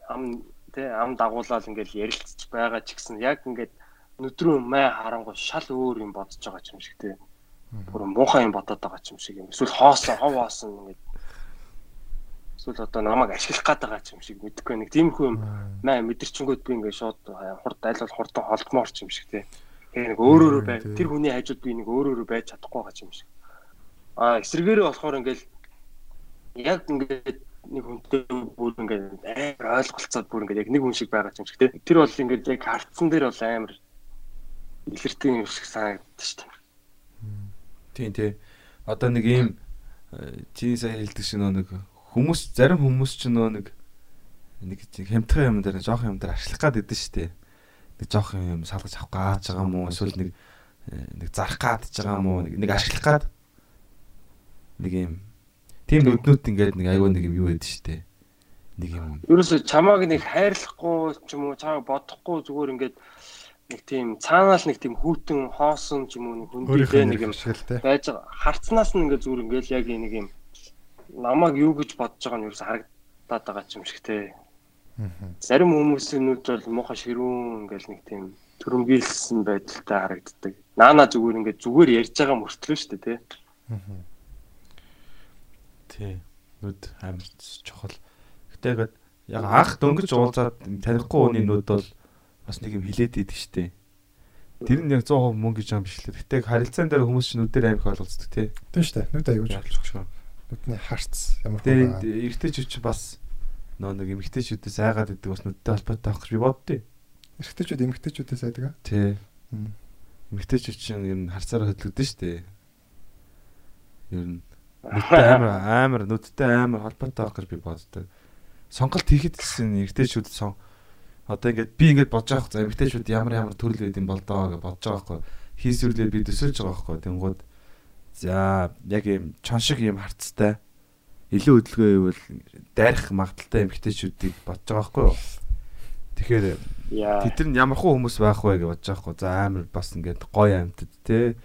ам тэ ам дагуулаад ингээл ярилцж байгаа ч гэсэн яг ингээд нүдрөө май харангуй шал өөр юм бодож байгаа ч юм шиг тэ. бүр муухай юм бодоод байгаа ч юм шиг юм. Эсвэл хоосон, хов хоосон ингээд эсвэл одоо намайг ашиглах гээд байгаа ч юм шиг мэдхгүй нэг тиймэрхүү юм маа мэдэрчингүүд би ингээд шууд хурд аль бол хурдан холдмоор ч юм шиг тий. Тэгээ нэг өөрөөрөө бай. Тэр хүний хажууд би нэг өөрөөрөө байж чадахгүй байгаа ч юм шиг. А эсрэгээрээ болохоор ингээд яг ингээд нэг хүнтэй бүр ингээд амар ойлголцоод бүр ингээд яг нэг хүн шиг байгаа юм шиг тий. Тэр бол ингээд яг хартсан дээр бол амар илэртэй юм шиг санагдчих шүү дээ. Тийм тий. Одоо нэг ийм чи сайн хэлдэг шиг нэг хүмүүс зарим хүмүүс ч нөө нэг нэг хямдхан юм дээр жоох юм дээр ашлах гад идэв штэ. Нэг жоох юм салгаж авах гаж байгаа юм уу эсвэл нэг нэг зарах гад байгаа юм уу нэг ашлах гад нэг юм тийм нүднүүд ингээд нэг аягүй нэг юм юу байдаг штэ. Нэг юм. Ерөөсө чамааг нэг хайрлахгүй ч юм уу чамааг бодохгүй зүгээр ингээд нэг тийм цаанаал нэг тийм хүүтэн хоосон ч юм уу нэг хүндээ нэг юм байж байгаа. Харцнаас нь ингээд зүгээр ингээд яг нэг юм намайг юу гэж бодож байгаа нь юу харагдаад байгаа ч юм шиг те. Зарим хүмүүсийн нүд бол муухай ширүүн ингээл нэг тийм төрөмгийлсэн байдалтай харагддаг. Наана зүгээр ингээд зүгээр ярьж байгаа мөртлөө шүү дээ те. Тий. Нүд амар чухал. Гэтэ ингээд яг анх дөнгөж уулзаад танихгүй хүний нүд бол бас нэг юм хилээд идэг штэ. Тэр нь яг 100% мөнгө гэж юм биш лээ. Гэтэ харилцаан дээр хүмүүс чинь нүдээр амиг ойлголцдог тий. Тийм штэ. Нүд аягүй чухал нүдний харц ямар байна. Тэгээд эргэжтэйчүүд чи бас нөө нэг эмгэгтэйчүүдээс айгаад идэг бас нүдтэй холбоотой авах гэж би боддөө. Эргэжтэйчүүд эмгэгтэйчүүдээс айдаг аа? Тий. Эмгэгтэйчүүд чинь ер нь харцаараа хөдөлгдөн шүү дээ. Ер нь нүдтэй амар амар нүдтэй амар холбоотой авах гэж би боддоо. Сонголт хийхэд гэсэн эргэжтэйчүүд сон одоо ингээд би ингээд бодож байгаа хэрэг эмгэгтэйчүүд ямар ямар төрөл байд юм болдоо гэж бодож байгаа хэрэг хийсвэрлээ би төсөлж байгаа хэрэг тэнгууд За яг юм чон шиг юм харцтай илүү хөдөлгөөн ивэл дайрах магадaltaй эмгтээчүүдийг бодож байгаа юу? Тэгэхээр тэд нар ямархуу хүмүүс байх вэ гэж бодож байгаа байхгүй. За амар бас ингээд гоё амьтад те.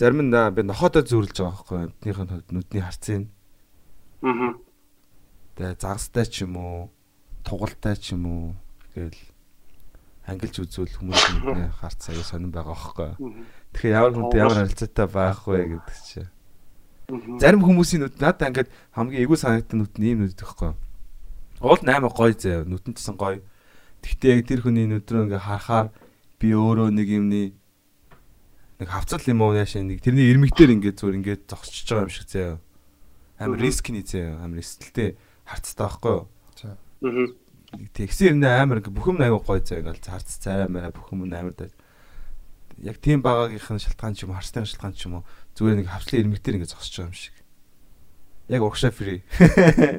Зарим нь би нохоодоо зөөрлж байгаа байхгүй. Амьтныхын хувьд нүдний харцын. Аа. Тэгээ загастай ч юм уу, тугалтай ч юм уу гээл ангилж үзвэл хүмүүсийн (laughs) харц аяа сонирн байгаа байхгүй. Тэгэхээр ямар хүнтэй ямар харилцаатай байх вэ гэдэг чинь. Зарим хүмүүсийн нүд надад ингээд хамгийн эйгүү санагдсан нүд нь ийм нүд гэхгүй. Уул 8 гоё заяа нүдэн тусан гоё. Гэхдээ яг тэр хүний нүдрөө ингээд харахаар би өөрөө нэг юмний нэг хавцал юм уу яашаа нэг тэрний ирмэгдэр ингээд зүгээр ингээд зогсчихж байгаа юм шиг заяа. Амар рискний заяа амар эсэлтэй харцтай байхгүй юу? Аа. Тэгсэн юм амар бүх юм аягүй гоё заяа ингээд харц царай маа бүх юм амар даа яг тийм багаагийнх нь шалтгаан ч юм уу харсны шалтгаан ч юм уу зүгээр нэг хавцлын ирмэгтэр ингэ зогсож байгаа юм шиг. Яг урагшаа фри.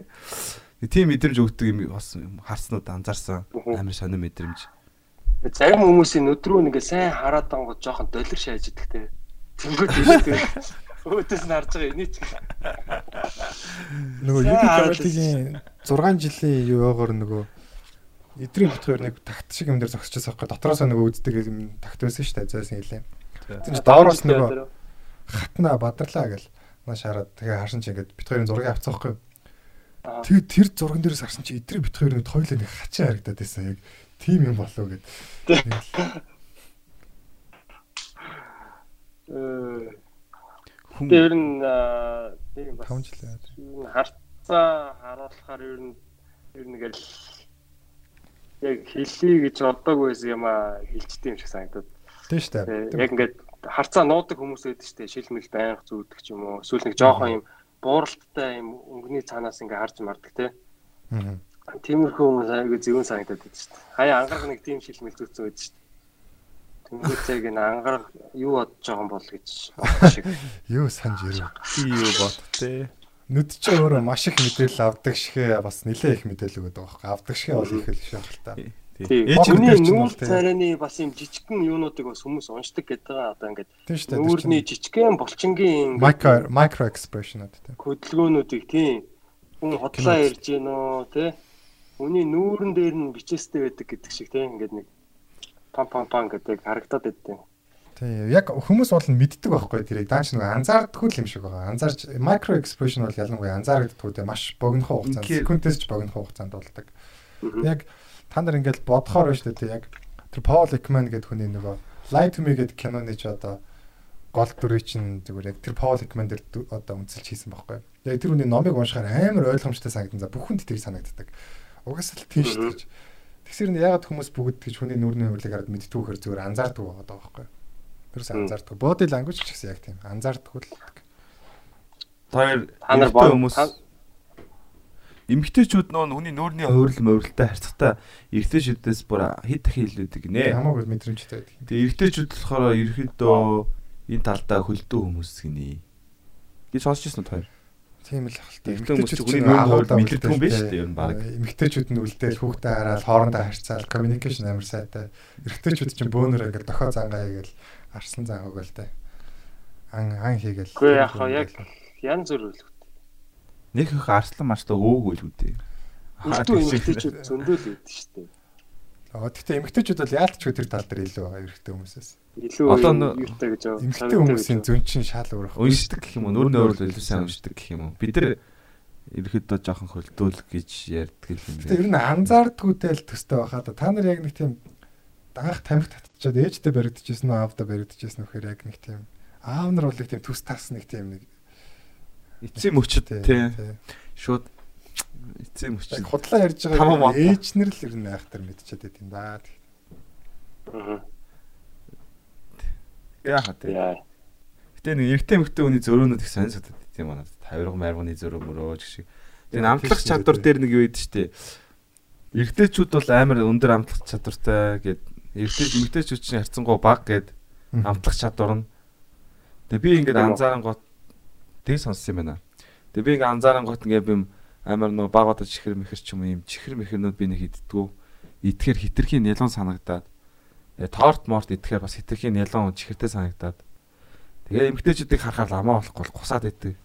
(laughs) Тийм мэдрэмж өгдөг юм бас харснууд анзаарсан амар сонир мэдрэмж. Зарим хүмүүсийн өдрөө нэгэ сайн хараад ангууд жоохон долир шааж идэх те. Тэнгүүд хэлээд (laughs) өөдөөс нь харж байгаа энийг ч. Нөгөө YouTube-ийн 6 жилийн юугаар нөгөө эдрийн битгаар нэг такт шиг юм дээр зогсчихсан байхгүй дотроосоо нөгөө үздэг юм такт байсан шүү дээ хэлээ. Тэгсэн чинь доороос нөгөө хатна бадарлаа гэл маш хараад тэгээ харсан чи ингээд битгарын зургийг авцсан байхгүй. Тэгээ тэр зурган дээрээс харсан чи эдрийн битгаар нэг тойлоо нэг хачаа харагдаад байсан яг тийм юм болов гэд. Хүн ер нь тийм бас 5 жил харцаа харуулахаар ер нь ер нь гэл яг хэлхий гэж бодоогүй байсан юм а хэлчихдээ юм шиг санагдаад. Тийм шүү дээ. Яг ингээд харцаа нуудаг хүмүүс байдаг шүү дээ. Шилмэл байнга зүүдэг ч юм уу. Эсвэл нэг жоохон юм бууралттай юм өнгөний цаанаас ингээд харж мардаг те. Аа. Тиймэрхүү хүмүүс айгүй зөвөн санагдаад байдаг шүү дээ. Хаяа ангараг нэг тийм шилмэл зүүцсэн байдаг шүү дээ. Тэнгүүцэг энэ ангараг юу бодож байгаа юм бол гэж шиг. (laughs) Юу санаж ирв. Би юу бод те нүд чи өөрөө маш их мэдээлэл авдаг шигэ бас нэлээ их мэдээлэл өгöd байгаа байхгүй авдаг шигэ бол их л шах л та. Ээж хүний нүүр царайны бас юм жижигхэн юунуудыг бас хүмүүс уншдаг гэдэг байгаа. Одоо ингээд нүүрний жижигхэн булчингийн micro micro expression-ууд тийм хөдөлгөөнүүдийг тийм хүн хотлоо ярьж гинөө тий Хүний нүүрэн дээр нь бичээстэй байдаг гэдэг шиг тийм ингээд нэг пам пам пам гэдэг харагдаад байдیں۔ Тийм яг хүмүүс бол мэддэг байхгүй тэрийг даач нэг анзаардаггүй юм шиг байгаа. Анзаарч micro expression бол ялангуяа анзаардаг тийм маш богино хугацаанд секундээс ч богино хугацаанд болдог. Яг та нар ингээд бодохоор байна шүү дээ яг тэр Paul Ekman гэдэг хүний нөгөө Lie to Me гэдэг киноны ч одоо гол дүрийг чинь зүгээр яг тэр Paul Ekman дээр одоо үнэлж хийсэн байхгүй. Яг тэр хүний номыг уншихаар амар ойлгомжтой санагдан. За бүхэнд тэр санагддаг. Угасаа л тийм шүү дээ. Тэгсэр нь ягаад хүмүүс бүгд гэж хүний нүрийн хөвлөг хараад мэдтгүүхээр зүгээр анзаардаг байгаа байхгүй. Тэрс анзаардаг. Body language ч гэсэн яг тийм анзаардаг л. Тэр Та нар боо- хүмүүс эмгтээчүүд нөө хүний нүүрний хувирал мөврөлтэй харьцагтай эргэжтэйчүүдээс бүр хэд дахин илүүдэг нэ. Хамаагүй мэдрэмжтэй байдаг. Тэгээ эргэжтэйчүүд болохоор ерөөхдөө энэ талдаа хөлдөө хүмүүс гинэ. гэж сонсч ирсэн үү хоёр? Тийм л ахaltaа. Эмэгтэй хүмүүс чинь хувирал мэддэг хүн биш үү ер нь баг. Эмэгтэйчүүд нь үлдээл хүүхдээ хараад хоорондоо харьцаал communication амар сайтай. Эрэгтэйчүүд чинь бөөнөр ингээл дохоо зангаа хийгээл арслан зангааг л дээ. Ан ан хийгээл. Үгүй яг хаа яг янз бүр үл. Нэг их арслан марслаа өөг үл үүдээ. Үлдүү эмэгтэйчүүд зөндөө л үүд шүү дээ. Аа тэгтээ эмэгтэйчүүд бол яалтчгүй тэр тал дээр илүү байгаа эрэгтэй хүмүүсээс. Илүү юутай гэж байгаа. Эмэгтэй хүмүүсийн зөн чинь шал өөрөх. Уншдаг гэх юм уу? Нүүрний хувирал илүү сайн уншдаг гэх юм уу? Бид нар ерөөхдөө жоохон хөлдөөл гэж ярьдаг юм байна. нь анзаардгүйтэй л төстэй байхаа да. Та нар яг нэг тийм анх тамхи татчихад ээжтэй баригдчихсэн нь аавда баригдчихсэн нөхөр яг нэг тийм аав нар бол нэг тийм төс тас нэг тийм нэг Эцсийн мөчөд тий. Шууд эцсийн Яг мөчөд. худлаа ярьж байгаа маа. ээж нар л ер нь айхтар мэдчихэд байт юм да. Аа. Яа. Гэтэ нэг эрэгтэй мэгтэй хүний зөрөөнүүд их сонь содод тийм байна. Тавирга марганы зөрөө мөрөө гэх шиг. Тэгээ амтлах чадвар дээр нэг юу идэв штэ. Эрэгтэйчүүд бол амар өндөр амтлах чадвартай гэд эрэгтэй эмэгтэйчүүд чинь харьцангуй бага гэд амтлах чадвар нь. Тэгээ би ингээд анзаарангууд тэг сонссон юм байна. Тэгээ би ингээд анзаарангууд ингээд би амар нөгөө баг одоо чихэр мэхэр ч юм юм чихэр мэхэрнүүд би нэг иддгүү. Идэхээр хитрхийн нялон санагдаад. Тэгээ торт морт идэхээр бас хитрхийн нялон чихэртэй санагдаад. Тэгээ эмгтээчүүдийг харахаар ламаа болохгүй бол гусаад идэв.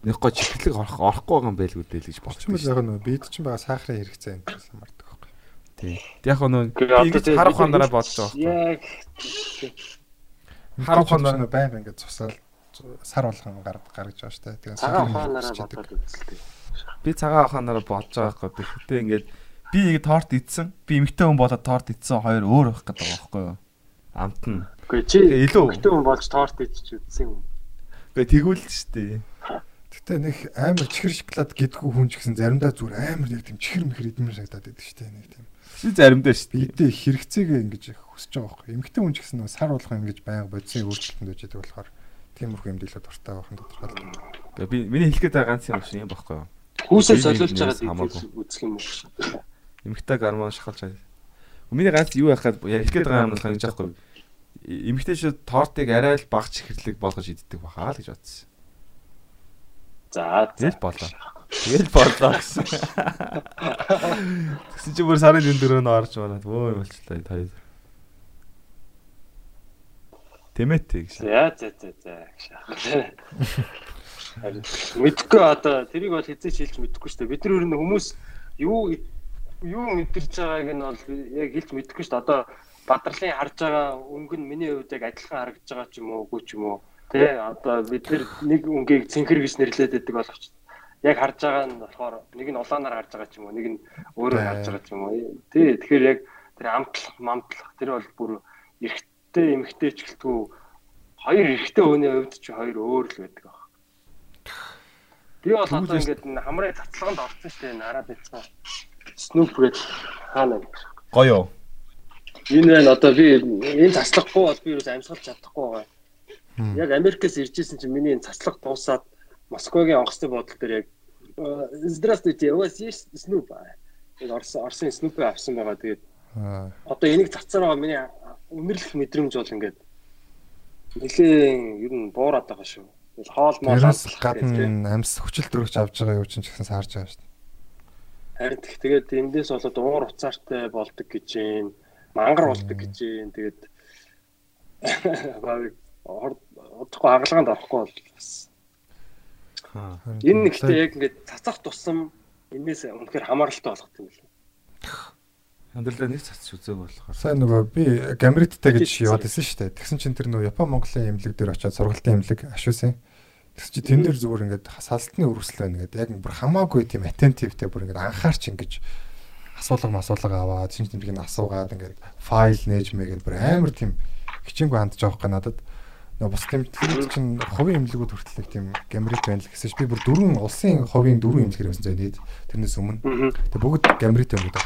Нэг гоо чихлэг орох орохгүй байгаа юм байлгүй дээ л гэж бодчих. яг нөө бид чинь байгаа сахарын хэрэгцээ энэ гэсэн мардаг байхгүй. Тий. Яг Гэхдээ ингэж харах хандараа бодож байгаа. Яг Харах хандараа байнга ингээд цусаал сар болгон гар гаргаж байгаа штэ. Тэгээ цагаан сахарын ухаанаараа хэрэгцээ бодоод үзэлтэй. Би цагаан аханараа бодож байгаа байхгүй. Гэхдээ ингээд би ингэ торт идсэн. Би эмгтэй хүн болоод торт идсэн хоёр өөр байх гэдэг байгаа байхгүй юу? Амт нь. Үгүй чи. Гэтэ хүн болж торт идчих үзсэн юм. Гэхдээ тэгвэл шүү дээ. Гэтэ нэг амар чихэр шоколад гэдгүү хүн ч гэсэн заримдаа зүгээр амар яг тийм чихэр мэхэр идмэр санагдаад байдаг штэ нэг тийм. Би заримдаа шүү дээ. Бидээ хэрэгцээгээ ингэж хүсэж байгаа байхгүй. Эмэгтэй хүн ч гэсэн нөө сар болгон ингэж байнга бодисын өөрчлөлтөнд үжидэг болохоор тиймэрхүү эмдэлүүд дуртай байх нь тодорхой л. Гэхдээ би миний хэлэх гээд байгаа ганц юм шиг юм байхгүй юу? Хүүсээ солиулж байгаа гэдэг үзэх юм уу? Эмгтэй гормон шахалж байгаа. Миний ганц юу яхад ярих гээд байгаа юм бол хангаж байхгүй. Эмгтэй шүү тортыг арай л баг чихэрлэг болгож иддэг бахаа л гэж бодсон. За Тэгэл болоо. Тэгэл болоо гэсэн. Тэгсэн чи бүр сарын дөрөв нь орж байна. Өө болчлаа та хоёр. Тэмээ тэг гэж. За за за за. Харин Мэдхгүй одоо тэрийг бол хэзээ ч хэлж мэдэхгүй шүү дээ. Бид нар ер нь хүмүүс юу юу мэдэрч байгааг нь бол яг хэлж мэдэхгүй шүү дээ. Одоо бадралын харж байгаа өнгө нь миний хувьд яг адилхан харагдаж байгаа ч юм уу үгүй ч юм уу. Тэ одоо бид нар нэг өнгийг цэнхэр гэж нэрлээд байдаг боловч яг харж байгаа нь болохоор нэг нь улаанаар харж байгаа ч юм уу, нэг нь өөрөөр харж байгаа ч юм уу. Тий тэгэхээр яг тэр амтлах, мамтлах тэр бол бүр эрэгтэй эмэгтэй ч гэлтгүй хоёр эрэгтэй хүний хувьд ч хоёр өөр л байдаг. Би бол одоо ингээд энэ хамрын цацлаганд орсон шүү дээ нараад байсан. Snoop гэж хаана гэж. Гоё. Энэ байна одоо би энэ цацлаггүй бол би юу амьсгалж чадахгүй байгаа. Яг Америкээс иржсэн чинь миний энэ цацлаг дуусаад Москвагийн онгоцны бодол дээр яг э, Здравствуйте, у вас есть Snoop? Яг Орос Оросын Snoop авсан байгаа. Тэгээд одоо энийг цацаар байгаа миний үнэрлэх мэдрэмж бол ингээд нэлээ ер нь буураад байгаа шүү. Тэгэл хоол моол гадна амьс хүчил төрөгч авж байгаа юу ч гэсэн саарж байгаа шүү дээ. Харин тэг- тэгээд эндээс болоод уур уцаартай болдог гэж юм. Мангар болдог гэж юм. Тэгээд (laughs) баг одохгүй хагалгаанд орохгүй бол бас. Энэ нэг тийм ихтэй яг ингээд цацах тусам энэс үнэхээр хамааралтай болгох юм байна. Хандлаа нэг цац үзээг болохоор. Сайн нөгөө би Гамриттай гэж яваад исэн шүү дээ. Тэгсэн чинь тэр нөгөө Япон Монголын эмнэлэг дээр очиад сургалтын эмнэлэг ашуусан. Тэгс чи тэн дээр зүгээр ингээд салтны өрсөл байна гэдэг. Яг бүр хамаагүй тийм attentive-тэй бүр ингээд анхаарч ингэж асуулга масуулга аваад чинь тэмдэг нь асуугаад ингээд файл нээж мэгээд бүр амар тийм хичээнгүй хандж байгаа хэрэг надад. нөгөө бус тэмдэглэлд чинь хувийн имлэгүүд хүртэл тийм гамрит байна л гэсэн чи би бүр дөрвөн улсын хувийн дөрвөн имлэг хэрэгсэн зэ нийт тэрнээс өмнө. Тэгээ бүгд гамрит байна гэдэг.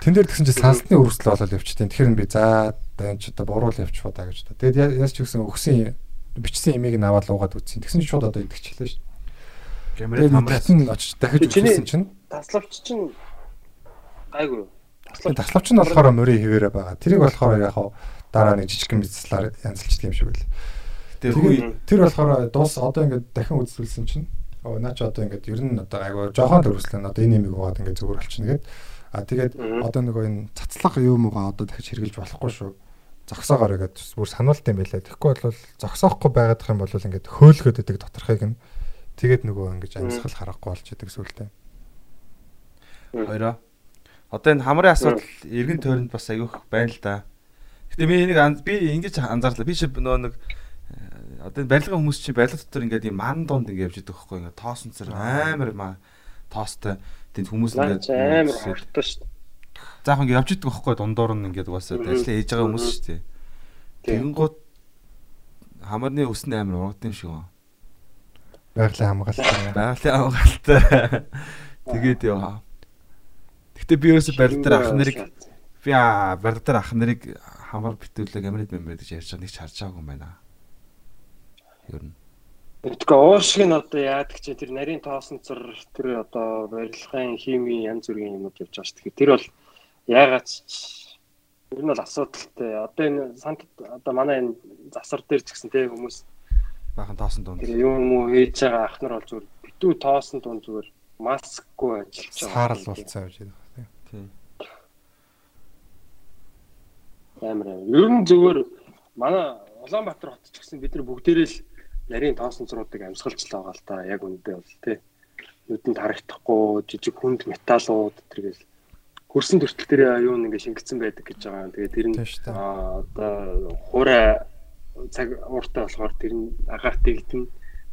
Тэн дээр тэгсэн чи сансны өрсөл болол явчихтیں۔ Тэгэхээр би за энэ ч одоо буруул явчихваа даа гэж. Тэгээд яаж ч гэсэн өгсөн бичсэн имийг нь аваад луугаад үтсэн. Тэгсэн чи шууд одоо идэгчлээ шүү. Гэмрээ хамраас нь очиж дахиж үзсэн чинь таславч чинь гайгүй. таславч нь болохоор мөрийн хിവэрэ байгаа. Тэрийг болохоор яг хаа дараа нэг жижигхэн бизнеслаар янзлчдаг юм шиг байл. Тэгээд тэр болохоор дуус одоо ингээд дахин үзүүлсэн чинь оо наа ч одоо ингээд ер нь одоо айгу жоохон төрөслөн одоо энэ нэмийг угаад ингээд зүгээр болчихно гэдэг. А тэгээд одоо нөгөө энэ цацлах юм уугаа одоо дахиж хэрглэж болохгүй шүү. Зогсоогоор ингээд бүр сануулт юм байлаа. Тэгэхгүй бол зогсоохгүй байгаадах юм бол ингээд хөөлгөд идэг доторхыг нь тэгээд нөгөө ингэж амьсгал харахгүй болж идэг сүултээ. Хоёроо. Одоо энэ хамрын асуудал эргэн тойронд бас аявих байна л да. Гэтэ би нэг би ингэж анзаарлаа. Би чи нөгөө нэг э, одоо барилгын хүмүүс чинь барилга дотор ингээд юм ман дунд ингээд явж идэх хөхгүй ингээд тоосон цэр амар маа тоостой тэнд хүмүүс ингээд амар хортоо шүү дээ. Заах ингээд явж идэх хөхгүй дундуур нь ингээд угаасаа ажиллаа хийж байгаа хүмүүс шүү дээ. Тэгэн гут хамарны өснө юм шиг байна. Байгалийн хамгаалалт. Байгалийн хамгаалалт. Тэгээд яа. Гэтэ би ерөөсө барилга дээр ах нарыг би барилга дээр ах нарыг хамар битүүлэг амрид мэмэр гэж ярьж байгаа нэг ч харж байгаагүй юм байна. Ер нь. Тэгэхээр уушиг нь одоо яадаг чи тэр нарийн тоосон цар тэр одоо барилгын хими янз бүрийн юмуд явж байгаа шүү. Тэгэхээр тэр бол яагаад ч ер нь бол асуудалтай. Одоо энэ сант одоо манай энэ засар дээр ч гэсэн тийм хүмүүс баахан тоосон дунд. Тэр юм уу хийж байгаа ах нар бол зүгээр битүү тоосон дунд зүгээр маскгүй ажиллаж байгаа. Саарл болцсон явж байгаа тийм. Амар амар. Ер нь зүгээр манай Улаанбаатар хот ч гэсэн бид нар бүгдээрээ л нарийн тоосон цруудыг амьсгалжлаа байгаа л та яг үндэ бол тий. Нүдэнд харагдахгүй жижиг хүнд металлууд тэргээл хөрсөн төртөл дээр юу нэг шингэсэн байдаг гэж байгаа. Тэгээд тэр нь одоо хураа цаг ууртай болохоор тэр нь агаарт игдэн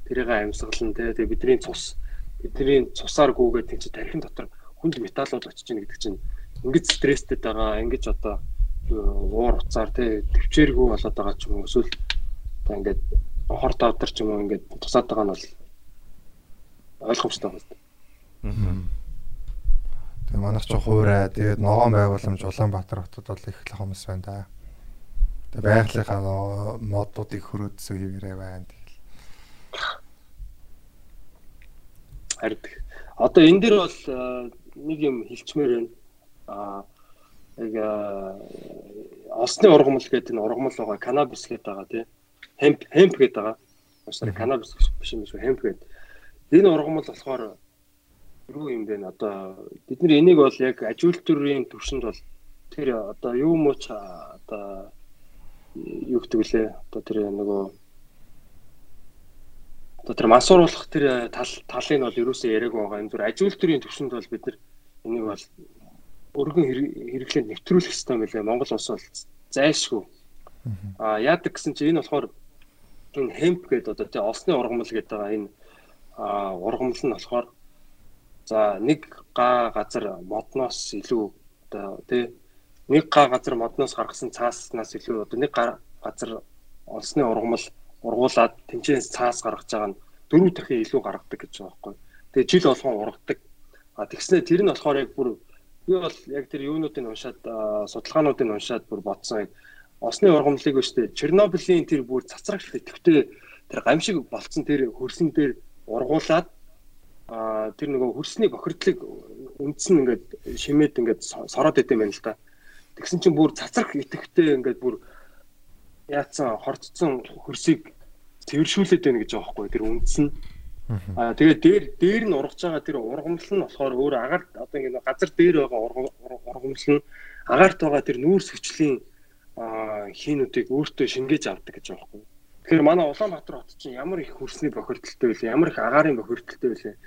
тэрийг амьсгалан тий. Тэгээд бидний цус бидний цусаар гүгээд тийч тархин дотор хүнд металлууд очиж гин гэдэг чинь ингэж стресстэй байгаа. Ингэж одоо уур уцаар тий төвчээргүй болоод байгаа ч юм уу эсвэл та ингээд хор тавдар ч юм уу ингээд тусаад байгаа нь бол ойлгомжтой байна. Аа. Манайх ч хуурай тэгээд ногоон байгууламж Улаанбаатар хотод бол их л хүмүүс байна да. Тэгээ байгалийнхаа модуудыг хөрөөдсөн хэвээрээ байна. Харин одоо энэ дэр бол нэг юм хэлчмээр байна. Аа яг осны ургамал гэдэг энэ ургамал байгаа канабис гэдэг байгаа тийм хемп хемп гэдэг байгаа. Уусаар канабис биш юм шүү хемп гэдэг. Энэ ургамал болохоор юу юм бэ? Одоо бид нар энийг бол яг ажил төрийн төвшөнд бол тэр одоо юу мууч одоо юу гэдэг лээ? Одоо тэр нөгөө одоо тэр мансууруулах тэр тал талыг нь бол ерөөсөө яриаг байгаа. Энэ зүр ажил төрийн төвшөнд бол бид нар энийг бол өргөн хэрэглээнд нэвтрүүлэх хэрэгтэй байлаа. Монгол улс бол зайлшгүй. А яадаг гэсэн чинь энэ болохоор энэ хемп гэдэг одоо тий осны ургамал гэдэг байгаа энэ ургамал нь болохоор за нэг га газар модноос илүү одоо тий нэг га газар модноос гаргасан цааснаас илүү одоо нэг газар олсны ургамал ургуулад тэнцэнээс цаас гаргаж байгаа нь дөрөв дахин илүү гаргадаг гэж байгаа байхгүй. Тэгээ жил болгон ургадаг. А тэгснэ тэр нь болохоор яг бүр би бол яг тэр юунуудыг уншаад судалгаануудыг уншаад бүр бодсон яг осны ургамлыг өштэй Чернобылийн тэр бүр цацрагч идэвхтэй тэр гамшиг болцсон тэр хөрсөн дээр ургуулад а тэр нөгөө хөрсний бохирдлыг үндсэн ингээд шимээд ингээд сороод идэм байна л та. Тэгсэн чинь бүр цацрах идэвхтэй ингээд бүр яатсан хорцсон хөрсийг цэвэршүүлээд байна гэж байгаа байхгүй тэр үндсэн. Аа тэгээд дээр дээр нь ургаж байгаа тэр ургамал нь болохоор өөр агаар одоо ингэ газар дээр байгаа ургамал нь агаарт байгаа тэр нүүрс хүчлийн хийнүүдийг өөртөө шингээж авдаг гэж байгаа байхгүй. Тэгэхээр манай Улаанбаатар хот чинь ямар их хөрсний бохирдолтой вэ? Ямар их агаарын бохирдолтой вэ?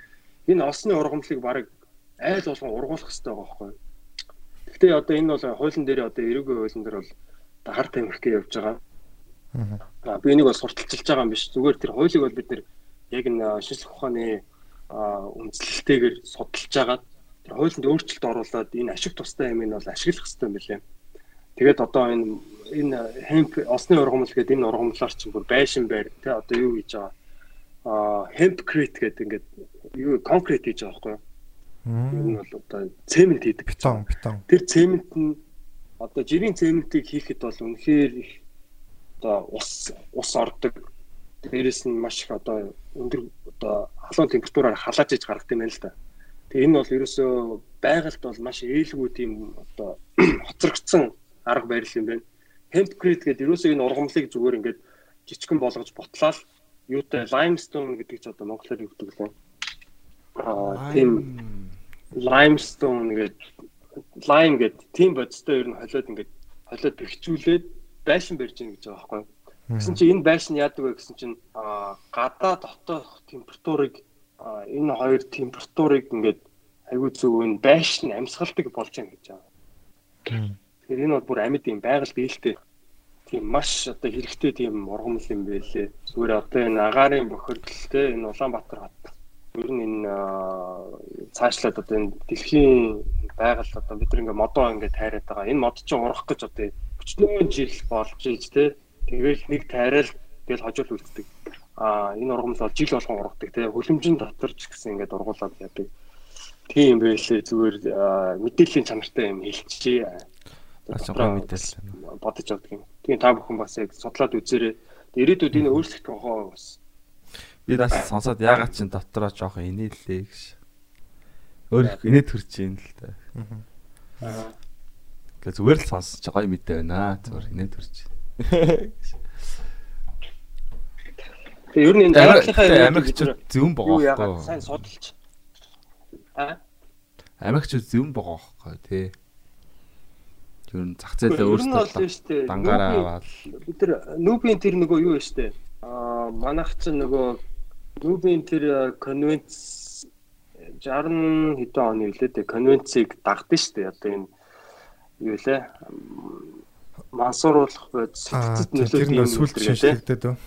Энэ осны ургамлыг баг айл болгон ургуулах хэрэгтэй байгаа байхгүй. Гэхдээ одоо энэ бол хуулийн дээр одоо эрүүгийн хуулийн дээр бол харт тамхигээ явж байгаа. Аа би энийг бол сурталчилж байгаа юм биш. Зүгээр тэр хуулийг бол бид нэр яг энэ шинжлэх ухааны үндэслэлтэйгээр судалж агаад тэр хуулинд өөрчлөлт оруулаад энэ ашиг тустай юм нь бол ашиглах хэрэгтэй юм билээ. Тэгээд одоо энэ энэ хемп осны ургамал гэдэг энэ ургамлаар чинь бүр байшин байр тий одоо юу хийж байгаа а hempcrete гэдэг ингээд юу конкрет хийж байгаа байхгүй юу? Энэ бол одоо цемент хийдэг. Бетон, бетон. Тэр цемент нь одоо жирийн цементийг хийхэд бол үнэхээр их одоо ус ус ордог. Дээрээс нь маш их одоо өндөр одоо халуун температураар халааж иж гаргадаг юм байна л да. Тэгээ энэ бол ерөөсөө байгальд бол маш ээлгүй тийм одоо (clears throat) хоцрогдсон арга барил юм байна. Hempcrete гэдэг ерөөсөө энэ ургамлыг зүгээр ингээд жижигэн болгож бутлаад юутай limestone гэдэг ч одоо монголоор юу гэдэг лээ. Аа тийм limestone гэдэг lime гэдэг тийм бодистой ер нь холиод ингээд холиод бэхжүүлээд байшин барьж гин гэж байгаа байхгүй. Гэсэн чинь энэ байшин яадаг вэ гэсэн чинь гадаа дотоох температурыг энэ хоёр температурыг ингээд аягүй зөв энэ байшин амьсгалдаг болж байгаа гэж байгаа. Тэгэхээр энэ бол бүр амьд юм байгаль дийлтэй тийм маш одоо хэрэгтэй тийм ургамал юм байлээ. Зүгээр одоо энэ агаарын бохирдолтэй энэ Улаанбаатар хот ер нь энэ цаашлаад одоо энэ дэлхийн байгаль одоо бид нэг модоо ингээд тайраад байгаа. Энэ мод чинь урах гэж одоо өчнөө жил болж ийж те. Тэгэл нэг тайраал тэгэл хожил үлддэг. А энэ ургамал бол жил болгон ургадаг те. Хөлөмжин дотор ч гэсэн ингээд ургуулад яадаг. Тийм байлээ зүгээр мэдээллийн чанартай юм хэлчихье Асуугаа мэдээлэл бодож авдаг юм. Тэгээ та бүхэн бас яг судлаад үзээрэй. Ирээдүйд энэ өөрчлөлт гохоо бас. Би бас сонсоод ягаад ч дотроо жоох инээлээ гэж. Өөр инээд төрж юм л да. Аа. Тэгээ зүгээр л сонсож гоё мэдээ байна. Зүгээр инээд төрж. Тэгээ ер нь энэ Америкийнхаа Америкчууд зөвөн байгаа байхгүй юу? Сайн судалж. Аа? Америкчууд зөвөн байгаа байхгүй тий. Ер нь зах зээлээ өөрсдөө дангаараа аваад. бид тэр нүүбийн тэр нөгөө юу штэ? Аа манайх ч нөгөө нүүбийн тэр конвенц 60 хэдэн оны үлээ тэ конвенцийг дагдаг штэ одоо энэ юу лээ? Мансууруулах бод сэтгцэд нөлөөлөх юм сүлд шилжигдээд үү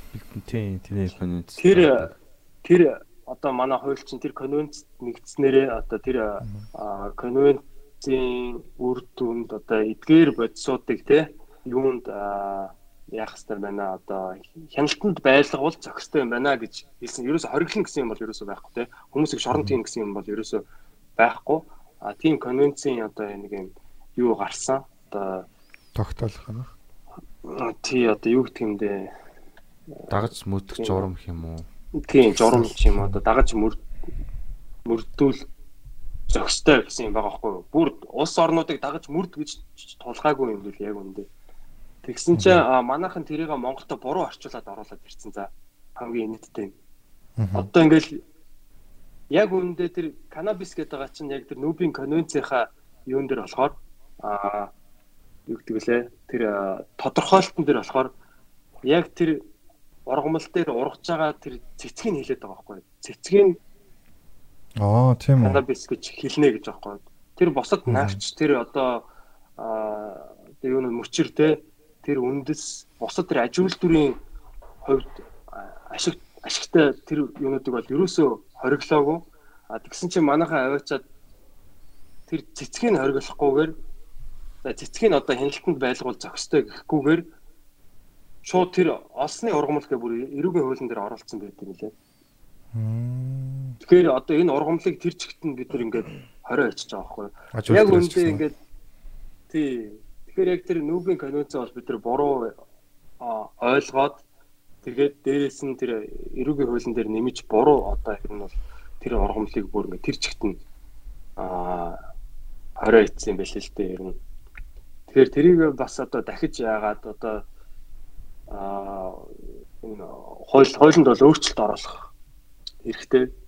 тийм тийм конвенц. Тэр тэр одоо манай хууль чинь тэр конвенцэд нэгдснээрээ одоо тэр конвенц эцсийн үр дүнд одоо эдгээр бодисуудыг те юунд яах хэвээр байна одоо хяналтанд байлгавал зохистой юм байна гэж хэлсэн. Ерөөсө хориглон гэсэн юм бол ерөөсө байхгүй те хүмүүсийг шорон тийм гэсэн юм бол ерөөсө байхгүй. А тийм конвенцийн одоо нэг юм юу гарсан одоо тогтоолох юм. Тий одоо юу гэх юм бэ? Дагаж мөдөх журам гэх юм уу? Тийм журам юм одоо дагаж мөрдүүл зөкстэй гэсэн юм байгаа байхгүй юу. Бүр улс орнуудыг дагаж мөрд гэж тулгаагүй юм бэл яг үндэ. Тэгсэн чинь манайхан тэрийг Монголд буруу орчуулад оруулаад ирсэн за хамгийн нийттэй. Одоо ингээл яг үндэ тэр канабис гэдэг байгаа чинь яг тэр Нүбийн конвенцийнхаа юун дээр болохоор аа юу гэдэг лээ тэр тодорхойлолтон дээр болохоор яг тэр ургамал дээр ургаж байгаа тэр цэцгийг хэлээд байгаа байхгүй цэцгийн Аа тийм үү. Канабис гэж хэлнэ гэж аахгүй. Тэр босод навч тэр одоо аа тэр юу нэг мөчр те тэр үндэс босод тэр аж үйлдвэрийн хувьд ашиг ашигтай тэр юунуудыг бол ерөөсөө хориглоогүй. А тэгсэн чинь манайхаа аваачаад тэр цэцгийг хориглохгүйгээр цэцгийг одоо хяналтанд байлгуул зохистой гэхгүйгээр шууд тэр олсны ургамал гэх бүр эрүүгийн хуулийн дээр оролцсон байдаг юм лээ. Тэгэхээр одоо энэ ургамлыг тэр чигт нь бид нар ингээд хорио очиж байгаа байхгүй. Яг үндэ ингээд тий. Тэгэхээр яг тэр нүүбийн конвенц бол бид нар буруу ойлгоод тэгээд дээрэс нь тэр эрүүгийн хуулийн дээр нэмж буруу одоо ер нь бол тэр ургамлыг бүр ингээд тэр чигт нь аа хорио ицсэн байл л дээ ер нь. Тэгэхээр тэрийг бас одоо дахиж яагаад одоо аа энэ хууль хуулинд бол өөрчлөлт оруулах хэрэгтэй.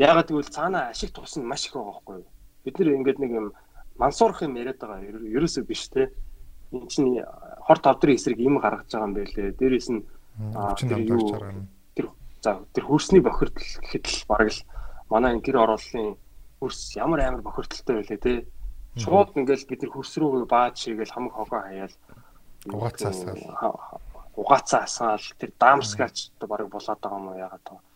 Яагаад гэвэл цаана ашиг тус нь маш их байгаа байхгүй юу? Бид нэр ингээд нэг юм мансуурах юм яриад байгаа ерөөсөө биш те. Энд чинь хор тавдрын эсрэг юм гаргаж байгаа юм байлээ. Дээрээс нь тэр юу тэр за тэр хөрсний бохирдол гэхэд л бараг л манай энэ гэр орооллын хөрс ямар амар бохирдолтой байлээ те. Шууд ингээл бид нар хөрс рүү бааж шигээл хамаг хогоо хаяал угаацаасаа угаацаа асаал тэр даамсгаач одоо баг болоод байгаа юм уу яагаад вэ?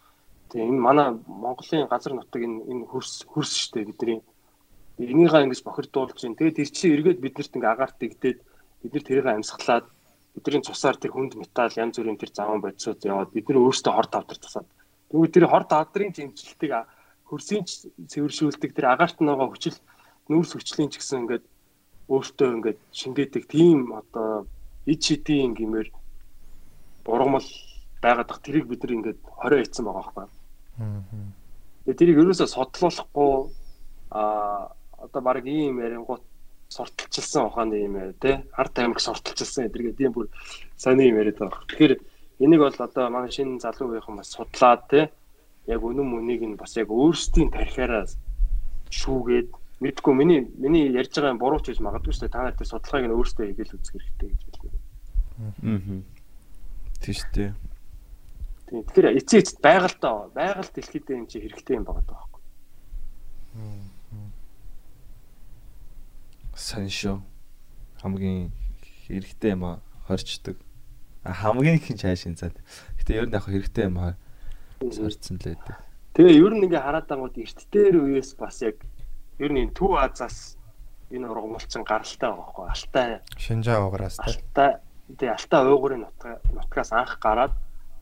Тэгээ энэ манай Монголын газар нутаг энэ энэ хөрс хөрс штэ бидний энийгээ ингэж бохирдуулж чинь. Тэгээд тэр чинь эргээд биднэрт ингээ агаарт игдээд бид нар тэрийг амьсгалаад бидний цусаар тэр хүнд металл янз бүрийн тэр заван бодисууд яваад бид нар өөрсдөө хорт авдар тасаад. Тэгвэл тэр хорт авдрын зэмжилтийг хөрсийн цэвэршүүлдэг тэр агаарт нөгөө хүчил нүүрс хүчлийн ч гэсэн ингээд өөртөө ингээд шингээдэг тийм одоо ид шидийн гимээр ургамал байгаад бах тэрийг бид нар ингээд хорио ийцэн байгаа байхгүй. Тэгээ тэрийг ерөөсөө содлуулахгүй а одоо баг ийм ярингууд сурталчилсан ухааны юм ээ тий арт аймаг сурталчилсан эдэргээ тийм бүр сони юм яриад байгаа. Тэгэхээр энийг бол одоо манай шинэ залуу үеийнхэн бас судлаад тий яг үнэн мөнийг нь бас яг өөрсдийн тарихаараа шүүгээд мэдгүй миний миний ярьж байгаа буруу ч гэж магадгүй шүү дээ та нар тэр судалгааг нь өөрсдөө хийгээл үзэх хэрэгтэй гэж хэлдэг. Аа. Тийм шүү дээ. Тийм тэгэхээр эцээ эцэд байгальтаа байгальт дэлхийдээ юм чи хэрэгтэй юм байгаа даа. Сайн шүү. Хамгийн хэрэгтэй юм а хорчдөг. А хамгийн их чаашин зад. Гэтэ ер нь яг хэрэгтэй юм а сорцсон л байдаг. Тэгээ ер нь ингээ хараад байгууд эрт дээр үеэс бас яг ер нь энэ Төв Азаас энэ ургамалчин гаралтай байгаа байхгүй алтай Шинжаа угараас тэ. алтай тий алтай уугуурын нутга нутгаас анх гараад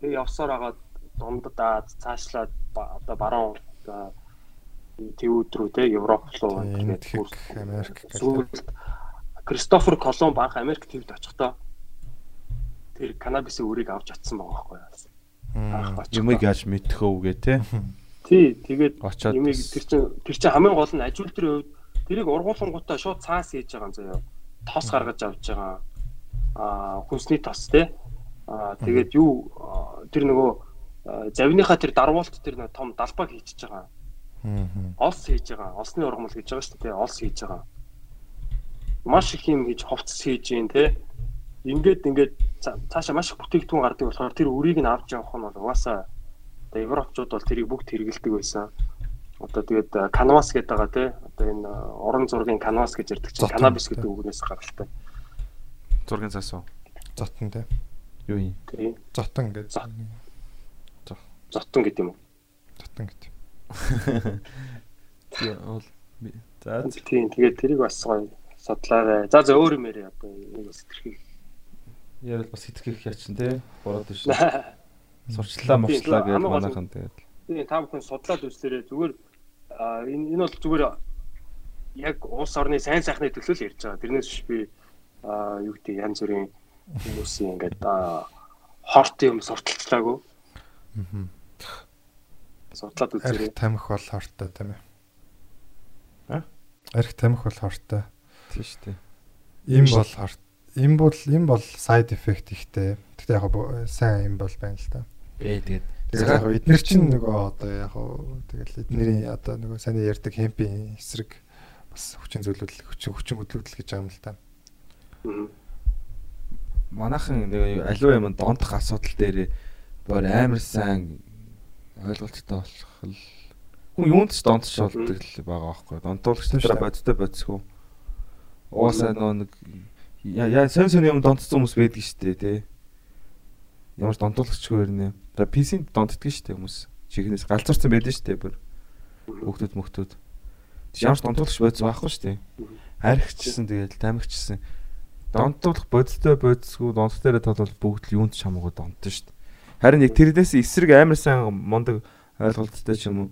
тэгээ явсаар агаад дундад Аз цаашлаад одоо баруун Тэвүүд рүү те Европ руу Тэгээд Америк сүүлд Кристофер Колумб анх Америк твд очихдоо тэр канабисын үрийг авч атсан байгаа байхгүй юу. Юмыг яаж мэдхөө үгээ те. (laughs) Тий, тэгээд юмыг тэр чин тэр чин хамгийн гол нь ажилтрын хувьд тэрийг ургуулгуудаа шууд цаас хийж байгаа юм заяа. Тос гаргаж авч байгаа. Аа хүнсний тос те. Аа тэгээд юу тэр нөгөө завныхаа тэр дарвуулт тэр том далбаг хийчихэж байгаа. Олс хийж байгаа. Олсны ургамал хийж байгаа шүү дээ. Олс хийж байгаа. Маш их юм хийж ховц хийж гин те. Ингээд ингээд цаашаа маш их бүтээгдэхүүн гардаг болохоор тэр үрийг нь авч явах нь бол угаасаа одоо европчууд бол тэрийг бүгд хэрэгэлдэг байсан. Одоо тэгээд канвас гэдэг байгаа те. Одоо энэ уран зургийн канвас гэж ярьдаг чинь канабис гэдэг үгнээс гаралтай. Зургийн цаас уу? Зотон тэ. Юу юм? Тийм. Зотон гэж. Зотон гэдэг юм уу? Зотон гэдэг. (laughs) Тийм бол за Тийм тэгээд тэрийг бас гоё судлаарай. За за өөр юм яриа одоо энэ сэтгэрхийг. ярил бас хитгэх яачин те. Бороод биш. (laughs) Сурчлаа мурчлаа гэж манайхан тэгээд. Тийм та бүхэн судлаад үзлээрээ зүгээр энэ энэ бол зүгээр яг улс орны сайн сайхны төлөө л ярьж байгаа. Тэрнээс биш би юу гэдэг янз бүрийн хүмүүсийн ингээд хорт юм сурталчлаагүй. Аа судлаад үзээрэй. Арх тамхи бол хортой тийм ээ. А? Арх тамхи бол хортой. Тийм шүү дээ. Им бол хорт. Им бол им бол side effect ихтэй. Гэхдээ яг сайн им бол байна л да. Ээ тэгээд Тэгээд яг эднэр чинь нөгөө одоо яг тэгэл эднэрийн одоо нөгөө сайн ярьдаг хемпийн эсрэг бас хүчин зөвлөлт хүчин хүчин хөдөлгөл гэж байгаа юм л та. Манайхан нэг аливаа юм донтох асуудал дээр боор амар сайн ойлголттой болох л хүн юунд ч донтч болдог л байгаа байхгүй. Донтуулагч тэр бодтой бодсгүй. Нөө нэг яа сэн сэн юм донтцсон хүмүүс байдаг шүү дээ тий. Ямар ч донтуулагчгүй ирнэ. За PC-нд донтддаг шүү дээ хүмүүс. Чихнээс галзуурсан байдаг шүү дээ бүр. Хүүхдүүд мөхтүүд. Ямар ч донтуулагч бодсон байхгүй шүү дээ. Архичсэн тэгэл тамигчсэн. Донтуулах бодтой бодсгүй донт дээр толвол бүгд л юунд ч хамаагүй донтсон шүү дээ. Харин яг тэрнээс эсрэг амар сайн мундаг ойлголттой ч юм уу.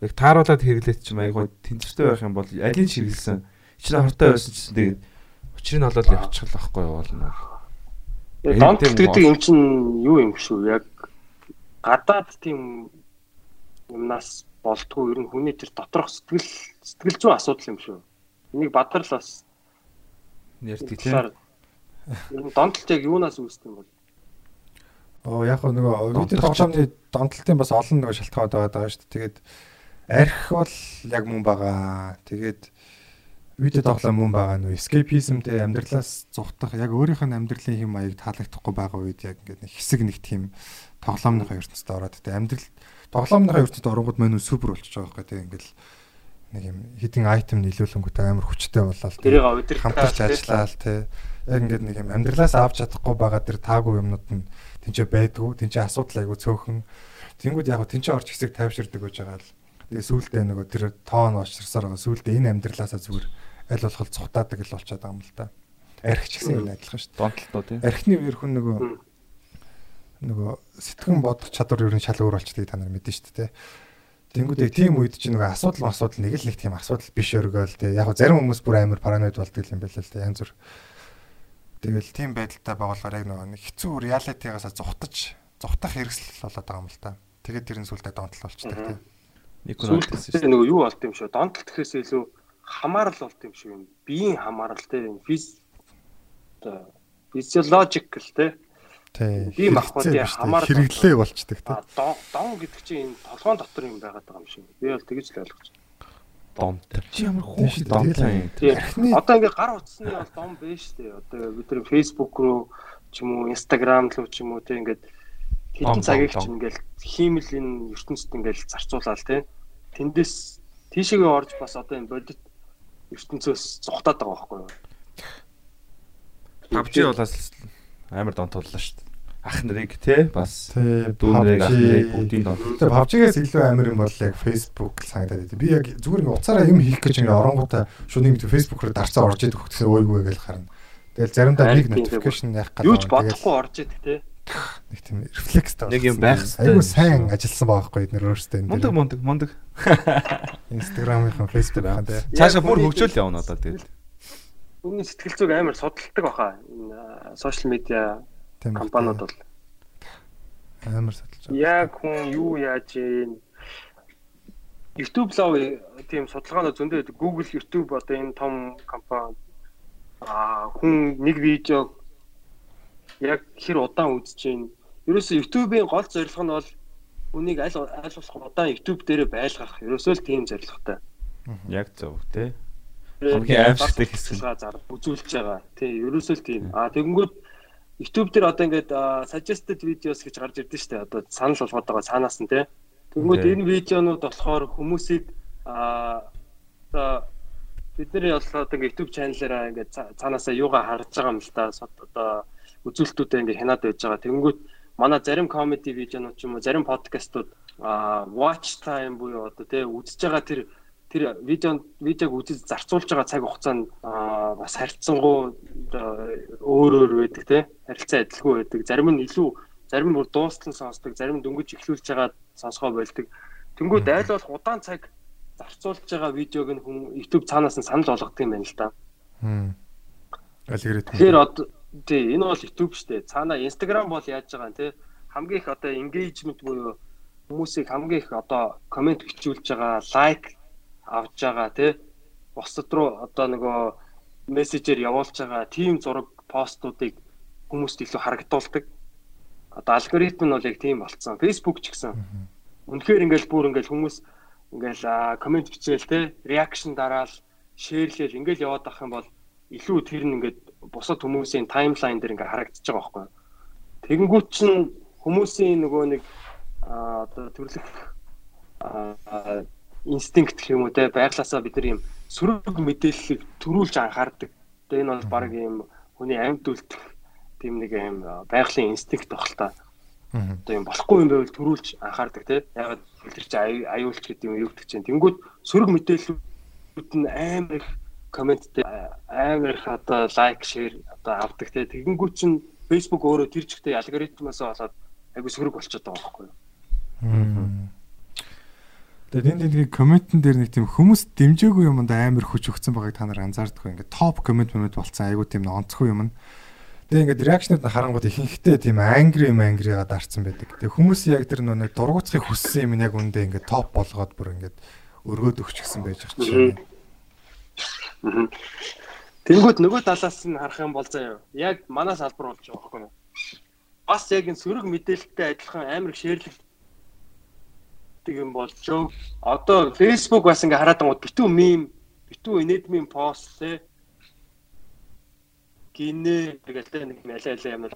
Яг тааруулаад хэрэглээд ч юм айгуу тэнцвэртэй байх юм бол алийг ширгэлсэн. Чинь хортой байсан ч тэгээд учрыг нь олоод явчих л байхгүй болно. Донт гэдэг юм чинь юу юм шүү яг гадаад тийм юмнаас болтгүй ер нь хүний тэр доторх сэтгэл сэтгэл зүйн асуудал юм шүү. Энийг бадрал бас ярьдаг тийм. Ер нь донтолт яг юунаас үүсдэг юм бол? Оо яг нөгөө видео тоглоомны донтолтын бас олон нөгөө шалтгаанууд байгаа даа шүү дээ. Тэгээд арх бол яг мөн байгаа. Тэгээд видео тоглоом мөн байгаа нөө escapismтэй амьдралаас зугтах яг өөрийнх нь амьдралын хэм маяг таалагдахгүй байгаа үед яг ингээд нэг хэсэг нэг тийм тоглоомныхаа ертөнцид ороод тэгээд амьдрал тоглоомныхаа ертөнцид оронгууд мань супер болчихж байгаа байхгүй тэгээд ингээд нэг юм хитэн айтем нийлүүлэнгүүт амар хүчтэй болоод тэрийг удирдах хамтарч ажиллаал тий яг ингээд нэг юм амьдралаас авч чадахгүй байгаа тэр таагүй юмнууд нь тэнцээ байдгүй тэнцээ асуудал айгу цөөхөн тэнгууд яг тэнцээ орч хэсэг тайвширдаг гэж байгаа л Тэгээ сүүлдээ нөгөө тэр тоон очирсаар байгаа. Сүүлдээ энэ амьдралаасаа зүгээр аль болох цухтаадаг л болчиход байгаа юм л да. Арх ч гэсэн юм адилхан шүү дээ. Донтолтоо тийм. Архины үер хүн нөгөө нөгөө сэтгэн бодох чадвар ер нь шал өөр болчтой та нар мэдэн шүү дээ. Тэнгүүдээ тийм үед чинь нөгөө асуудал асуудал нэг л нэг тийм асуудал биш өргөөл те. Яг зарим хүмүүс бүр амар параноид болдог юм байл л те. Янз бүр. Тэгэл тийм байдалтай байгуулгаар яг нөгөө хэцүү реалитигаас зүхтаж зүхтах хэрэгсэл болоод байгаа юм л та. Тэгээд тэр нь сүлдээ донтол болчтой те. Нэг хүн Сүүлдээ нөгөө юу болт юм шүү. Донтолт гэхээс илүү хамаарал болт юм шиг юм. Биеийн хамаарал те. Физ физиологикл те. Тий. Би махбодын хамаар хэрэглээ. А дон дон гэдэг чинь энэ толгоон дотор юм байгаад байгаа юм шиг. Би бол тэгэж л ойлгож байна. Донт. Чи ямар хүүхэд дээ. донтой юм. Одоо ингээд гар утасны бол дом биш шүү. Одоо бид нар Facebook руу ч юм уу Instagram руу ч юм уу тийм ингээд хэдэн цагийг ч ингээд хиймэл энэ ертөнцид ингээд зарцуулаад тийм. Тэндээс тийшээгээ орж бас одоо энэ бодит ертөнцөөс зугатаад байгаа байхгүй юу? PUBG болоос амар донтоллоо шүү дээ. Ах нарыг те бас дүүнэрийг ах нарыг бүгдийг донтоллоо. Тэгээ PUBG-гээс илүү амар юм бол яг Facebook л санагдаад байд. Би яг зүгээр ингээ уцаараа юм хийх гэж ингээ оронгуудаа шууд нэг Facebook руу дарцаа орж идэх гэсэн ойгүй гэж харна. Тэгэл заримдаа нэг notification яах гэдэг. Юу ч бодохгүй орж идэг тийм. нэг тийм рефлекстэй. Нэг юм байх. Айгуу сайн ажилласан байгаа байхгүй эдгээр өөрсдөө энэ. Мундаг мундаг мундаг. Instagram-ийн Facebook-ийн тий. Цаашаа бүр хөгжөөл явна одоо тэгэл. Үүний сэтгэл зүг амар судалдаг баха. Энэ сошиал медиа компаниуд бол амар судалж байгаа. яг хүн юу яаж ийн YouTube лав тийм судалгаанууд зөндөө. Google, YouTube одоо энэ том компани а хүн нэг видео яг хэр удаан үзэж ийн. Ерөөсөө YouTube-ийн гол зорилго нь бол хүнийг аль аль болох удаан YouTube дээр байлгах. Ерөөсөө л тийм зорилготой. Яг зөв те. Хамгийн аимшигтай хэсэг зар үзүүлж байгаа. Тий, ерөөсөө л тийм. А тэгэнгүүт YouTube дээр одоо ингээд suggested videos гэж гарч ирдэ штэ. Одоо санал болгоод байгаа цаанаас нь. Тэгэнгүүт Тий. энэ видеонууд болохоор хүмүүсийг а одоо бидний бол одоо ингээд YouTube channel-аараа ингээд ца- цаанаасаа юугаа харж байгаа юм л та. Сод одоо үзүүлэлтүүдээ ингээд хянаад байж байгаа. Тэгэнгүүт манай зарим comedy видеонууд ч юм уу, зарим подкастууд watch time буюу одоо тий үзэж байгаа тэр тэр видео видеог үзэж зарцуулж байгаа цаг хугацаанд аа бас харилцсангуу одоо өөр өөр байдаг те харилцаа адилгүй байдаг зарим нь илүү зарим нь дуустал сонсдог зарим нь дөнгөж эхлүүлж байгаа сонсгоо болдог тэнгүүд айл болох удаан цаг зарцуулж байгаа видеог нь хүн YouTube цаанаас нь санал болгодог юм байна л да Хм. Алгоритм. Тэгэхээр одоо тий энэ бол YouTube шүү дээ. Цаана Instagram бол яаж байгаа юм те хамгийн их одоо engagement буюу хүмүүсийг хамгийн их одоо комент бичүүлж байгаа, лайк авж байгаа те бусдад руу одоо нөгөө мессежээр явуулж байгаа тийм зураг постуудыг хүмүүст илүү харагдуулдаг. Одоо алгоритм нь бол яг тийм болцсон. Facebook ч гэсэн. Үнэхээр ингээл бүр ингээл хүмүүс ингээл комент бичээл те реакшн дараал шеэрлэл ингээл яваад авах юм бол илүү тэр нь ингээд бусад хүмүүсийн таймлайн дээр ингээ харагдаж байгаа байхгүй. Тэгэнгүүт чинь хүмүүсийн нөгөө нэг одоо төрлөх инстинкт гэх юм уу те байглаасаа бид нар юм сөрөг мэдээллийг төрүүлж анхаардаг. Тэгээ энэ бол баг юм хүний амьд үлдэх тийм нэг юм аа, байгалийн инстинкт. Мгм. Одоо юм болохгүй юм байвал төрүүлж анхаардаг те. Ягаад тэр чинь аю- аюулч гэдэг юм юу гэдэг чинь. Тэнгүүд сөрөг мэдээллүүд нь амар их комменттэй амар их одоо лайк шеэр одоо авдаг те. Тэгэнгүүт чинь Facebook өөрөө тэр чигтээ алгоритмаас болоод айгу сөрөг болчиход байгаа байхгүй юу? Мм. Тэгээд энэ тийм комментэн дээр нэг тийм хүмүүс дэмжээгүй юмд амар хүч өгсөн байгааг та нар анзаардгүй. Ингээд топ коммент коммент болцсон айгуу тийм онцгүй юм. Тэгээд ингээд реакшнууд харангууд ихэнхдээ тийм ангри мангрига дарцсан байдаг. Тэгээд хүмүүс яг тэр нэг дургуцахыг хүссэн юм яг үндэ ингээд топ болгоод бүр ингээд өргөөд өгчихсэн байж байгаа чинь. Тэнгүүд нөгөө талаас нь харах юм бол заяа. Яг манаас албар болж байгаа байхгүй юу? Бас яг энэ сөрөг мэдээлэлтэй адилхан амар их шеэрлэг юм болж шүү. Одоо Facebook бас ингээ хараад байгаа битүү мим, битүү инээд мим пост те. Гинэ тэ нэг алей алей юм.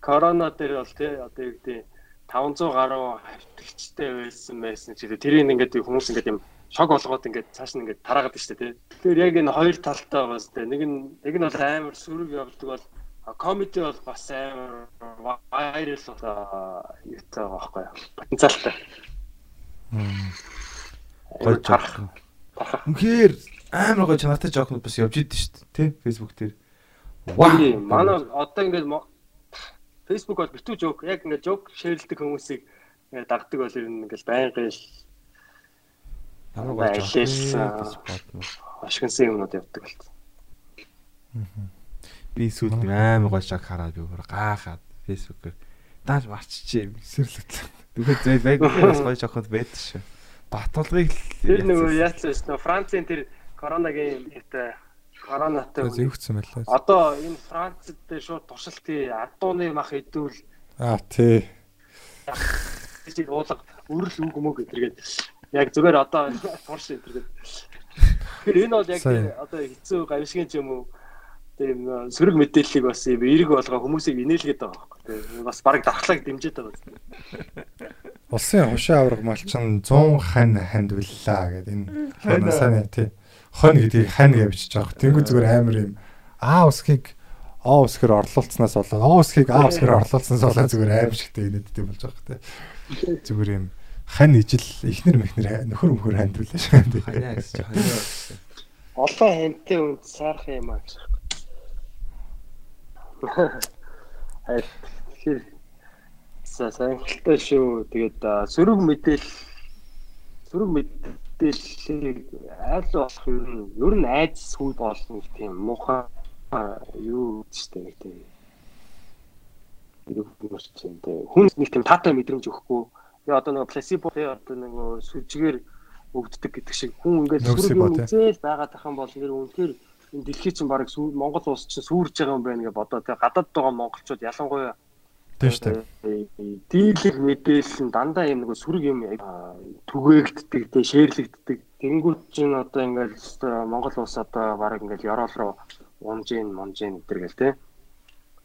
Корона дээр бол те одоо юу гэдэг 500 гаруй хавтагчтай байсан байсан ч гэдэг. Тэрийг ингээд хүмүүс ингээд юм шок болгоод ингээд цааш нь ингээд тараагаад штэ тий. Тэгэхээр яг энэ хоёр талтай байгаа сте. Нэг нь нэг нь бол амар сөрөг явдаг бол комеди бол бас амар вайрал юутай байгаа байхгүй юу? Потенциалтай. Гой жоох. Үнэхээр амар гой чанартай жоохнууд бас явж идэв шүү дээ. Тэ Facebook дээр. Вау. Манай одоо ингээд Facebook бол битүү жоок яг ингээд жоок шеэрлдэг хүмүүсийг ингээд дагдаг бол ер нь ингээд байнгын л жоох гэж бодно. Ашигнсан юмнууд явдаг болт. Би сүүл амар гой жоок хараад би бүр гахаад Facebook-ээр дааж марччихээ сэрлэгдлээ. Тэгэхээр зээл байг бас гой жооход байдаг шүү. Батулгыг тэр нөгөө яац вэ? Францын тэр коронагийн хэвтэй коронатай зэвгцсэн байлаа. Одоо энэ Францад дээр шууд туршилтын адууны мах идвэл аа тий. Чи уулга үрэл үг мөг гэдэргээд яг зүгээр одоо (laughs) турш гэдэргээд. Тэгэхээр энэ бол яг одоо хэцүү гавшигын ч юм уу тийм сөрөг мэдээллийг бас эерэг болгоо хүмүүсийг инээлгээд байгаа байхгүй тийм бас баг дархлааг дэмжиж байгаа. Улсын хушаа авраг малчин 100 хань хандвиллаа гэдэг энэ ханасаа тий хонь гэдгийг хань гэж бичиж байгаа. Тэнгүү зүгээр амар юм А усхийг А усхэр орлуулснаас болоод А усхийг А усхэр орлуулснаас болоод зүгээр амар шигтэй инээдтэй болж байгаа хэрэг. Зүгээр юм хань ижил ихнэр мэхнэр нөхөр мөхөр хандвлаа шүү дээ. Олон хэнтэй үнд саарах юм аа гэж. (laughs) Тэгэхээр сонирхолтой шүү. Тэгээд сөрөг мэдээл сөрөг мэдээллийг айл болох нь ер нь айц сүү болно гэх тийм муухай юу гэжтэй нэг тийм хүн нэг тийм таатай мэдрэмж өгөхгүй. Тэгээ одоо нөгөө пласибо тэгээ одоо нөгөө сүлжгээр өгддөг гэдэг шиг хүн ингээд сүрэг үзэл байгаа тахын бол нэр үнэхээр энэ дэлхий чинь баг Монгол улс чинь сүрж байгаа юм байна гэж бодоо. Тэгээ гадаад байгаа монголчууд ялангуяа Тийм шүү дээ. Дийлэг мэдээлэл нь дандаа юм нэг сүрэг юм түгээгддэг, тэг шеэрлэгддэг. Тэнгүүт чинь одоо ингээд Монгол улс одоо баг ингээд ёроол руу унжийн, монжийн гэдэр гэл те.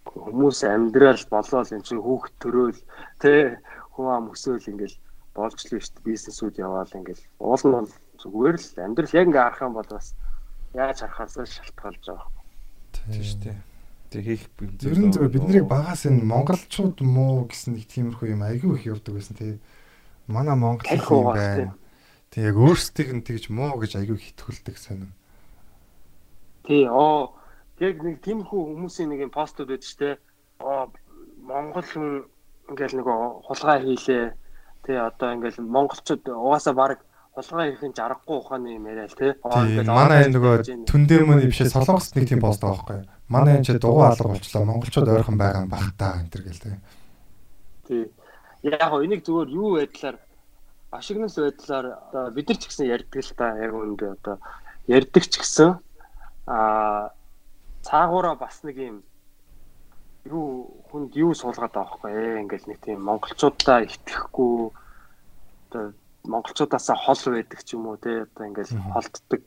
Хүмүүс амьдрал болоод эн чинь хүүхд төрөөл те хүн ам өсөөл ингээд болж л шүү дээ. Бизнесүүд яваал ингээд уул нь зүгээр л амьдрал яг ингээд харах юм бол бас яаж харахаас шалтгаалж байгаа. Тийм шүү дээ. Тэг хийх Ер нь зөв биднийг багаас энэ монголчууд муу гэсэн нэг тиймэрхүү юм айгүй их явдаг байсан тий. Манай монгол юм байна. Тэг яг өөрсдийг нь тэгж муу гэж айгүй хитгүүлдэг сонин. Тий, оо яг нэг тиймэрхүү хүмүүсийн нэг юм постууд байдаг ч тий. Аа монгол хүн ингээл нэг хулгай хийлээ. Тий одоо ингээл монголчууд угаасаа баг хулгай хийх нь жаргагүй ухааны юм яриа л тий. Манай нөгөө түндэр мөн бишээ солонгост нэг тийм пост байгаа байхгүй Манай энэ ч дугуй алга болчлоо. Монголчууд ойрхон байгаа юм бах та энэ төр гэл тээ. Тий. Яг гоо энийг зүгээр юу байдлаар ашигнаас байдлаар одоо бид нар ч гэсэн ярьдаг л та яг үүндээ одоо ярьдаг ч гэсэн аа цаагаараа бас нэг юм юу хүнд юу суулгаад байгаа байхгүй ээ ингээл нэг тийм монголчуудаа итгэхгүй одоо монголчуудаасаа хол байдаг ч юм уу те одоо ингээл холддог.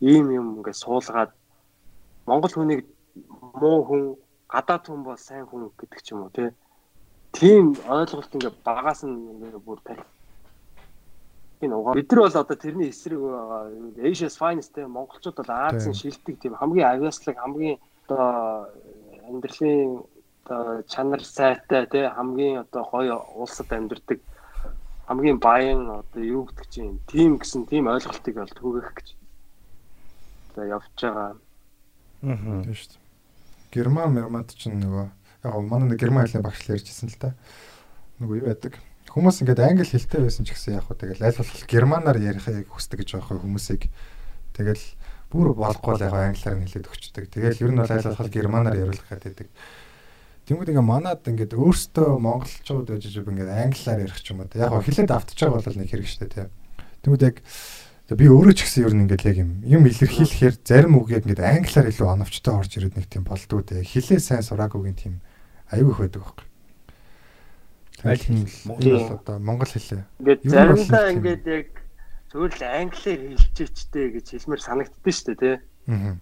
Ийм юм ингээд суулгаад монгол хүнийг муу хүн гадаад хүн бол сайн хүн гэдэг ч юм уу тийм ойлголт ингээ багаас нь ингээ бүр тарих энэ угаа бид нар бол одоо тэрний эсрэг Asia's finest те монголчууд бол Азийн шилдэг тийм. Хамгийн авиаслаг хамгийн одоо амьдралын одоо чанар сайтай те хамгийн одоо гоё улсад амьдардаг хамгийн баян одоо юу гэдэг чинь тийм гэсэн тийм ойлголтыг бол түгэх гэж одоо явж байгаа. Аа. Тийм шүү дээ. Герман Мермат ч нөгөө яг манай нэг герман хэлний багш ярьжсэн л та. Нөгөө юу яадаг. Хүмүүс ингээд англи хэлтэй байсан ч гэсэн яг хөө тэгэл аль болох германаар ярихыг хүсдэг гэж байгаа хүмүүсийг тэгэл бүр болохгүй л яг англиар нь хэлээд өгчдөг. Тэгэл ер нь бол аль болох германаар яриулах гэдэг. Тэнгүүд ингээ манад ингээд өөртөө монголчууд байж ингээд англиар ярих ч юм уу. Яг хэлээд автчих бол нэг хэрэг штэ тий. Тэнгүүд яг Би өөрөө ч гэсэн ер нь ингээд яг юм юм илэрхийлэхээр зарим үг яг ингээд англиар илүү оновчтой орж ирээд нэг тийм болдгоо те. Хилээ сайн сураагүйгийн тийм аюу их байдаг байхгүй. Аль хэл одоо монгол хэлээ. Ингээд заримдаа ингээд яг зөвхөн л англиар хэлчихээчтэй гэж хэлмээр санагддээ шүү дээ те. Аа.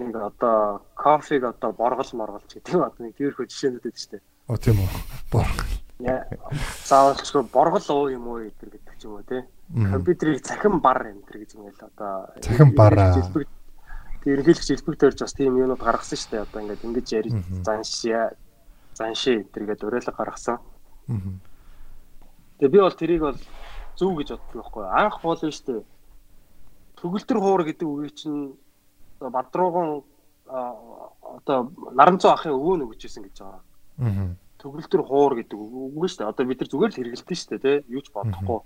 Нэг одоо кофег одоо боргол морголч гэдэг одоо нэг тиймэрхүү жишээнүүд байдаг шүү дээ. Оо тийм үү. Боргол. Яа. Заавалчгүй боргол уу юм уу гэдэг ч юм уу те компьютерийг цахим бар энэ гэж ингээл одоо цахим бараа ерөнхийлөгч хэлбэг төрж бас тийм юмнууд гаргасан шүү дээ. Одоо ингээд ингэж заншээ энэ төр гэдэг уриалга гаргасан. Тэгээ би бол тэрийг бол зөв гэж боддог байхгүй? Анх бол нь штэ төгөлтөр хуур гэдэг үгийг чинь бадрууган одоо наранцуу ахын өвөө нөгөжсэн гэж байгаа. Аа. Төгөлтөр хуур гэдэг үг үг штэ. Одоо бид нар зүгээр л хэрэгэлдэж штэ тий. Юу ч бодохгүй.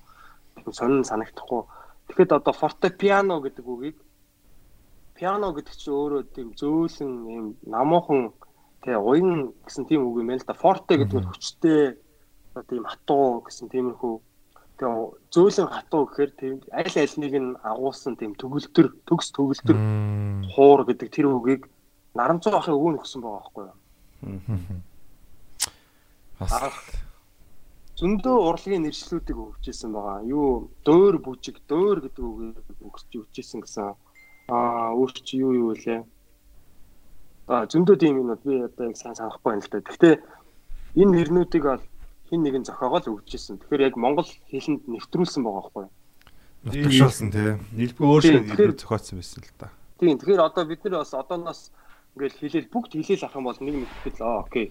Сонин санагдахгүй. Тэгэхэд одоо фортепиано гэдэг үгийг пиано гэдэг чинь өөрөө тийм зөөлөн юм намуухан тий уян гэсэн тийм үг юм байна л да. Форте гэдэг нь хүчтэй тийм хатуу гэсэн тиймэрхүү тэгээ зөөлөн хатуу гэхээр тийм аль альнийг нь агуулсан тийм төгөлтөр төгс төгөлтөр хуур гэдэг тэр үгийг наранцуу ахын өвөө нөхсөн байгаа байхгүй юу. Бас зөндөө урлагийн нэршлүүдийг өгчээсэн байгаа. Юу дөөр бүжиг, дөөр гэдэг үгийг өгч өгчээсэн гэсэн. Аа өөр чи юу юу вэ? Аа зөндөө тийм юмнууд би одоо яг сайн санахгүй байна л да. Гэхдээ энэ нэрнүүдийг бол хин нэгэн зохиогоол өгчээсэн. Тэгэхээр яг монгол хэлэнд нэвтрүүлсэн байгаа байхгүй юу? Нутагшуулсан тий. өөрсдөө нэлбэг зохиоцсон байсан л та. Тийм. Тэгэхээр одоо бид нар бас одооноос ингээл хэлээл бүгд хэлээл ах юм бол нэг мэдтгэл аа окей.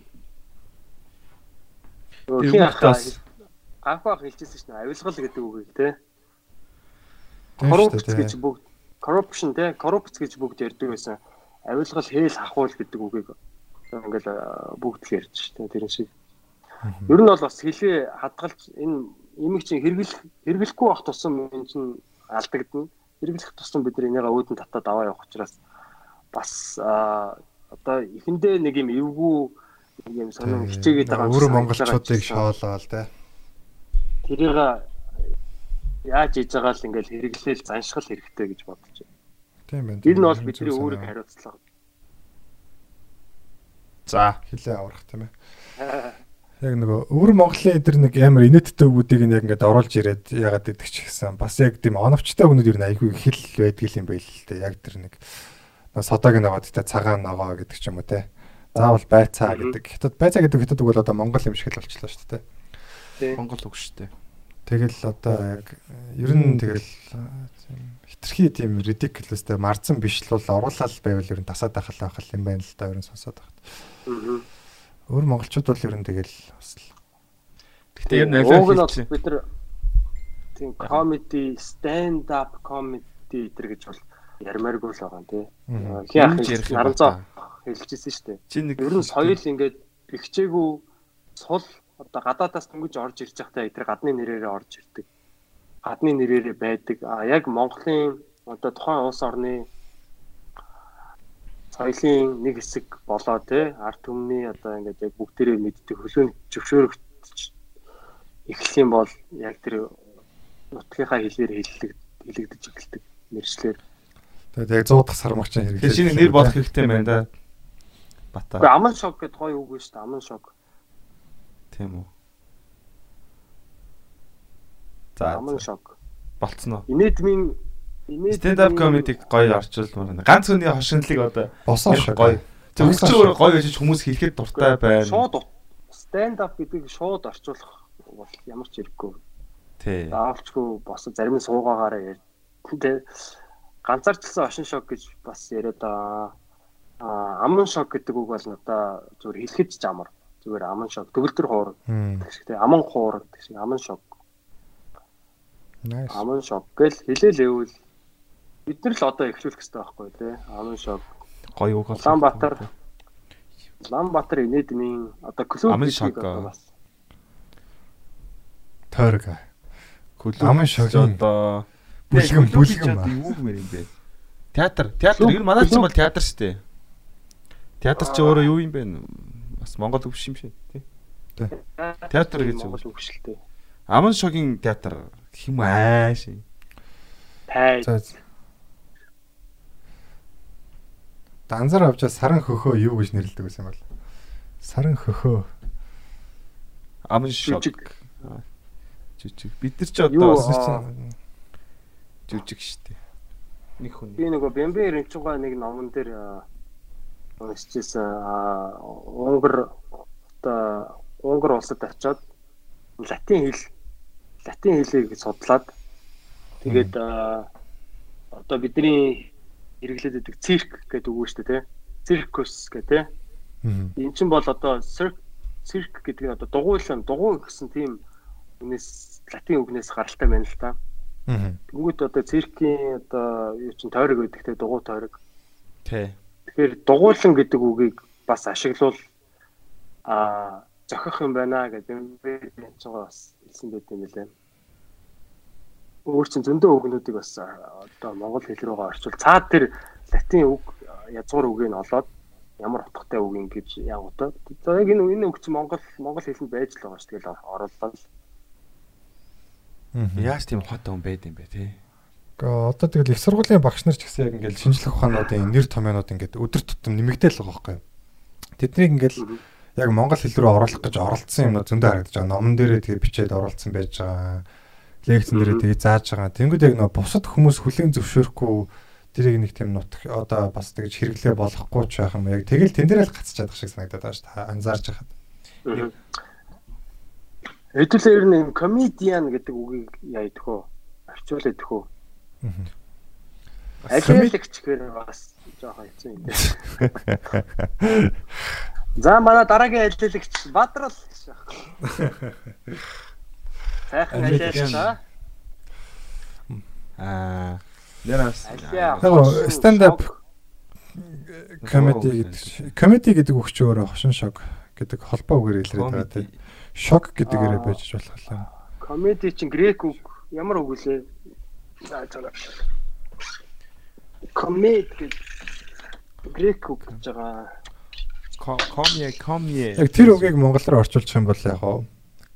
Тэр Хин бүгд бас- анх баг хэлчихсэн дээ. Авилгал гэдэг үгийг тий. Коррупц гэж бүгд corruption тий. Коррупц гэж бүгд ярьдаг байсан. Авилгал хээл хахуул гэдэг үгийг ингээл бүгд л ярьж шүү дээ. Тэр шиг. Ер нь бол бас хэлээ хадгалж энэ имийг чинь хэрэглэх хэрэглэхгүй байх тусам энэ чинь алдагдана. Хэрэглэх тусам бид нар энийгээ өөдөн татаад аваа явах учраас бас одоо эхэндээ нэг юм эвгүй нэг юм сонин хичээгээд байгаа юм Өөр шиг монголчуудыг шоолоол тий. тэрийг яаж хийж байгаа л ингээл хэрэглээл заншгал хэрэгтэй гэж бодож байна. Тийм байна. Нь бол бидний санаа. хариуцлага. За. хилээ аврах тийм ээ. (laughs) Яг нөгөө өвөр Монголын эдэр нэг амар инээдтэй өгүүдийг нь яг ингээд оруулж ирээд ягаад гэдэг ч гэсэн бас яг тийм оновчтой хүмүүс ер нь айгүй хил байдаг юм байл л дээ. Яг тэр нэг нөгөө содог наваад тэ цагаан наваа гэдэг ч юм уу те. Заавал байцаа гэдэг. Хятад байцаа гэдэг хятад үг бол одоо монгол юм шиг л болчихлоо шүү дээ. Тийм. Монгол үг шүү дээ. Тэгэл одоо яг ер нь тэгэл хитрхи тийм ridiculousтэй марцсан биш л бол оруулаад байвал ер нь тасаад ахал ахал юм байна л да ер нь сонсоод байхад. Аа. Өөр монголчууд бол ер нь тэгэл бас л Гэтэ ер нь бол хэлчих. бид нар тийм comedy stand up comedy эдэр гэж бол ярмааргүй л байгаа юм тий. Мгм. Хин ах Юу ч ярих юм наранцаа байна. хэлчихсэн шүү дээ. Чи нэг Ер нь соёл ингээд бэхжээгүй сул одоо гадаадаас дөнгөж орж ирж байхдаа эдгээр гадны нэрээрээ орж ирдэг. Гадны нэрээрээ байдаг. А яг Монголын одоо тухайн улс орны соёлын нэг хэсэг болоо те арт түмний одоо ингээд яг бүгдээрээ мэддэг хөлөөнд зөвшөөрөгдөж эхлэх юм бол яг тэр нутгийнхаа хэлээр хэллэг хэлэгдэж эхэлдэг нэршлэр. тэгээд яг 100 дахь сармагчин хэрэглээ. Тэр шинэ нэр болох хэрэгтэй байна да. Бата. Гэхдээ аман шок гэдэг гоё үг шүү дээ. Аман шок. Тийм үү. За Аман шок. болцсноо. Инээдмийн инээдмийн Stand up comedy гоё орчуулмаар байна. Ганц хүний хошинлыг одоо босоо гоё. Зөвхөн гоё гэж хүмүүс хэлэхэд дуртай байна. Шууд stand up гэдэг шууд орчуулах бол ямар ч хэрэггүй. Тий. Заавалчгүй босоо зарим нь суугаагаараа яар. Тэ ганцаарчлсан ошин шок гэж бас яриад аа Аа, аман шок гэдэг үг бол надаа зүгээр хэлэхэд ч амар. Зүгээр аман шок. Төгөлдөр хуур гэх шиг тийм аман хуур гэх шиг аман шок. Nice. Аман шок гэл хэлээлээвэл бид нар л одоо эхлүүлэх хэрэгтэй байхгүй тий. Аман шок. Гоё үг бол. Улаанбаатар Улаанбаатар инээдмийн одоо клуб шок. одоо бас Тойрог. Клуб Аман шогийн одоо одоо ба. юу гэмээр юм бэ? Театр, театр ер нь манай чинь бол театр шүү дээ. Театр чи өөрөө юу юм бэ? Бас Монгол биш юм шиг тий. Театр гэж. Монгол үгшилтэй. Аман шогийн театр гэх юм ааш. Тай. За. Данзар авчаа саран хөхөө юу гэж нэрлэдэг байсан юм бол. Саран хөхөө. Жүжиг. Аа, Жүжиг. Бид нар ч одоо бас жүжиг шүү дээ. Нэг хүн. Би нөгөө Бэмбэ Рэнчуга нэг номон дээр уншижсэн Унгар одоо Унгар улсад очиод латин хэл латин хэлийг судлаад тэгээд одоо бидний хэрэглээд байдаг цирк гэдэг үг шүү дээ тий. Циркус гэдэг тий. Мм. Эн чинь бол одоо цирк цирк гэдэг нь одоо дугуйлан дугуй гэсэн тийм үгнээс латин үгнээс гаралтай байна л та. Аа. Тэнгүүд одоо циркийн одоо юу чин тойрог гэдэг те дугуй тойрог. Тий. Тэгэхээр дугуйлан гэдэг үгийг бас ашиглуул а зохих юм байна гэдэг юм би энэ ч бас хэлсэн байт юм лээ. Өөр чин зөндөө үгнүүдийг бас одоо монгол хэл рүүгээ орчуул. Цаад тэр латин үг язгуур үгийг нь олоод ямар утгатай үг юм гэж ягуутай. За яг энэ энэ үг чинь монгол монгол хэлэнд байж л байгаа ш. Тэгэл оруулаад л. Яаж тийм хот хүн байд юм бэ? Гэхдээ одоо тэгэл их сургуулийн багш нар ч гэсэн яг ингээл шинжлэх ухаануудын нэр томьёонууд ингээд өдөр тутам нэмэгдээл байгаа байхгүй. Тэднийг ингээл яг монгол хэл рүү оруулах гэж оролцсон юм зөндөө харагдаж байгаа. Номон дээрээ тэгээ бичээд оруулсан байж байгаа. Лекцэн дээрээ тэгээ зааж байгаа. Тэнгүүд яг нөө бусад хүмүүс хүлээн зөвшөөрөхгүй тэрийг нэг тийм нутг одоо бас тэгж хэрэглээ болохгүй ч байх юм. Яг тэгэл тэн дээр л гацчихад байгаа шиг санагдаад байгаа шүү дээ. Анзаарч байхад. Хэдүүлээ ер нь юм комедиан гэдэг үгийг яйдах уу? Орчуул идэх үү? Алиалагч гэхээр бас жоохон хэцүү юм дээ. За манай дараагийн алиалагч Бадрал гэж байна. Сайхан алиалагч аа. Алиа. Яг stand up комеди гэдэг. Комеди гэдэг үг чи өөрөө хошин шог гэдэг холбоо үгээр илрээд байгаа тийм. Шок гэдэгээрээ байж болох юм. Комеди чинь грек үг ямар үг лээ? За чана. Комед гэдэг грек үг гэж байгаа. Комье, комье. Яг тэр үгийг монгол руу орчуулчих юм бол яг хоо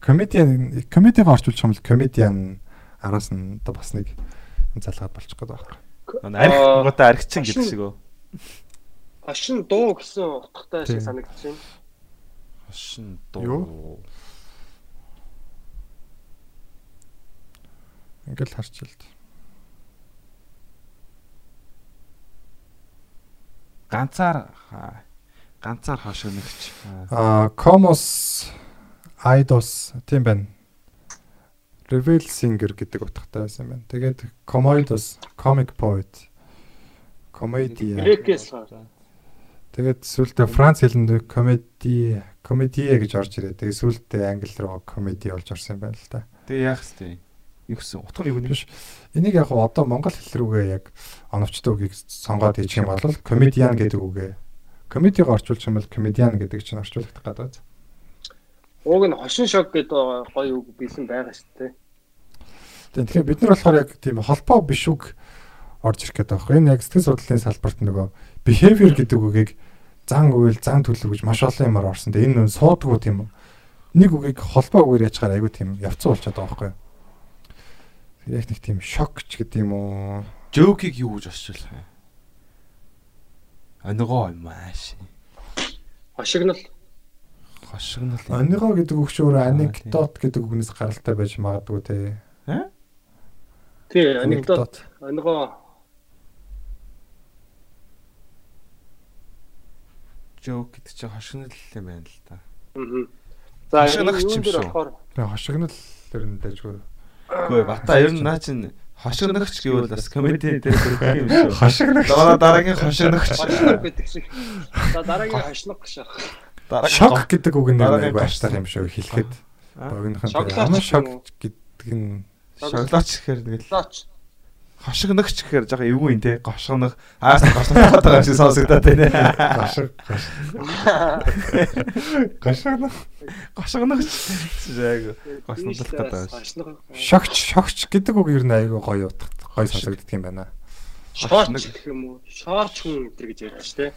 комедиан комедиг орчуулчих юм бол комедиан араас нь одоо бас нэг залгаад болчих гээд байна. Арх гоотой архичин гэдэг шиг үү? Хошин дуу гэсэн утгатай шиг санагдаж байна. Хошин дуу. Ингээл харч дээ. Ганцаар ганцаар хошигногч. Аа Comos Eidos тийм байна. Reveal Singer гэдэг утгатай байсан юм байна. Тэгээд Comoidos Comic Poet Comedy. Тэгээд сүүлдээ Франц хэлэнд comedy comedy гэж орж ирээ. Тэгээд сүүлдээ англи руу comedy болж орсон юм байна л да. Тэгээ яах вэ? Юу гэсэн утга нь юу вэ? Биш. Энийг яг одоо монгол хэл рүүгээ яг оновчтой үгийг сонгоод хийчих юм бол comedian гэдэг үгээ комедиг орчуулчих юм бол comedian гэдэг чинь орчуулагдах гэдэг. Уг нь хошин шог гэдэг гоё үг бэлэн байгаа шүү дээ. Тэгэхээр бид нар болохоор яг тийм холбоо биш үг орж ирэх гэдэг байхгүй. Энэ яг сэтгэл судлалын салбарт нөгөө behavior гэдэг үгийг зан үйл, зан төлөв гэж маш олон юмар орсон. Тэгээ энэ нь суудгүй тийм нэг үгийг холбоо үгээр яачаар айгүй тийм явцсан болчиход байгаа байхгүй. Яг нэг тийм шокч гэдэг юм уу? Жоокийг юу гэж орчуулах вэ? Анигоо юм ааш. Хошигнол Хошигнол. Анигоо гэдэг үг өөрөө анекдот гэдэг үгнээс гаралтай байж магадгүй те. тий анекдот анигоо Жоок гэдэг чинь хошигнол юм байна л да. мгм. За Хошигногч энэ юм шүү. Тэгээ хошигнол тэр нь дайггүй. Үгүй бата ер нь наа чин хошигногч гэвэл бас комеди дээр (laughs) хүрэх юм шүү. Хошигногч. Дараа дараагийн хошигногч. хошног гэдэг шиг. За дараагийн байна. Дараагийн Шок гэдэг үг гоц. аштар юм шүү хэлэхэд. Богинохон ч шок гэдэг нь шоколад гэхээр тэгэл Лоч. хошигногч гэхээр жоохон эвгүй юм те. Гошгоног. Аас гошгоног байгаа юм шиг сонсогдоод байна. гашиг гашиг Гошгоногч. Яг гошнодлох гэдэг шогч шогч гэдэг үг ер нь айгүй гоё утга гоё сонсогддог юм байна. Шооч гэх юм уу? Шооч хүн гэдэг гэж ярьж штэ.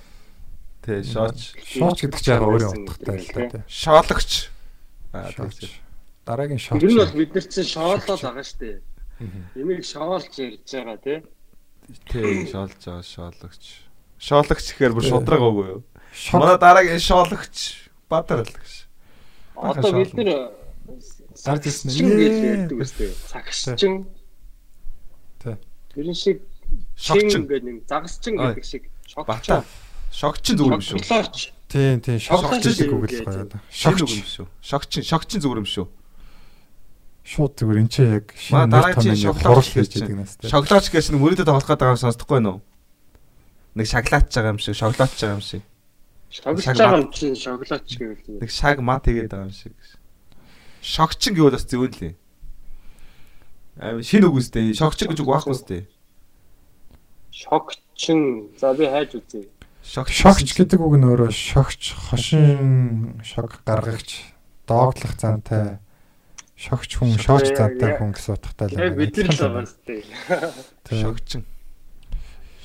Тэ шооч. Шооч гэдэг чинь яг өөрийн утгатай л да тий. Шоологч. Аа тэгж. Дараагийн шооч. Тэр нь бол бид нар чинь шоолол байгаа штэ. Эмийг шоолж ярьж байгаа тий. Тэ шоолж байгаа шоологч. Шоологч гэхээр бүр шудраг уугүй юу? Манай дараагийн шоологч Бадар л гэж. Одоо бид нар Дарж ирсэн гэж ярьдаг үстэй. Цагсчин. Тий. Тэрэн шиг Шогчин. чин гэдэг нэг загасчин гэдэг шиг Бата. Шогчин зүгээр юм шүү. Тийм тийм шогч Шогч гэдэг гэдэг үг үг л гоё. Шогч Шогч юм шүү. Шогчин, шогчин зүгээр юм шүү. шууд зүгээр эн чинь яг шинэ шоколад хурал гэж хийж чинь. идэг нас тий. Шоколад гэж чинь мөрөдөд тоглох гэдэг юм сонсдохгүй байна уу? Нэг шоколадч байгаа юм шиг, шоколадч байгаа юм шиг. Шаг байгаа юм чинь шоглооч гэвэл Нэг шаг мат хийгээд байгаа юм шиг. Шогчин гэвэл бас зөв лээ. Аим шинэ үг үстэй. Шогч гэж үг байхгүй үстэй. Шогчин. За би хайж үзье. Шогч. Шогч гэдэг үг нь өөрөө шогч, хошин шог гаргагч, дооглох зантай шогч хүн, шогч зантай хүн гэсэн утгатай л Яг бид нар л сте. Шогчин.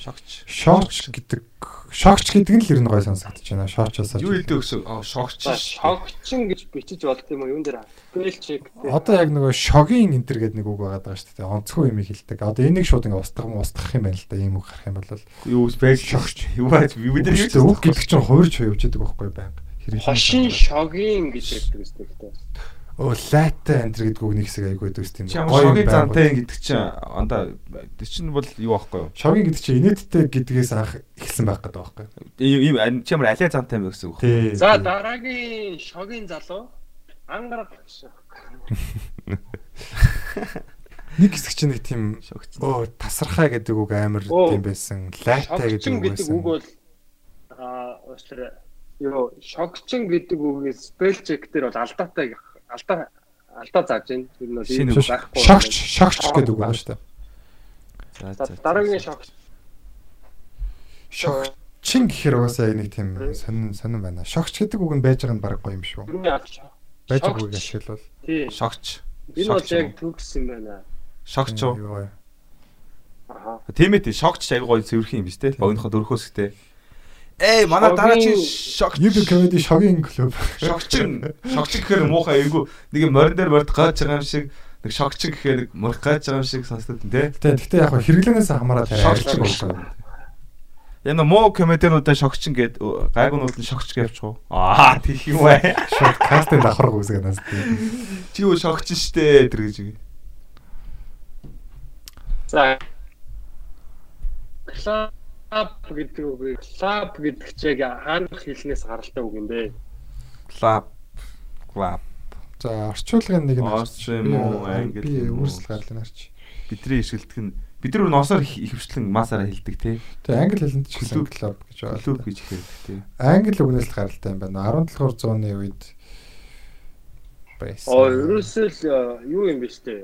Шогч. Шогч гэдэг шогч гэдэг нь л ер нь гой сонсогдож байна. Шогчоос. Юу хэлдэг өсөв? Аа шогч. Шогчин гэж бичиж болт юм уу? Юун дээр спел чек. Одоо яг нөгөө шогийн энтер гэдэг нэг үг байгаа даа шүү дээ. Онцгой юм хэлдэг. Одоо энийг шууд ингээ устгах юм устгах юм байна л да. Ийм үг гарах юм бол Юу спел шогч. Юу бааж бид нар юу үг гэдэг чинь хуурж хуйвж байдаг байхгүй байнга. Хошин шогийн гэж ярьдаг үстэй гэдэг. Оо лайтай энтер гэдэг үг нэг хэсэг айгүй юм. Чи ямар шогийн зантай гэдэг чинь андаа тэр чинь бол юу байхгүй юу? Шогийн гэдэг чинь инээдтэй гэдгээс анх эхэлсэн байх гэдэг байхгүй юу? Ийм ийм чи ямар алиа зантай юм гэсэн үг. За дараагийн шогийн залуу ангараг. (laughs) Нэг хэсэг чинь нэг тийм оо тасархай гэдэг үг амар тийм байсан. Лайтай гэдэг Шогчин үг гэдэг үг байсан. бол аа уучлаарай. Юу шогчин гэдэг үгийг спел чек дээр бол алдаатай алдаа алдаа зааж байна. Тэр нь бол Шинэ ийм үг. байхгүй. Шогч, шогч гэдэг үг байна шүү дээ. За За. Дараагийн шогч. Шогчин гэхээр угаасаа нэг тийм сонин сонин байна. Шогч гэдэг үг нь байж байгаа нь баг гоё юм шүү. Байж Шогч. байгааг ашиглавал. Тий. Шогч. Энэ бол Шогч яг төгс юм байна. Шогч уу? Юу гоё. Аха. Тийм ээ тий, шогч аяг гоё цэвэрхэн юм биш те. Богинохоо дөрөхөөс гэдэг. Эй, манай дараа чи шогч. Юб комеди шогийн клуб. Шогчин. Шогчин гэхээр муухай айгу нэг морин дээр морд гааж байгаа юм шиг нэг шогчин гэхээр нэг морх гааж байгаа юм шиг сонсдог юм те. Тэ гэхдээ яг хэрэглэнээс хамаарат Шогчин шогч болсон. Яна муу комедиануудаа шогчин гээд гайгуунууд нь шогч гэж явчихв. Аа тийх юм бай. шогч кастинг давхар үзэг нас тийм. Чи юу шогчин штэ тэр гэж. За. Клаб гэдэг үгийг клаб гэдэг чиг хаанах хэлнээс гаралтай үг юм бэ? Клаб. Клаб. За орчуулгын нэг нь Орч юм уу, англи Би өөрсдөө гарлаа нарч. Бидний ишгэлтг нь бид нар носоор ихэвчлэн масаараа хэлдэг те. Тэгээ англи хэлэнд ч гэсэн клуб гэж байна. Клуб гэж хэлдэг те. Англи үгнээс л гаралтай юм байна. 17 дугаар зууны үед байсан. Оо, ерөөсөө л э, юу юм бэ штэ?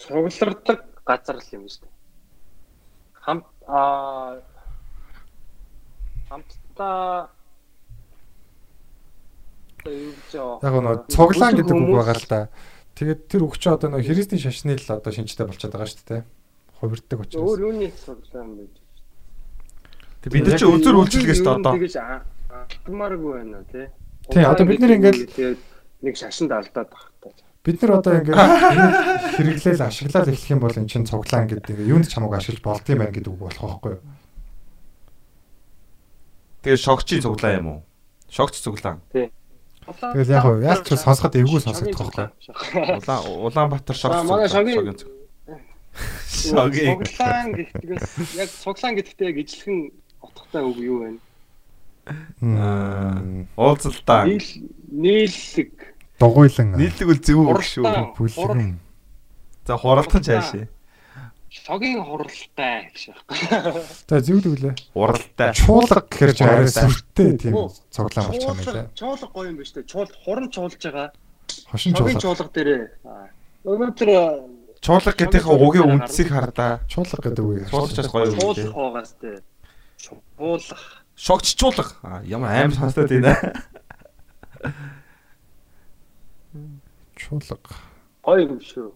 Цугладаг газар л юм штэ. Хам а хамтдаа Яг нөгөө цуглаан гэдэг үг байгаа л да. Тэгээд тэр үг чинь одоо нөгөө христийн шашны л одоо шинжтэй болчиход байгаа шүү дээ. Хувирддаг Өөр учраас. юуны цуглаан бэ? Тэг бид нар чи өзөр үйлчлэгээс одоо Тэгэж алдмааргүй байна тий. Тий, одоо бид нар ингээл- нэг шашинд алдаад багтаа. Бид нар одоо ингээд хэрэглээл ашиглаад эхлэх юм бол эн чинь цуглаан гэдэг юунд ч хамаагүй ашиглаж болдгийм байх гэдэг үг болох байхгүй юу? тэгээ шогчийн цуглаа юм уу? Шогч цуглаан. Тэгэл яг уу яалч ч сонсоход эвгүй сонсогдох байхгүй юу? Улаан Улаанбаатар шогч. Аа, манай шогийн- цуглаан. Шогийн. Цуглаан гэхдээ яг цуглаан гэдэгтээ яг ижлэхэн утгатай үг юу вэ? Мм, Уулзалтаа. Нийл нийлэг Дугуйлан Нийтлэг үл зөв үг шүү. Бүлгэн. За хуралдах цааш. шогийн хуралтай гэж байна. За зөвлөлөө. Уралтай. Чуулга гэхээр ч арай сүртэй тийм цуглаан болчихно Чуулга нэ. чуулга гоё юм ба штэ. Чуул хуран чуулж байгаа. Хошин Шогийн чуулга. чуулга дээрээ. Өнөөдөр Чуулга гэдэгт угийн үндсийг хардаа. Чуулга гэдэг үг. Чуулгачаас гоё үг чуулах дээ. байгаа штэ. Чуулах. Шогч чуулга. Ямар аим сонсоод байна. Чуулга. Гоё юм шүү.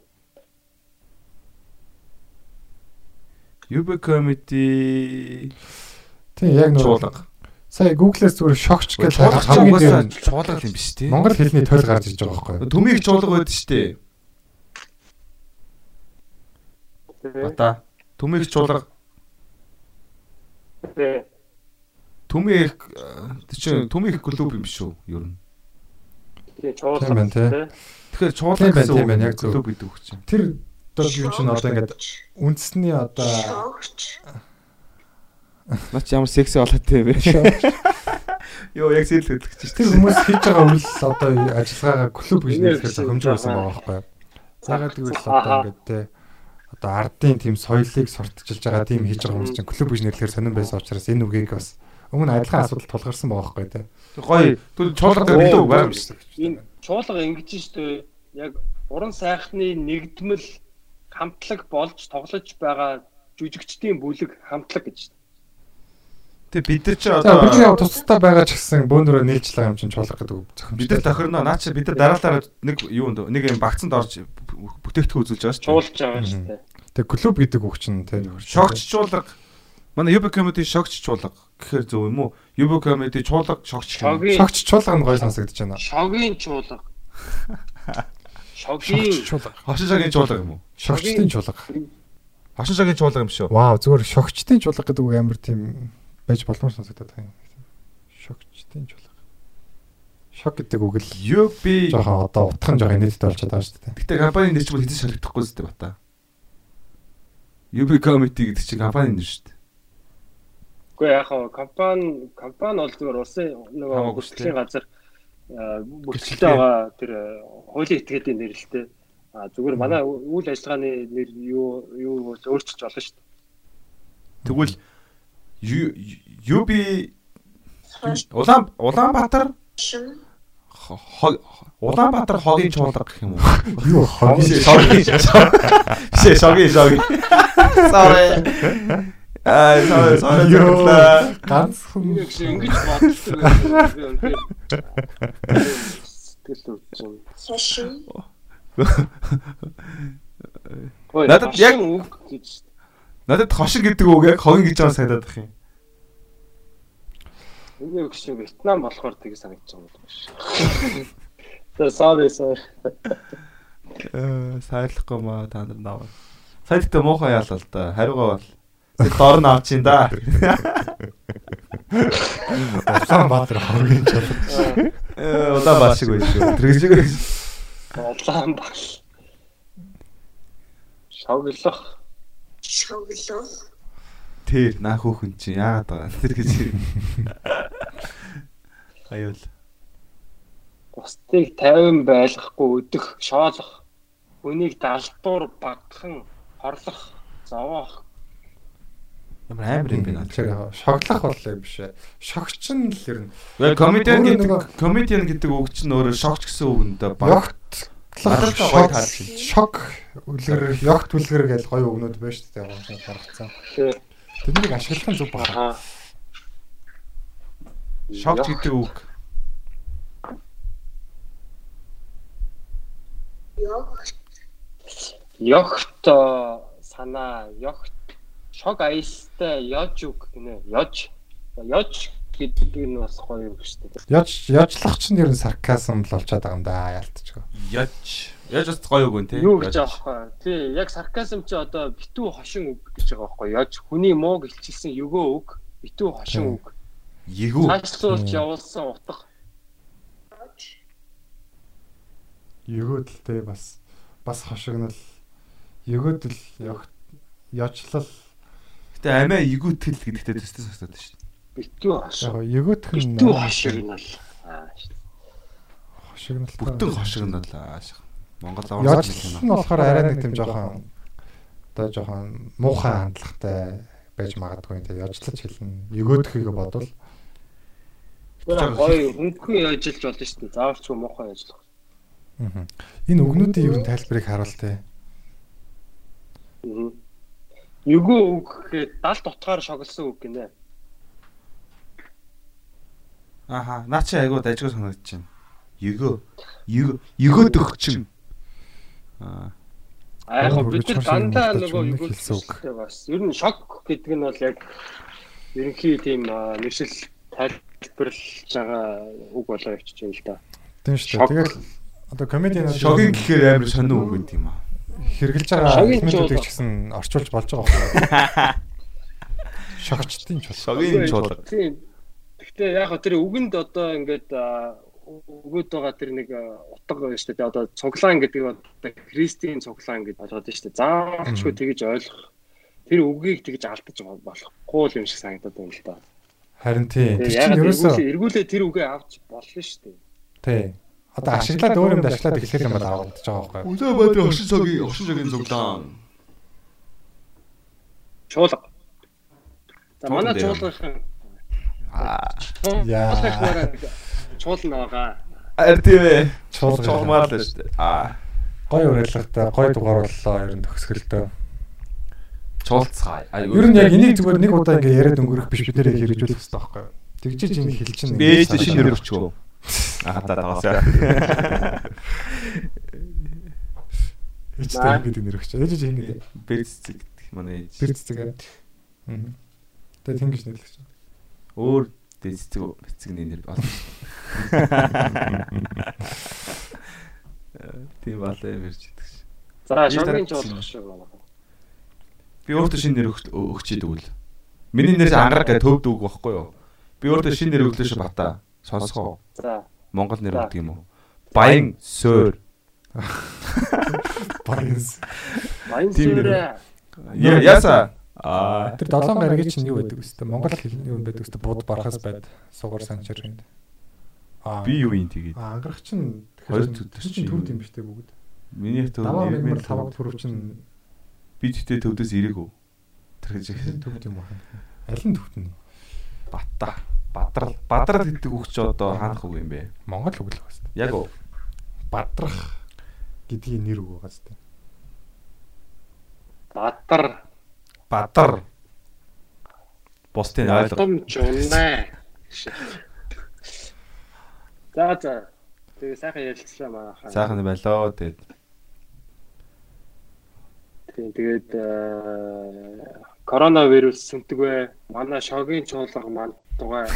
UB comedy Тийм яг нөгөө чуулга. сая Google-с зүгээр шогч гэж хамгийн дээр чуулга юм биш тий. Монгол хэлний тойл гарч иж байгаа байхгүй юу? Төмийг чуулга байдаг штэ. Бата. Төмийг чуулга Тэ. төмийг тэр чинь төмийг клуб юм биш үү? Ер нь. Тийм чуулга. тий. Тэгэхээр чуулга Тийм байна, гэсэн тийм байна, үг яг зөв. клуб гэдэг үг чинь. Тэр одоо юу ч н одоо ингээд үндэсний одоо Наач ямар секси болоотой юм бэ? (laughs) Йоо яг зээл хөдлөгч тэр чинь. хүмүүс хийж байгаа үйл одоо ажиллагаагаа клуб гэж нэрлэхээр зохимж байсан байгаа байхгүй юу? Загаад гэвэл одоо ингээд те одоо ардын тийм соёлыг сурталчилж байгаа тийм хийж байгаа хүмүүс чинь клуб гэж нэрлэхээр сонирн байсан учраас энэ үгийг бас өмнө адилхан асуудал тулгарсан байгаа байхгүй те. Гоё. Тэр чуулга дээр илүү байгаа юм шиг. Энэ чуулга ингэж штэ яг уран сайхны нэгдмэл хамтлаг болж тоглож байгаа жүжигчдийн бүлэг хамтлаг гэж. Тэгээ бид нар чи За бидний одоо тусдаа байгаа ч гэсэн бөөнөрөө нийлчлээ юм чинь чуулга гэдэг зөвхөн бид нар тохирно наа чи бид нар дараалалаар нэг юунд нэг юм багцанд орж бүтээгдэхүүн үзүүлж байгаа шүү. Чуулж байгаа шүү дээ. тэг клуб гэдэг үг чинь тий Шогч чуулга. Манай UB comedy шогч чуулга гэхээр зөв юм уу? UB comedy чуулга шогч. шогч чуулга нь гоё сонсогдож байна шогийн чуулга. Шогийн чуулга Хошин шогийн чуулга юм уу? шогчдын чуулга Хошин шогийн чуулга юм шүү. вау зүгээр шогчдын чуулга гэдэг үг амар тийм байж болмоор сонсогдоод байгаа юм шогчдын чуулга шок гэдэг үг л UB жоохон одоо утхан жоохон нийтэд болчиход байгаа шүү дээ Гэтэ компани нэр чинь бол хэзээ шалгахгүй зү бата. UB comedy гэдэг чинь компани нэр шүү дээ. Гэхдээ яг хаа компани компани бол зүгээр улсын нөгөө бүртгэлийн газар бүртгэлтэй байгаа тэр хуулийн этгээдийн нэрэлтэй. А зүгээр манай үйл ажиллагааны нэр юу юу бол өөрчилж болно шүү дээ. Тэгвэл UB Улаан Улаанбаатар Улаанбаатар хогийн чуулга гэх юм уу? (laughs) юу Биш шогийн шогийн шогийн. (laughs) Sorry. (laughs) Аа sorry sorry Энэ гэж ингэж бодсон сэтгэл өвчин. Ой, Надад яг- үг гэж Надад хошин гэдэг үг яг хогийн гэж байгаа санагдаад их юм. энэ үг шиг Вьетнам болохоор тийг санагдаж байгаа юм байна. За sorry sorry. Э сайрлахгүй маа та нар наваа. Сайттай муухай яалаа л да. Хариугаа бол. Дор нь авчин да. Улаанбаатар хогийн чуулга Э удаа баа шиг байж шүү. Тэрэг шиг. Улаан баг. Шоглох. Тэр наа хөөхөн чи яагаад байгаа. Тэр гэж. Аюул. Бусдыг 50 байлгахгүй өдөх, шоолох. Үнийг далдуур багхан, хорлох, зовоох. Ямар амар юм бэ яг шоглох бол юм биш шогч нь л ер нь комедиан гэдэг комедиан гэдэг үг чинь өөрөө шогч гэсэн үг нь да. Баг. Йогт Надад л гоё таарч байна. шок үлгэр йогт үлгэр гэж гоё өгнүүд байна шүү дээ нь гаргацсан. Тэ. Тэднийг ашиглах нь зүг баха. Аа. Шогч гэдэг үг. Йогт э, санаа, йогт шог аястай ёж үг гинэ. Ёж. Ёж гэдэг нь бас гоё үг шүү дээ. Яж яжлах чинь ер нь сарказм л болчиход байгаа юм да яалтчгүй. Яж. Яж бас гоё үг үн те. Юу гэж аахгүй. Тий, яг сарказм чи одоо битүү хошин үг гэж байгаа байхгүй. Ёж хүний мууг илчилсэн өгөө үг, битүү хошин үг. Егүү. Цаашлуулж явуулсан утга. Те бас бас хошигнол өгөөд л йогт яжлал Гэтэ амиа егүүтгэл гэдэгтэй төстэй сонсоод шүү. Битүү хошин. яг өгөөдх нь Битүү хошиг нь бол аа шүү. хошигнол Бүтэн хошигнол аашиг. Монгол аваад Яжлал нь болохоор арай нэг тийм жоохон одоо жоохон муухай хандлагатай байж магадгүй те яжлаж хэлнэ. Өгөөдхийг бодвол гоё хөнгөн ажиллаж болно шүү дээ. Зааварч муухай ажиллах. мгм. энэ өгнүүдийн нь тайлбарыг харуул те. Аа. Өгөө үг гэхэд 70 утгаар шоглосон үг гинэ. Аха, наа чи айгуу дайжгүй санагдаж байна. Егөө. Егөө егөөд өгчин. Аа. Аа яг бид нар дандаа нөгөө хэлсэн юу үг. хэлсэн бас. Ер нь шок гэдэг нь бол яг ерөнхий тийм нэршил тайлбарлаж байгаа үг болоо явчих юм л да. Тийм шүү дээ. Тэгэл одоо комедиан Шогийн гэхээр амар сонио үг юм тийм аа. Хэрглэж байгаа элементүүдийг ч гэсэн орчуулж болж байгаа байна. (laughs) Шогчдын чул. Шогийн. Тийм. Гэхдээ яг хөө тэр үгэнд одоо ингээд өгөөд байгаа тэр нэг утга байна шүү дээ. Одоо цуглаан гэдэг нь одоо христийн цуглаан гэж болгоод байна шүү дээ. Заавалчгүй тэгж ойлгох. Тэр үгийг тэгж алдаж болохгүй юм шиг санагдаад байна л да. Харин тийм. Тэр чинь яг ерөөсөө эргүүлээ тэр үгээ авч болно шүү дээ. тий. Одоо ашиглаад өөр юмд ашиглаад эхлэх юм бол авагдаж байгаа байхгүй юу? Улаанбаатар хошин цогийн хошин цогийн цуглаан. Чуулга. За манай чуулгын Аа. Яа. чуулна байгаа. Ар тийм ээ. Чуулга. Чуулмаар л шүү дээ. Аа. Гой урайлгатай гой дугаар боллоо ер нь төгсгөлтөө. Чуулцгаа. А Ер нь яг энийг зүгээр нэг удаа ингээ яриад өнгөрөх биш бид нэрээ хэрэгжүүлэх хэрэгтэй байхгүй юу? Тэгжиж энэ хэлчин. би ээж шинэ нэр өчгөө. Аа та таасаа. Ээжтэй ингээд нэр өгч. Ээж чинь ингээд Бэцэг гэх манай ээж. тэр цэцэг. Аа. Тэгээд тэнгиж нэрлэгч. Өөр дэцэг бэцэгний нэр бол. Тийм балаа юм ярьж идэх ш. За дараа- жуулах шиг байна. Би өөртөө шинэ нэр өгч- өгчээд өгөл. Миний нэр ангараг гэдэг төвд үг байхгүй юу? Би өөртөө шинэ нэр өглөө ш бата. Сонсгоо. За Монгол нэр өгдөг юм уу? Баян. Баринс. (laughs) баян нэр. сүрэ. Яса. Аа. Тэр долоон гарагийн чинь юу байдаг вэ? Монгол хэл юу байдаг вэ? Буд барахаас байд сугар санчаар юм. Аа. Би юу юм тэгээд. Аа, ангарах чинь Хоёр тэгэхээр төв чинь төв юм биш үү бүгд. Миний төв нэрмэр таваг төрөв чинь би тэгтээ төвдөөс ирээгүй. Тэр гэж (laughs) төв юм байна. Аль нь төвт нь? бата. Бадрал. Бадрал гэдэг үг ч одоо хаанах үг юм бэ? Монгол үг л байна. Яг уу. Бадрах гэдгийн нэр үг байгаа зү. Бадар. Бадар. Бусдын ойлго. Батам жунаа. За за. Тэгээ сайхан ярилцлаа манайхаа. Сайхан байлоо тэгээд. Тийм тэгээд коронавирус сүнтгвэ манай шогийн чуулга мандугай.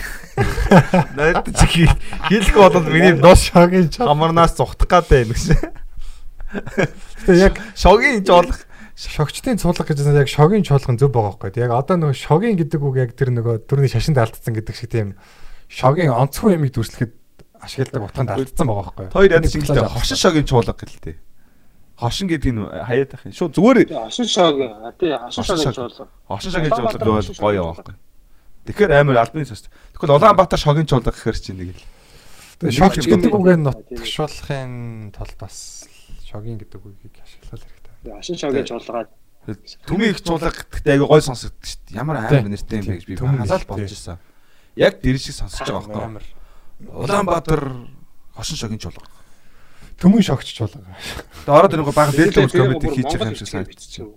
(laughs) Найд чи хэлэх болоод миний нос шогийн чам. хамарнаас зүхтах гэдэг юм гэсэн. (laughs) Тэгээ яг Шогийн жуулах шогчдын цуулга гэж яг шогийн чуулган зөв байгаа байхгүй. Яг одоо нөгөө шогийн гэдэг үг яг тэр нөгөө түрний шашинд алдсан гэдэг шиг тийм шогийн онцгой ямиг дүрслэхэд ашигладаг утганд алдсан байгаа байхгүй. хоёр яд шиг л хошин шогийн чуулга гэлтэй. Хошин гэдэг нь хаяад ах юм. Шууд зүгээр шогийн а тий Хошин шог. чуулга. хошин шогийн чуулга бол гоё яваа байхгүй. Тэгэхээр амар албаны цас. Тэгвэл Улаанбаатар шогийн чуулга гэхээр чинь нэг л. Тэгээ шогч гэдэг үгээр нутгшуулахын тулд бас шогийн гэдэг үгийг ашиглах хэрэгтэй. Тэгээ хашин шогийн чуулгаа Түмийн их чуулга гэдэгт айгүй гоё сонсогддог шүү дээ. Ямар амар нэртэй юм бэ гэж би Түмэн халаал бодож ирсэн. Яг дэр шиг сонсож байгаа байхгүй. Улаанбаатар хошин шогийн чуулга. Төмөн шогч чуулга. Тэгээ ороод ирэнгөө баг ус комеди хийж байгаа юм шиг санагдчихэв.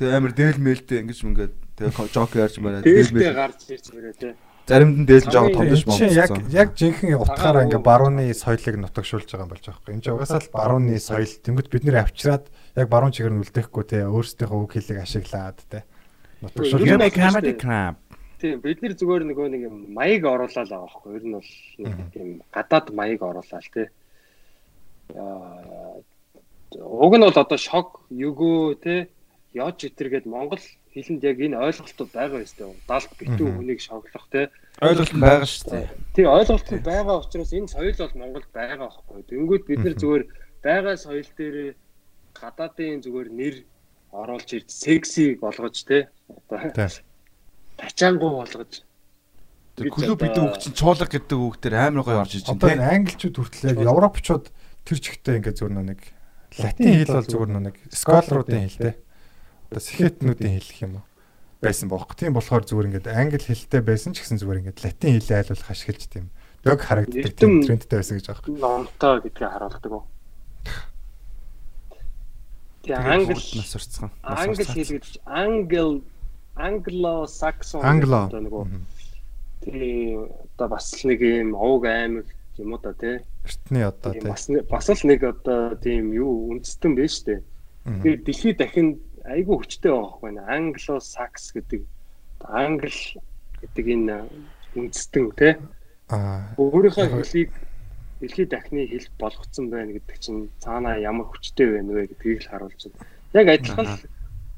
Тэгээ амар дээл мэлтэй ингэж ингээд тэгээ жок ярьж байна. Дээл мэл. гарч ирж мөрөө тий. Заримд нь дээл жоо томдож Чи яг яг жинхэнэ утгаараа ингээ барууны соёлыг нутагшуулж байгаа юм болж байгаа юм. Энд угаасаа л барууны соёл тэнгууд бид нэр авчираад яг баруун чигээр нь үлдээхгүй те өөрсдийнхөө үг хэлийг ашиглаад те. Нутагшуул. You You make make comedy crap. Тийм бид нэр зүгээр нөгөө нэг юм маяг оруулаад байгаа байхгүй. Ер нь бол нэг тийм гадаад маяг оруулаад тий. Аа уг нь бол одоо шок, югөө тий яж итэргээд Монгол хэлэнд яг энэ ойлголтууд байгаа юм шүү дээ. Далд битүү хүнийг шоглох тий. Ойлголт нь байгаа шүү дээ. Тий ойлголт нь байгаа учраас энэ соёл бол Монголд байгаа байхгүй. Тэнгүүд бид нар зүгээр байгаа соёл дээр гадаадын зүгээр нэр оруулж ирж секси болгож тий. Одоо Тий. тачаангуу болгож клуб гэдэг үг чинь чуулга гэдэг үг дээр амар гоё орж иж Одоо байна. энэ англичууд хүртэл яг европчууд тэр чигтээ ингээ зөв нэг латин хэл бол зүгээр нэг сколруудын хэл те. Одоо сэхэтнүүдийн хэл гэх юм уу? байсан бохоо. Тийм болохоор зүгээр ингээд англи хэлтэй байсан ч гэсэн зүгээр ингээд латин хэлээ айлуулах ашиглаж тийм дог харагддаг тийм трендтэй байсан гэж юм. номтой гэдгийг харуулдаг уу. Тэгээ англи нас урцсан. англи хэл гэж англ Англо. гэдэг нөгөө Мгм. тийм одоо бас нэг юм овг аймаг юм уу да тий. Эртний одоо тийм. бас бас л нэг одоо тийм юу үндэстэн биш үү? Тэгээ дэлхийд дахин айгүй хүчтэй байгаа байхгүй нэ. Англо-сакс гэдэг англ гэдэг энэ үндэстэн тий. Аа Өөрийнхөө хэлийг дэлхийд дахны хэл болгоцсон байна гэдэг чинь цаанаа ямар хүчтэй байна вэ гэдгийг л харуулж байна. Яг адилхан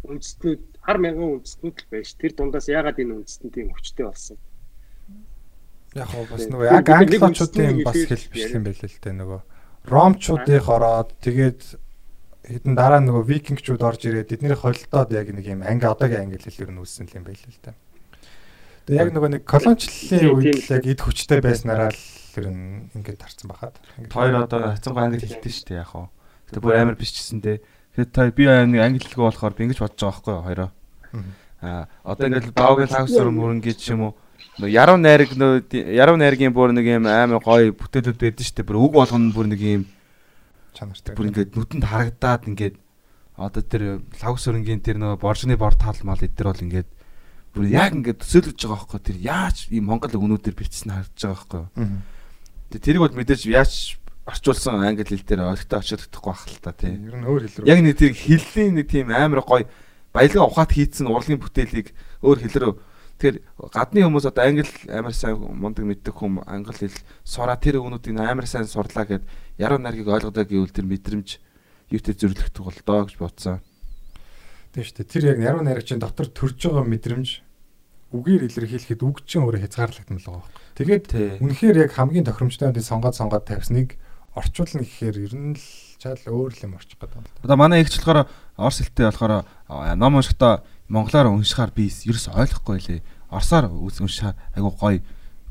үндэстнүүд хар мянган үндэстнүүд л байж. Тэр дундаас яагаад энэ үндэстэн тийм хүчтэй болсон? Яг хоо бас нөгөө яг англичуудын бас хэл биш юм байл л дээ нөгөө ромчуудын ороод тэгээд хэдэн дараа нөгөө викингчүүд орж ирээд эднэрийг холдоод яг нэг юм анги одоогийн англи хэлээр нь үүссэн юм байл л дээ. Тэгээд яг нөгөө нэг колоничлалын үед яг эд хүчтэй байснараа л тэр нь ингээд тарцсан бахад. Хоёр одоо хацангой англи хэлтэй шүү дээ яг хоо. Гэтэ бүр амар биш чсэн дээ. Тэгэхээр та би нэг англи хэлгүй болохоор би ингэж бодож байгаа байхгүй юу хоёроо. Аа одоо ингээд баогийн хагсар мөрөн гэж юм уу. Нөө яруу найраг нөө яруу найргийн бүр нэг юм амар гоё бүтээлүүд байдаг шүү дээ. Бүр үг болгоно бүр нэг юм чанартай. бүр ингээд нүдэнд харагдаад ингээд одоо тэр лавс өрнгийн тэр нөгөө боржны бор таалмал эдгээр бол ингээд бүр яг ингээд төсөөлөж байгаа байхгүй тэр яаж ийм Монгол өгнүүдээр бичсэн харагдаж байгаа байхгүй. Тэгээ тэрийг бол мэдээж яаж орчуулсан англи хэл дээр ойлгохтой очиодохгүй байх л та тий. Ер нь өөр хэл рүү. Яг нэг тэр хэллийн нэг тийм амар гоё баялаг ухаат хийцэн урлагийн бүтээлийг өөр хэл рүү Тэгэхээр гадны хүмүүс одоо англи амар сайн мундаг мэддэг хүм англи хэл сураа тэр өгнүүдийг амар сайн сурлаа гэд яруу найргийг ойлгодоо гэвэл тэр мэдрэмж юутэй зөрлөгдөх бол доо гэж бодсон. Тийм шүү дээ. Тэр яг яруу найрагчийн дотор төрж байгаа мэдрэмж үгээр илэрхийлэхэд үг чинь өөрөө хязгаарлагдсан л байгаа байхгүй. Тэгээд үнэхээр яг хамгийн тохиромжтой үндэ сонгоод сонгоод тавьсныг орчуулна гэхээр ер нь л чаал өөр л юм орчих гэдэг. Одоо манай ихч болохоор орс хэлтэй болохоор ном уншихдаа монголоор уншихаар би ерөөс ойлгохгүй лээ. Орсоор уншихаар айгу гоё.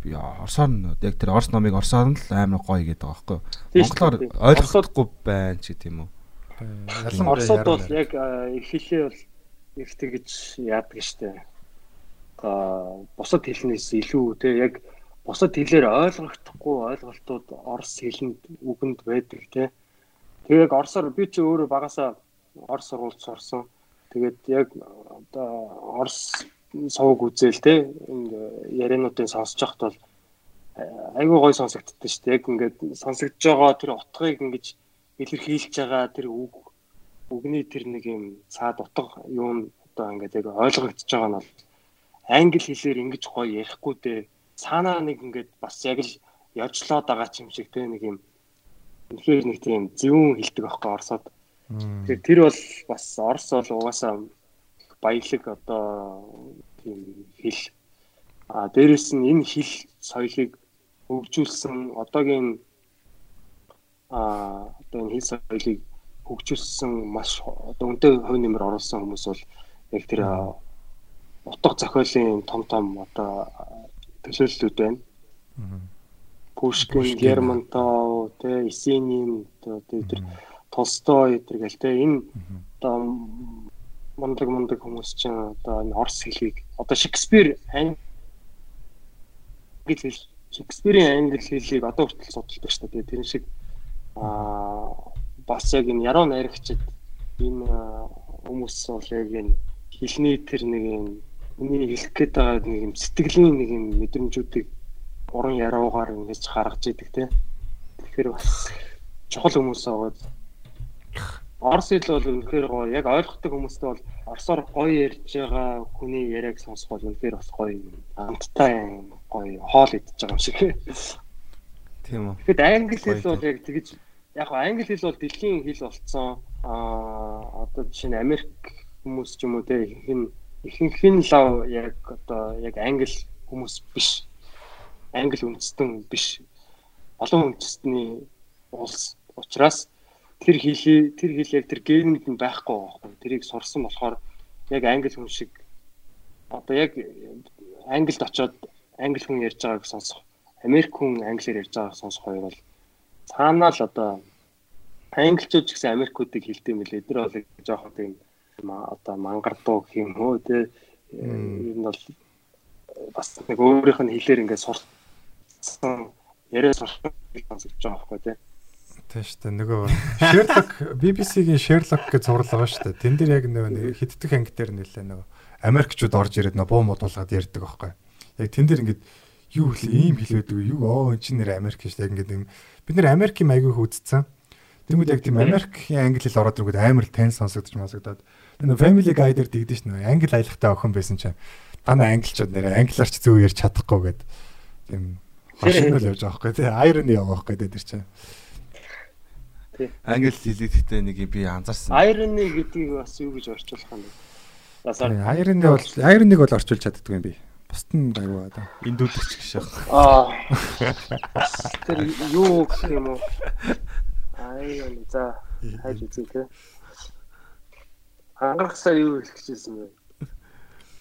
Би орсоор нь яг тэр орс номыг орсоор нь л амар гоё гэдэг байгаа байхгүй. Монголоор ойлгохгүй байна ч гэдэм юм уу. Орсод бол яг их хэлээ бол их тэгж яадаг штэ. Аа бусад хэлнээс илүү те яг бусад хэлээр ойлгогдохгүй ойлголтууд орс хэлэнд үгэнд байдаг те. Тэгээ яг орсоор би ч өөрөө багасаа орс сургуульд сурсан Тэгээд яг одоо Орос сувг үзэл те энэ яриануудыг сонсож байхад бол айгүй гой сонсогддог шүү дээ. Яг ингээд сонсогдож байгаа тэр утгыг ингэж илэрхийлж байгаа тэр үг үгний тэр нэг юм цаад утга нь одоо ингээд яг ойлгогдож байгаа нь бол англи хэлээр ингэж гоё ярихгүй дээ. Цаанаа нэг ингээд бас яг л явжлаад байгаа ч юм шиг те нэг юм үнэхээр нэг тийм зөвүүн хэлдэг байхгүй орсод. Тэгэхээр тэр бол бас Орос бол угаасаа баялаг одоо тийм хэл. А дээрэс нь энэ хэл соёлыг хөгжүүлсэн одоогийн а одоо энэ хэл соёлыг хөгжүүлсэн маш одоо өнтэй хувь нэмэр оруулсан хүмүүс бол яг тэр утга зохиолын том том одоо төлөөллүүд байна. Пушкин, Лермонтов, тэ Есенин одоо тэр Толстой эдэр гэл те энэ одоо мундаг мундаг хүмүүс чинь одоо энэ орс хэлийг одоо Шекспир англи хэл Шекспирийн англи хэлийг одоо хүртэл судалдаг шүү дээ. Тэр шиг аа бас яг энэ яруу найрагчид энэ хүмүүс бол яг энэ хэлний тэр нэг юм миний хэлэх гээд байгаа нэг юм сэтгэлийн нэг юм мэдрэмжүүдийг уран яруугаар ингэж гаргаж идэг те. Тэгэхээр бас чухал хүмүүс аваад Орос хэл бол үнэхээр гоё. Яг ойлгохдаг хүмүүстээ бол орсоор гоё ярьж байгаа хүний яриаг сонсох бол үнэхээр бас гоё. Амттай гоё хоол идчихэж байгаа юм шиг. Тийм үү. Тэгэхэд англи хэл бол яг тэгж яг англи хэл бол дэлхийн хэл болцсон. Аа одоо жишээ нь Америк хүмүүс ч юм уу те ихэнх ихэнх нь лав яг одоо яг англи хүмүүс биш. Англи үндэстэн биш. Олон үндэстний улс учраас тэр хэлий тэр хэл яг тэр генэд нь байхгүй байхгүй. Тэрийг сурсан болохоор яг англи хүн шиг одоо яг англид очоод англи хүн ярьж байгааг сонсох, Америк хүн англиар ярьж байгааг сонсох хоёр бол цаанаа л одоо англичууд ч гэсэн Америкуудыг юм лээ. Тэр бол жоохон тийм одоо мангардуу гэх юм уу те ер нь бол бас нэг өөрийнх нь хэлээр ингээд сурсан яриа сурсан сонсож байгаа байхгүй те. Тийм шүү дээ. Нөгөө Sherlock BBC-гийн Sherlock гэж зураг байгаа шүү дээ. Тэн дээр яг нөгөө хиддэх анги дээр нэлээ нөгөө Америкчууд орж ирээд нөгөө буу модуулгаад ярьдаг байхгүй. Яг тэн дээр ингээд юу хэл ийм хэлээд үү юу оо энэ чинь нэр Америк шүү дээ. Ингээд бид нэр Америкийн маягийг үзсэн. Тэнгүүд яг тийм Америкийн англи хэл ороод ирэнгүүт амар л тань сонсогдож масагдаад. Тэгээ Family Guy дээр дэгдэж шүү дээ. Англи аялахтай охин байсан чинь дана англичууд нэр англиарч зөв ярьж чадахгүй гээд тийм машин л явж байгаа байхгүй тий. Irony яваа байхгүй дээ тэр чинь. Англи гэхдээ нэг би анзаарсан. Irony гэдгийг бас юу гэж орчуулах юм бэ? Irony бол Irony-г бол орчуулж чаддгүй юм би. Бусд нь байгуу одоо. Индүүдч гэж шах. Аа. Тэр юу гэх юм уу? Irony за хайж үзье те. Ангарахсаа юу хэлэх гэжсэн бэ?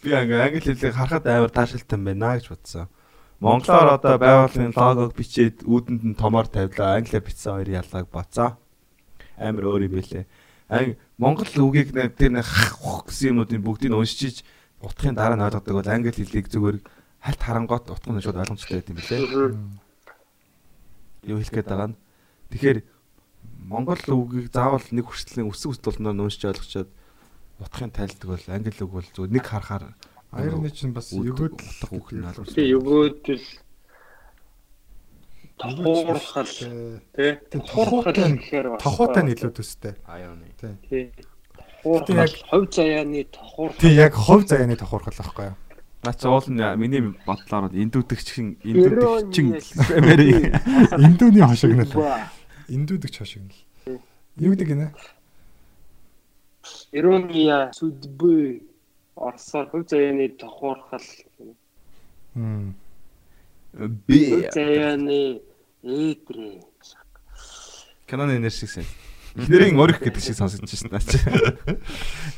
Би англи хэлийг харахад амар таашаалтай байна гэж бодсон. Монголоор одоо байгууллагын логог бичээд үүдэнд нь томоор тавилаа. Англиар бичсэн хоёрын ялгааг боцоо амар өөр юм байлээ. Ан Монгол үгийг тэр нэг хах гэсэн юмнуудын бүгдийг уншиж утгын дараа нь ойлгодог бол англи хэлийг зүгээр хальт харангуут утга нь шууд ойлгомжтой байт юм билээ. Юу хэлэх гээд байгаа нь. Тэгэхээр Монгол үгийг заавал нэг хүртэл үсэг үст болноор нуушж ойлгочоод утгын тайлдаг бол англи үг бол зүгээр нэг харахаар Айрны чинь бас өгөөд утга үг нь албар. тий өгөөдөл тохуурхал тий тохуурхал гэхээр бас тохоотой нь илүү төстэй. Аюуны. тий тохуурхал яг- ховь заяаны тохуурхал Тий яг хов заяаны тохуурхал байхгүй юу? Наа чи уул миний бодлоор индүүдэгчин индүүдэгчин мэрийн Индүүний хошигнол. Индүүдэгч хошигнол. Юу гэдэг гинэ? Ирония судьбы орсоор ховь заяаны тохуурхал Хм. Би заяаны ээдрээ киноны нэр шиг сэн. Нэрийн өрөх гэдэг шиг сонсогдож наа чи.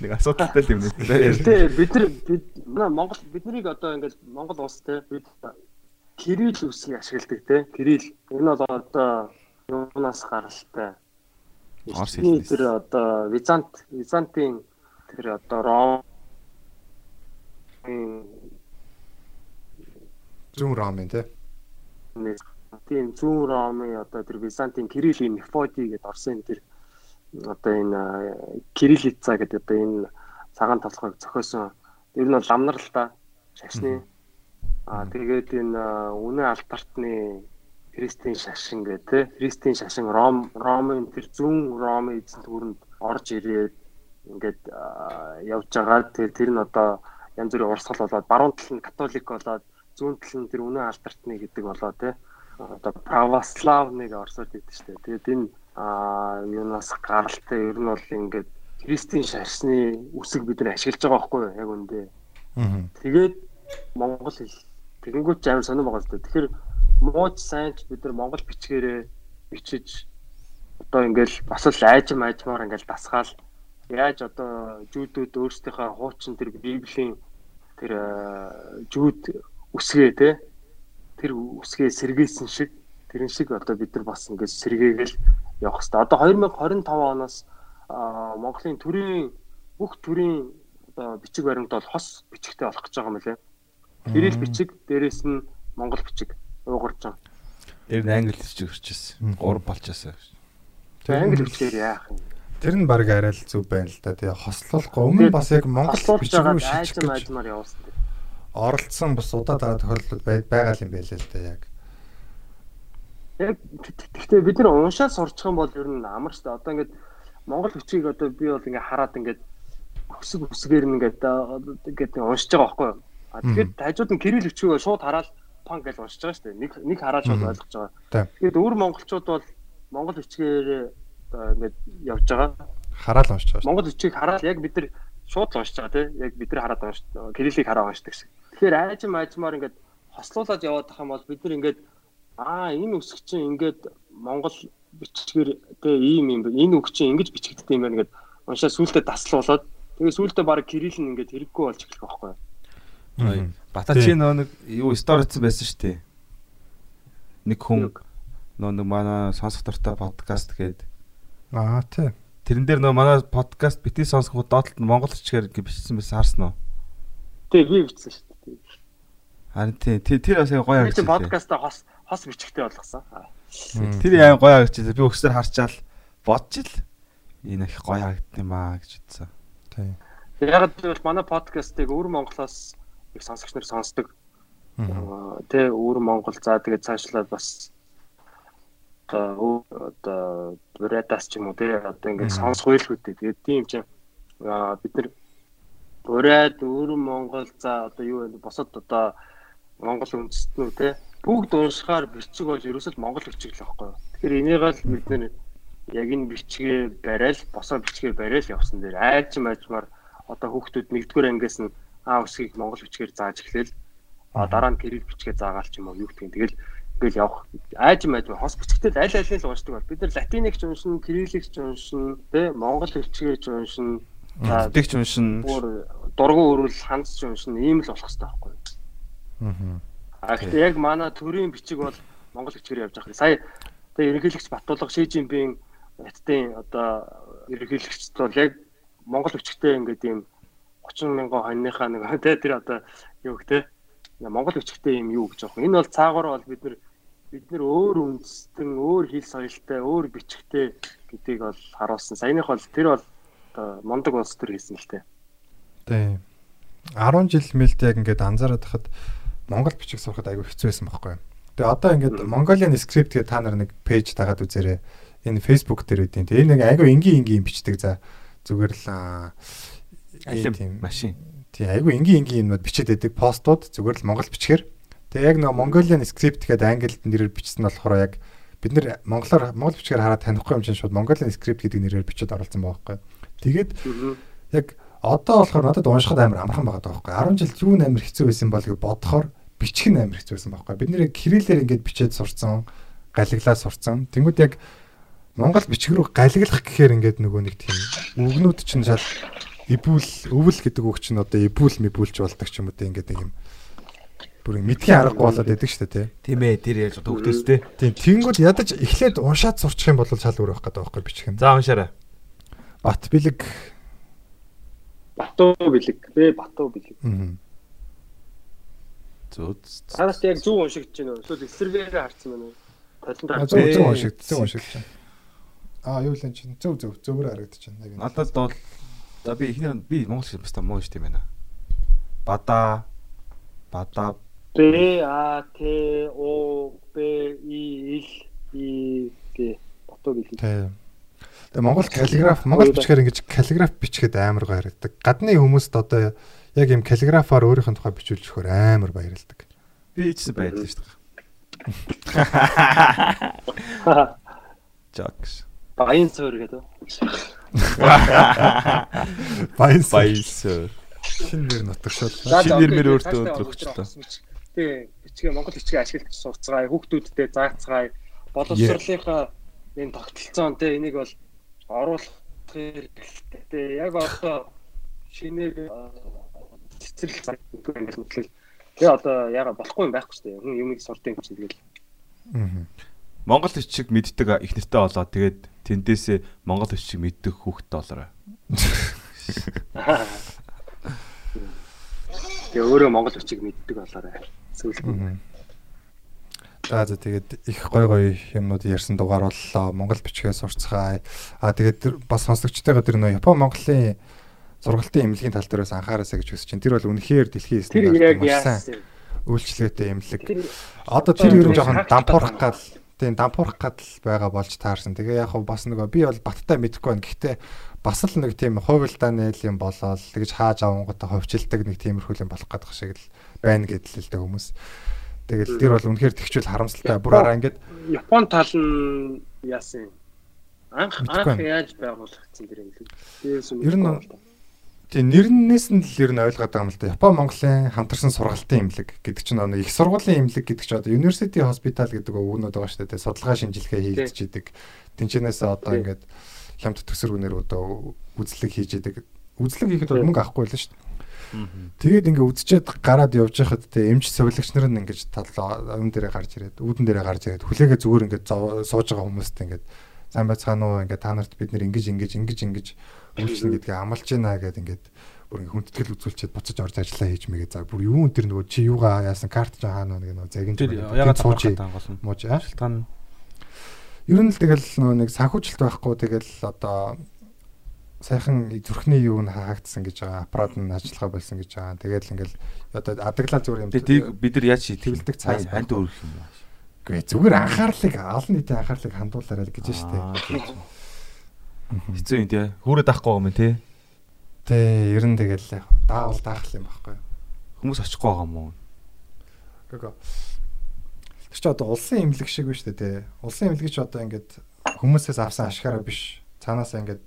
Нэг асуудалтай юм нэ. Гэтэ бид нар бид манай Монгол биднийг одоо ингээд Монгол улс те бид кирилл үсгийг ашигладаг те кирилл энэ бол одоо юунаас гаралтай Эртний хэлнээс. тэр одоо Визант Византын тэр одоо Ром Зүүн рамен тий. тийм зүүн Ромын одоо тэр Византын кириллийн Мефодий гэдэг Орсын тэр одоо энэ кириллица гэдэг одоо энэ цагаан толгойг зохиосон. Ер нь бол ламнар л та шашны. Аа тэгээд энэ үнэ алтартны христийн шашин гэх те христийн шашин Ром Ромын тэр зүүн Ромын эзэнт гүрэнд орж ирээд ингээд аа, явж байгаа. Тэр тэр нь одоо янз бүрийн урсгал болоод баруун тал нь католик болоод зүүн тал нь тэр үнэ алтартны гэдэг болоо те. Одоо православныг орсоод идэв штэ. Тэгээд энэ аа юунаас гаралтай ер нь бол ингээд христийн шашны үсэг бид нар ашиглаж байгаа байхгүй яг үндэ. Тэгээд монгол хэл тэгэнгүүт амар сонирн байгаа л да. Тэгэхээр мууч сайнч бид нар монгол бичгээрээ бичиж одоо ингээл бас л айжм айжмаар ингээл дасгаал. Яаж одоо жүүдүүд өөрсдийнхөө хуучин тэр библийн тэр жүүд үсгээ те тэр үсгээ сэргээсэн шиг тэрэн шиг одоо бид нар бас ингээд сэргээгээл явах хэрэгтэй. Одоо 2025 оноос Монголын төрийн бүх төрийн одоо бичиг баримт бол хос бичигтэй болох гэж байгаа юм лээ. Кирилл бичиг, дээрэс нь монгол бичиг уугарч байгаа. Тэр нь англи хэлж өгчээсэн. Гур болчихсон. Тэгээ англи бичгээр яах юм? Тэр нь баг арай л зүв байна л да. Тэгээ хослуулах өмнө бас яг Монгол бичиг шилжих гэж айжмаар явуулсан. Оролцсон бас удаа дараа тохиолдол бай- байгаа юм байл л да яг. Яг гэхдээ бид нар уншаад сурчих юм бол ер нь амар шүү дээ. Одоо ингээд монгол бичгийг одоо би бол ингээд хараад ингээд өсөг өсгээр нь ингээд ингээд уншиж байгаа байхгүй юу? А тэгэхээр хажууд нь кирилл бичгийг шууд хараад пан гэж уншиж байгаа шүү дээ. Нэг нэг хараад шууд ойлгож байгаа. Тэгээд өөр монголчууд бол монгол одоо ингээд явж байгаа. Хараал уншиж байгаа шүү. Монгол бичгийг хараад яг бид нар шууд уншиж байгаа тийм яг бид нар хараад унш кириллийг хараад уншдаг шиг. Тэгэхээр айжм айжмаар ингээд хослуулаад яваад тах юм бол бид нар ингээд аа энэ үсэг чинь ингээд монгол бичгээр тийм ийм юм энэ үг чинь ингэж бичигддэг юм байна гэд уншаа сүултээ таслуулаад тэгээ сүултээ баг кирилл нь ингээд хэрэггүй болж эхлэх байхгүй юу? Мгм. Батачи нөө нэг юу сторицсан байсан шүү дээ. Нэг хүн нөө нэг манай сонсох дуртай подкаст гээд Аа тий. тэрэн дээр нөө манай подкаст бити сонсох доотлолт Монгол хэлчгээр ингэ бичсэн байсан харсан уу? Тэгээ би бичсэн шүү. Харин тий тэр тэр бас яг гоё чи харагдчихлээ. подкастаа хос хос бичгтэй болгосон. Тэр яа гоё харагдчихлээ. Би өксөр харчаал бодчих л энэ их гоё харагдсан юм аа гэж бодсон. Тий. Яг гэвэл манай подкастыг өвөр Монголоос их сонсогч нар сонсдог. Тэ өвөр Монгол за тэгээд цаашлаад бас одоо өө- одоо Бурадаас ч юм уу тэ одоо ингээд сонсох байлгүй дээ. Тэгээд тийм ч бид нар Бурад өвөр Монгол за одоо юу вэ босод одоо Монгол үндэстнүү тэ бүгд уншихаар бичиг бол ерөөсөө Монгол бичиг л байхгүй. Тэгэхээр энийг л бид нар яг энэ бичгээ барайл босоо бичгээ барайл явсан дээр айжм айжмаар одоо хүүхдүүд нэгдүгээр ангиас нь А үсгийг монгол бичгээр зааж эхлээл. А дараа нь кирилл бичгээ заагаал ч юм уу? Юу гэдгийг тэгэл ингээл явах. Айжм айжм хос бичгтэл аль алийг л уншдаг бол бид нар латиник ч уншина кириллик ч уншина тэ монгол бичгээр ч уншина за Тэгч уншин дургу өрүүл хандс ч уншина ийм л болох хэрэгтэй байхгүй юу Мгм. А гэхдээ яг манай төрийн бичиг бол монгол бичгээр явж байгаа. Сая тэгээ ерөнхийлөгч Батулга Ши Жинпин хятадын одоо ерөнхийлөгчд бол яг монгол бичгтэй ингээд ийм 30 мянган хоньныхаа нэг (laughs) тэ тэр одоо юу тэ монгол бичгтэй ийм юу гэж байгаа. Энэ бол цаагаар бол бид нар бид нэр өөр үндэстэн, өөр хэл соёлтой, өөр бичгтэй гэдгийг бол харуулсан. Саяных бол тэр бол одоо мондөг улс төр хийсэн л тээ. Тийм. 10 жил мэлд яг ингээд анзаараад хахад Монгол бичиг сурахад айгүй хэцүү байсан байхгүй юу? Тэгээ одоо ингээд Mongolian script гэдэг та нар нэг пэйж дагаад үзээрэй. Энэ Facebook дээр үдийн. Тэгээ нэг айгүй энгийн энгийн бичдэг за зүгээр л Алим машин. тий айгүй энгийн энгийн юмнууд бичээд байдаг постууд зүгээр л монгол бичгээр. Тэгээ яг нэг Mongolian script гэдэг англид нэрээр бичсэн болохоор яг бид нэр монголоор монгол бичгээр хараад танихгүй юм чинь шууд Mongolian script гэдэг нэрээр бичиж оруулсан байгаа байхгүй. Тэгээд яг одоо болохоор надад уншихад амар амархан байгаа даа байхгүй. 10 жил юу амар хэцүү байсан бол гэж бодохоор бичих нь амар хэцүү байсан байхгүй. Бид нэр кириллээр ингээд бичээд сурцсан, галиглаа сурцсан. Тэнгүүд яг монгол бичиг рүү галиглах гэхээр ингээд нөгөө нэг тийм үгнүүд чинь шал ибүүл өвөл гэдэг үг чинь одоо ибүүл мибүүлж болдог ч юм уу те ингээд нэг юм бүр мэдхийн аргагүй болоод байдаг шүү дээ тий. Тийм ээ тэр яаж төгтөөс те. Тийм тэнгүүд ядаж эхлээд уншаад сурчих юм бол шал өөр байх гэдэг байхгүй бичих нь. За уншаарай. Бат бэлэг. Батуу бэлэг. Бэ батуу бэлэг. Аа. Зүз. Танаас яг зөв уншигдэж байна уу? Эсвэл эсрэгээрээ харсан байна уу? Толон А зөв зөв уншигд зөв уншигдэж байна. Аа юу л энэ чинь зөв зөв зөвөр харагдаж байна. Надад бол за би ихний би монгол хэл баста муу шүү дээ байна. Бада бада Б А Т О Б И Л И Г батуу бэлэг. Тийм. Тэгээ Монгол каллиграф Монгол бичгээр ингэж каллиграф бичгээд амар гоё харагддаг. Гадны хүмүүст одоо яг юм каллиграфаар өөрийнх нь тухай бичүүлж өгөхөр амар баярлдаг. би ичсэн байдал шүү дээ. (laughs) Жокс. Баян цоор гэдэг. Баян Баясаа. шин нэр нутагшаал. Шинээр мэр өөртөө өгчлөө. Тий, бичгээ Монгол бичгээ ашиглаж сурцгаая, хүүхдүүдтэй заацгаая. Боловсруулалтынхаа энэ тогтолцоон те энийг бол оруулах хэрэгтэй. Яг одоо шинээр цэцэрлэг загтгүй юм бол Тэгээ одоо яга болохгүй юм байхгүй шүү дээ. Хүн юмыг сурдсан юм чинь тэгэл. Аа. Монгол бичиг мэддэг их нэртэй болоод тэгээд тэндээсээ монгол бичиг мэддэг хүүхдтэй болоорой. (laughs) Тэгээ өөрөө монгол бичиг мэддэг болоорой. Сүүлд. За за тэгээд их гой гой юмнууд ярьсан дугаар боллоо. Монгол бичгээ сурцгаая. А тэгээд бас сонсогчтойгоо тэр нөө Япон Монголын сургалтын эмнэлгийн тал дээрээс анхаараасаа гэж хүсэж чинь тэр бол үнэхээр дэлхийн Тэр стандарт маш сайн үйлчлэгтэй эмнэлэг. Тэр Одоо тэр ер нь жоохон дампуурах гал тийм дампуурах гал байгаа болж таарсан. Тэгээ яг бас нөгөө би бол баттай мэдэхгүй байна. Гэхдээ бас л нэг тийм хувилдааны юм болоод тэгж хааж авангуудаа ховчилдаг нэг тиймэрхүү юм болох гэдэг шиг л байна гэдэл л дээ хүмүүс. Тэгэл тэр бол үнэхээр тэгчүүл харамсалтай. Бүр араа ингээд Япон тал нь яасан юм? Анх анх байна. яаж байгуулагдсан тэр юм бэ? Тэрээс Ер нь тийм нэрнээс нь л ер нь ойлгоод байгаа юм л да. Япон Монголын хамтарсан сургалтын эмнэлэг гэдэг чинь нэг их сургуулийн эмнэлэг гэдэг чинь одоо University Hospital гэдэг өгнөд байгаа шүү дээ. Судалгаа шинжилгээ хийгдэж идэг. Тэнчэнээс одоо ингээд хямд төсөргөнөр одоо үзлэг хийж идэг. Үзлэг хийхэд бол мөнгө авахгүй л шүү дээ. Тэгээд ингээ үдчихэд гараад явж байхад те эмч совилогч нар нь ингэж талаа өн дээрээ гарч ирээд үүдэн дээрээ гарч ирээд хүлээгээ зүгээр ингээ зов- сууж байгаа хүмүүст ингээ сайн байцгаана уу ингээ та нарт бид нэр ингэж ингэж ингэж ингэж үйлчлэн гэдгээ амлаж байна гэд ингээд бүр ингээ хүндэтгэл үзүүлчихэд буцаж орж ажиллаа хийж мэгээ за бүр юу энэ нөгөө чи юугаа яасан карт ч хаана нэг нөгөө загин Тэр ягаад сууж мууж аа Шалтгаан ер нь л тэгэл нөгөө нэг санхүүжилт байхгүй тэгэл одоо сайхан зүрхний юу н хаагдсан гэж байгаа аппарат нь ажиллагаа болсон гэж байгаа. Тэгэл ингээл одоо адаглаа зүгээр юм. Тийг бид нар яаж Төвлөдөг цаас ханд өөрөх юм байна. Гүй зүгээр анхаарлыг олон нийтийн анхаарлыг хандуулаарай гэж штэ. Хэцүү юм тий. Хүүрээ даахгүй юм тий. Тэ ер нь тэгэл яг даавал даах юм байхгүй. Хүмүүс очихгүй байгаа юм уу? Гэгөө. Тэр чи одоо улсын имлэг шиг биш үү те. Улсын имлэг чи одоо ингээд хүмүүсээс авсан ашгаараа биш. Цаанаас ингээд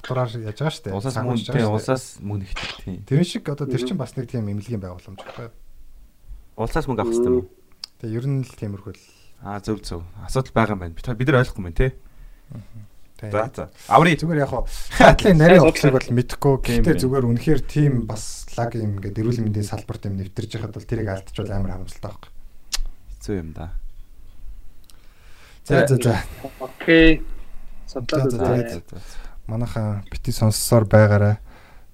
татвараар яаж байгаа штэ. Улсаас Санхүүж мөн байгаа тий улсаас мөн ихтэй тий. Тэр шиг одоо тэр чин бас нэг тийм имлэгийн байгууламж байхгүй. Улсаас мөнгө авах хэрэгтэй юм. Тэгээ ер нь л тиймэрхүү л. Аа зөв зөв. Асуудал байгаа юм байна. Бид бид нар ойлгохгүй юм тий. За за. Аври. Зүгээр яг хатлын (laughs) нарийн утгыг бол мэдэхгүй. Тийм Гэхдээ зүгээр үнэхээр тийм бас лаг юм ингээд эрүүл мэндийн салбарт юм нэвтэрж яхад бол тэрийг алдчихвал амар харамсалтай байхгүй. Хэцүү юм да. За за за. Окей. За, Судлаад за, Манайхаа бити сонссоор байгаарай.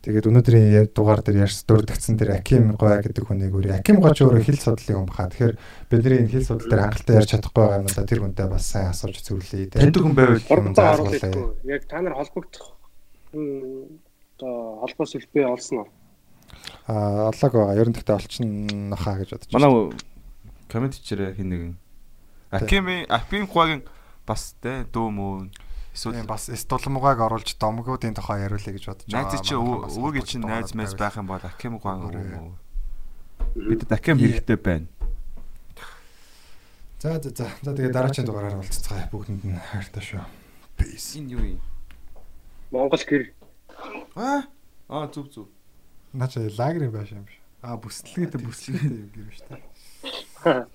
Тэгээд өнөөдрийн дугаар дээр ярьж дурдгдсан тэр Аким Гой гэдэг хүнийг өөр Аким Гой ч өөрөө хэл судлалын хүн бахаа. Тэгэхээр бидний энэ хэл судлал дээр хангалттай ярьж чадахгүй байгаа юм да тэр хүнтэй бас сайн асууж зөвлөе. Таньдаг хүн байвал оруулахгүй. Яг та нар холбогдох одоо холбоо сүлбээ олсон уу? Аа олоог байгаа. Ер нь тэгтээ олчихно хаа гэж бодож манай комент хийчээрээ хин нэгэн Акими Аким Гойгийн бас тэ дүү мүү Эсвэл бас стулмугаг оруулж домгуудын тухай яриулъя гэж бодож байгаа. Найз чи өвөгийн чинь найз майз байх юм бол Аким Гойн өөрөө бидэд Аким хэрэгтэй байна. За за за. За тэгээ дараагийн дугаараар уулзцгаая. Бүгдэнд нь хайртай шүү. Peace. Энэ юу юм? Монгол гэр. Аа? Аа зүг зүг. Наач лагерын байш юм биш. Аа бүслэгээдээ бүслэгээдээ юм гэр биш та. (laughs)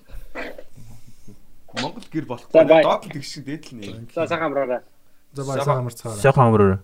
Монгол гэр болохгүй. Доод л тэгш шиг дээдл нэ. За сайхан амраарай. За баясаа амарцгаа. Сайхан амраарай.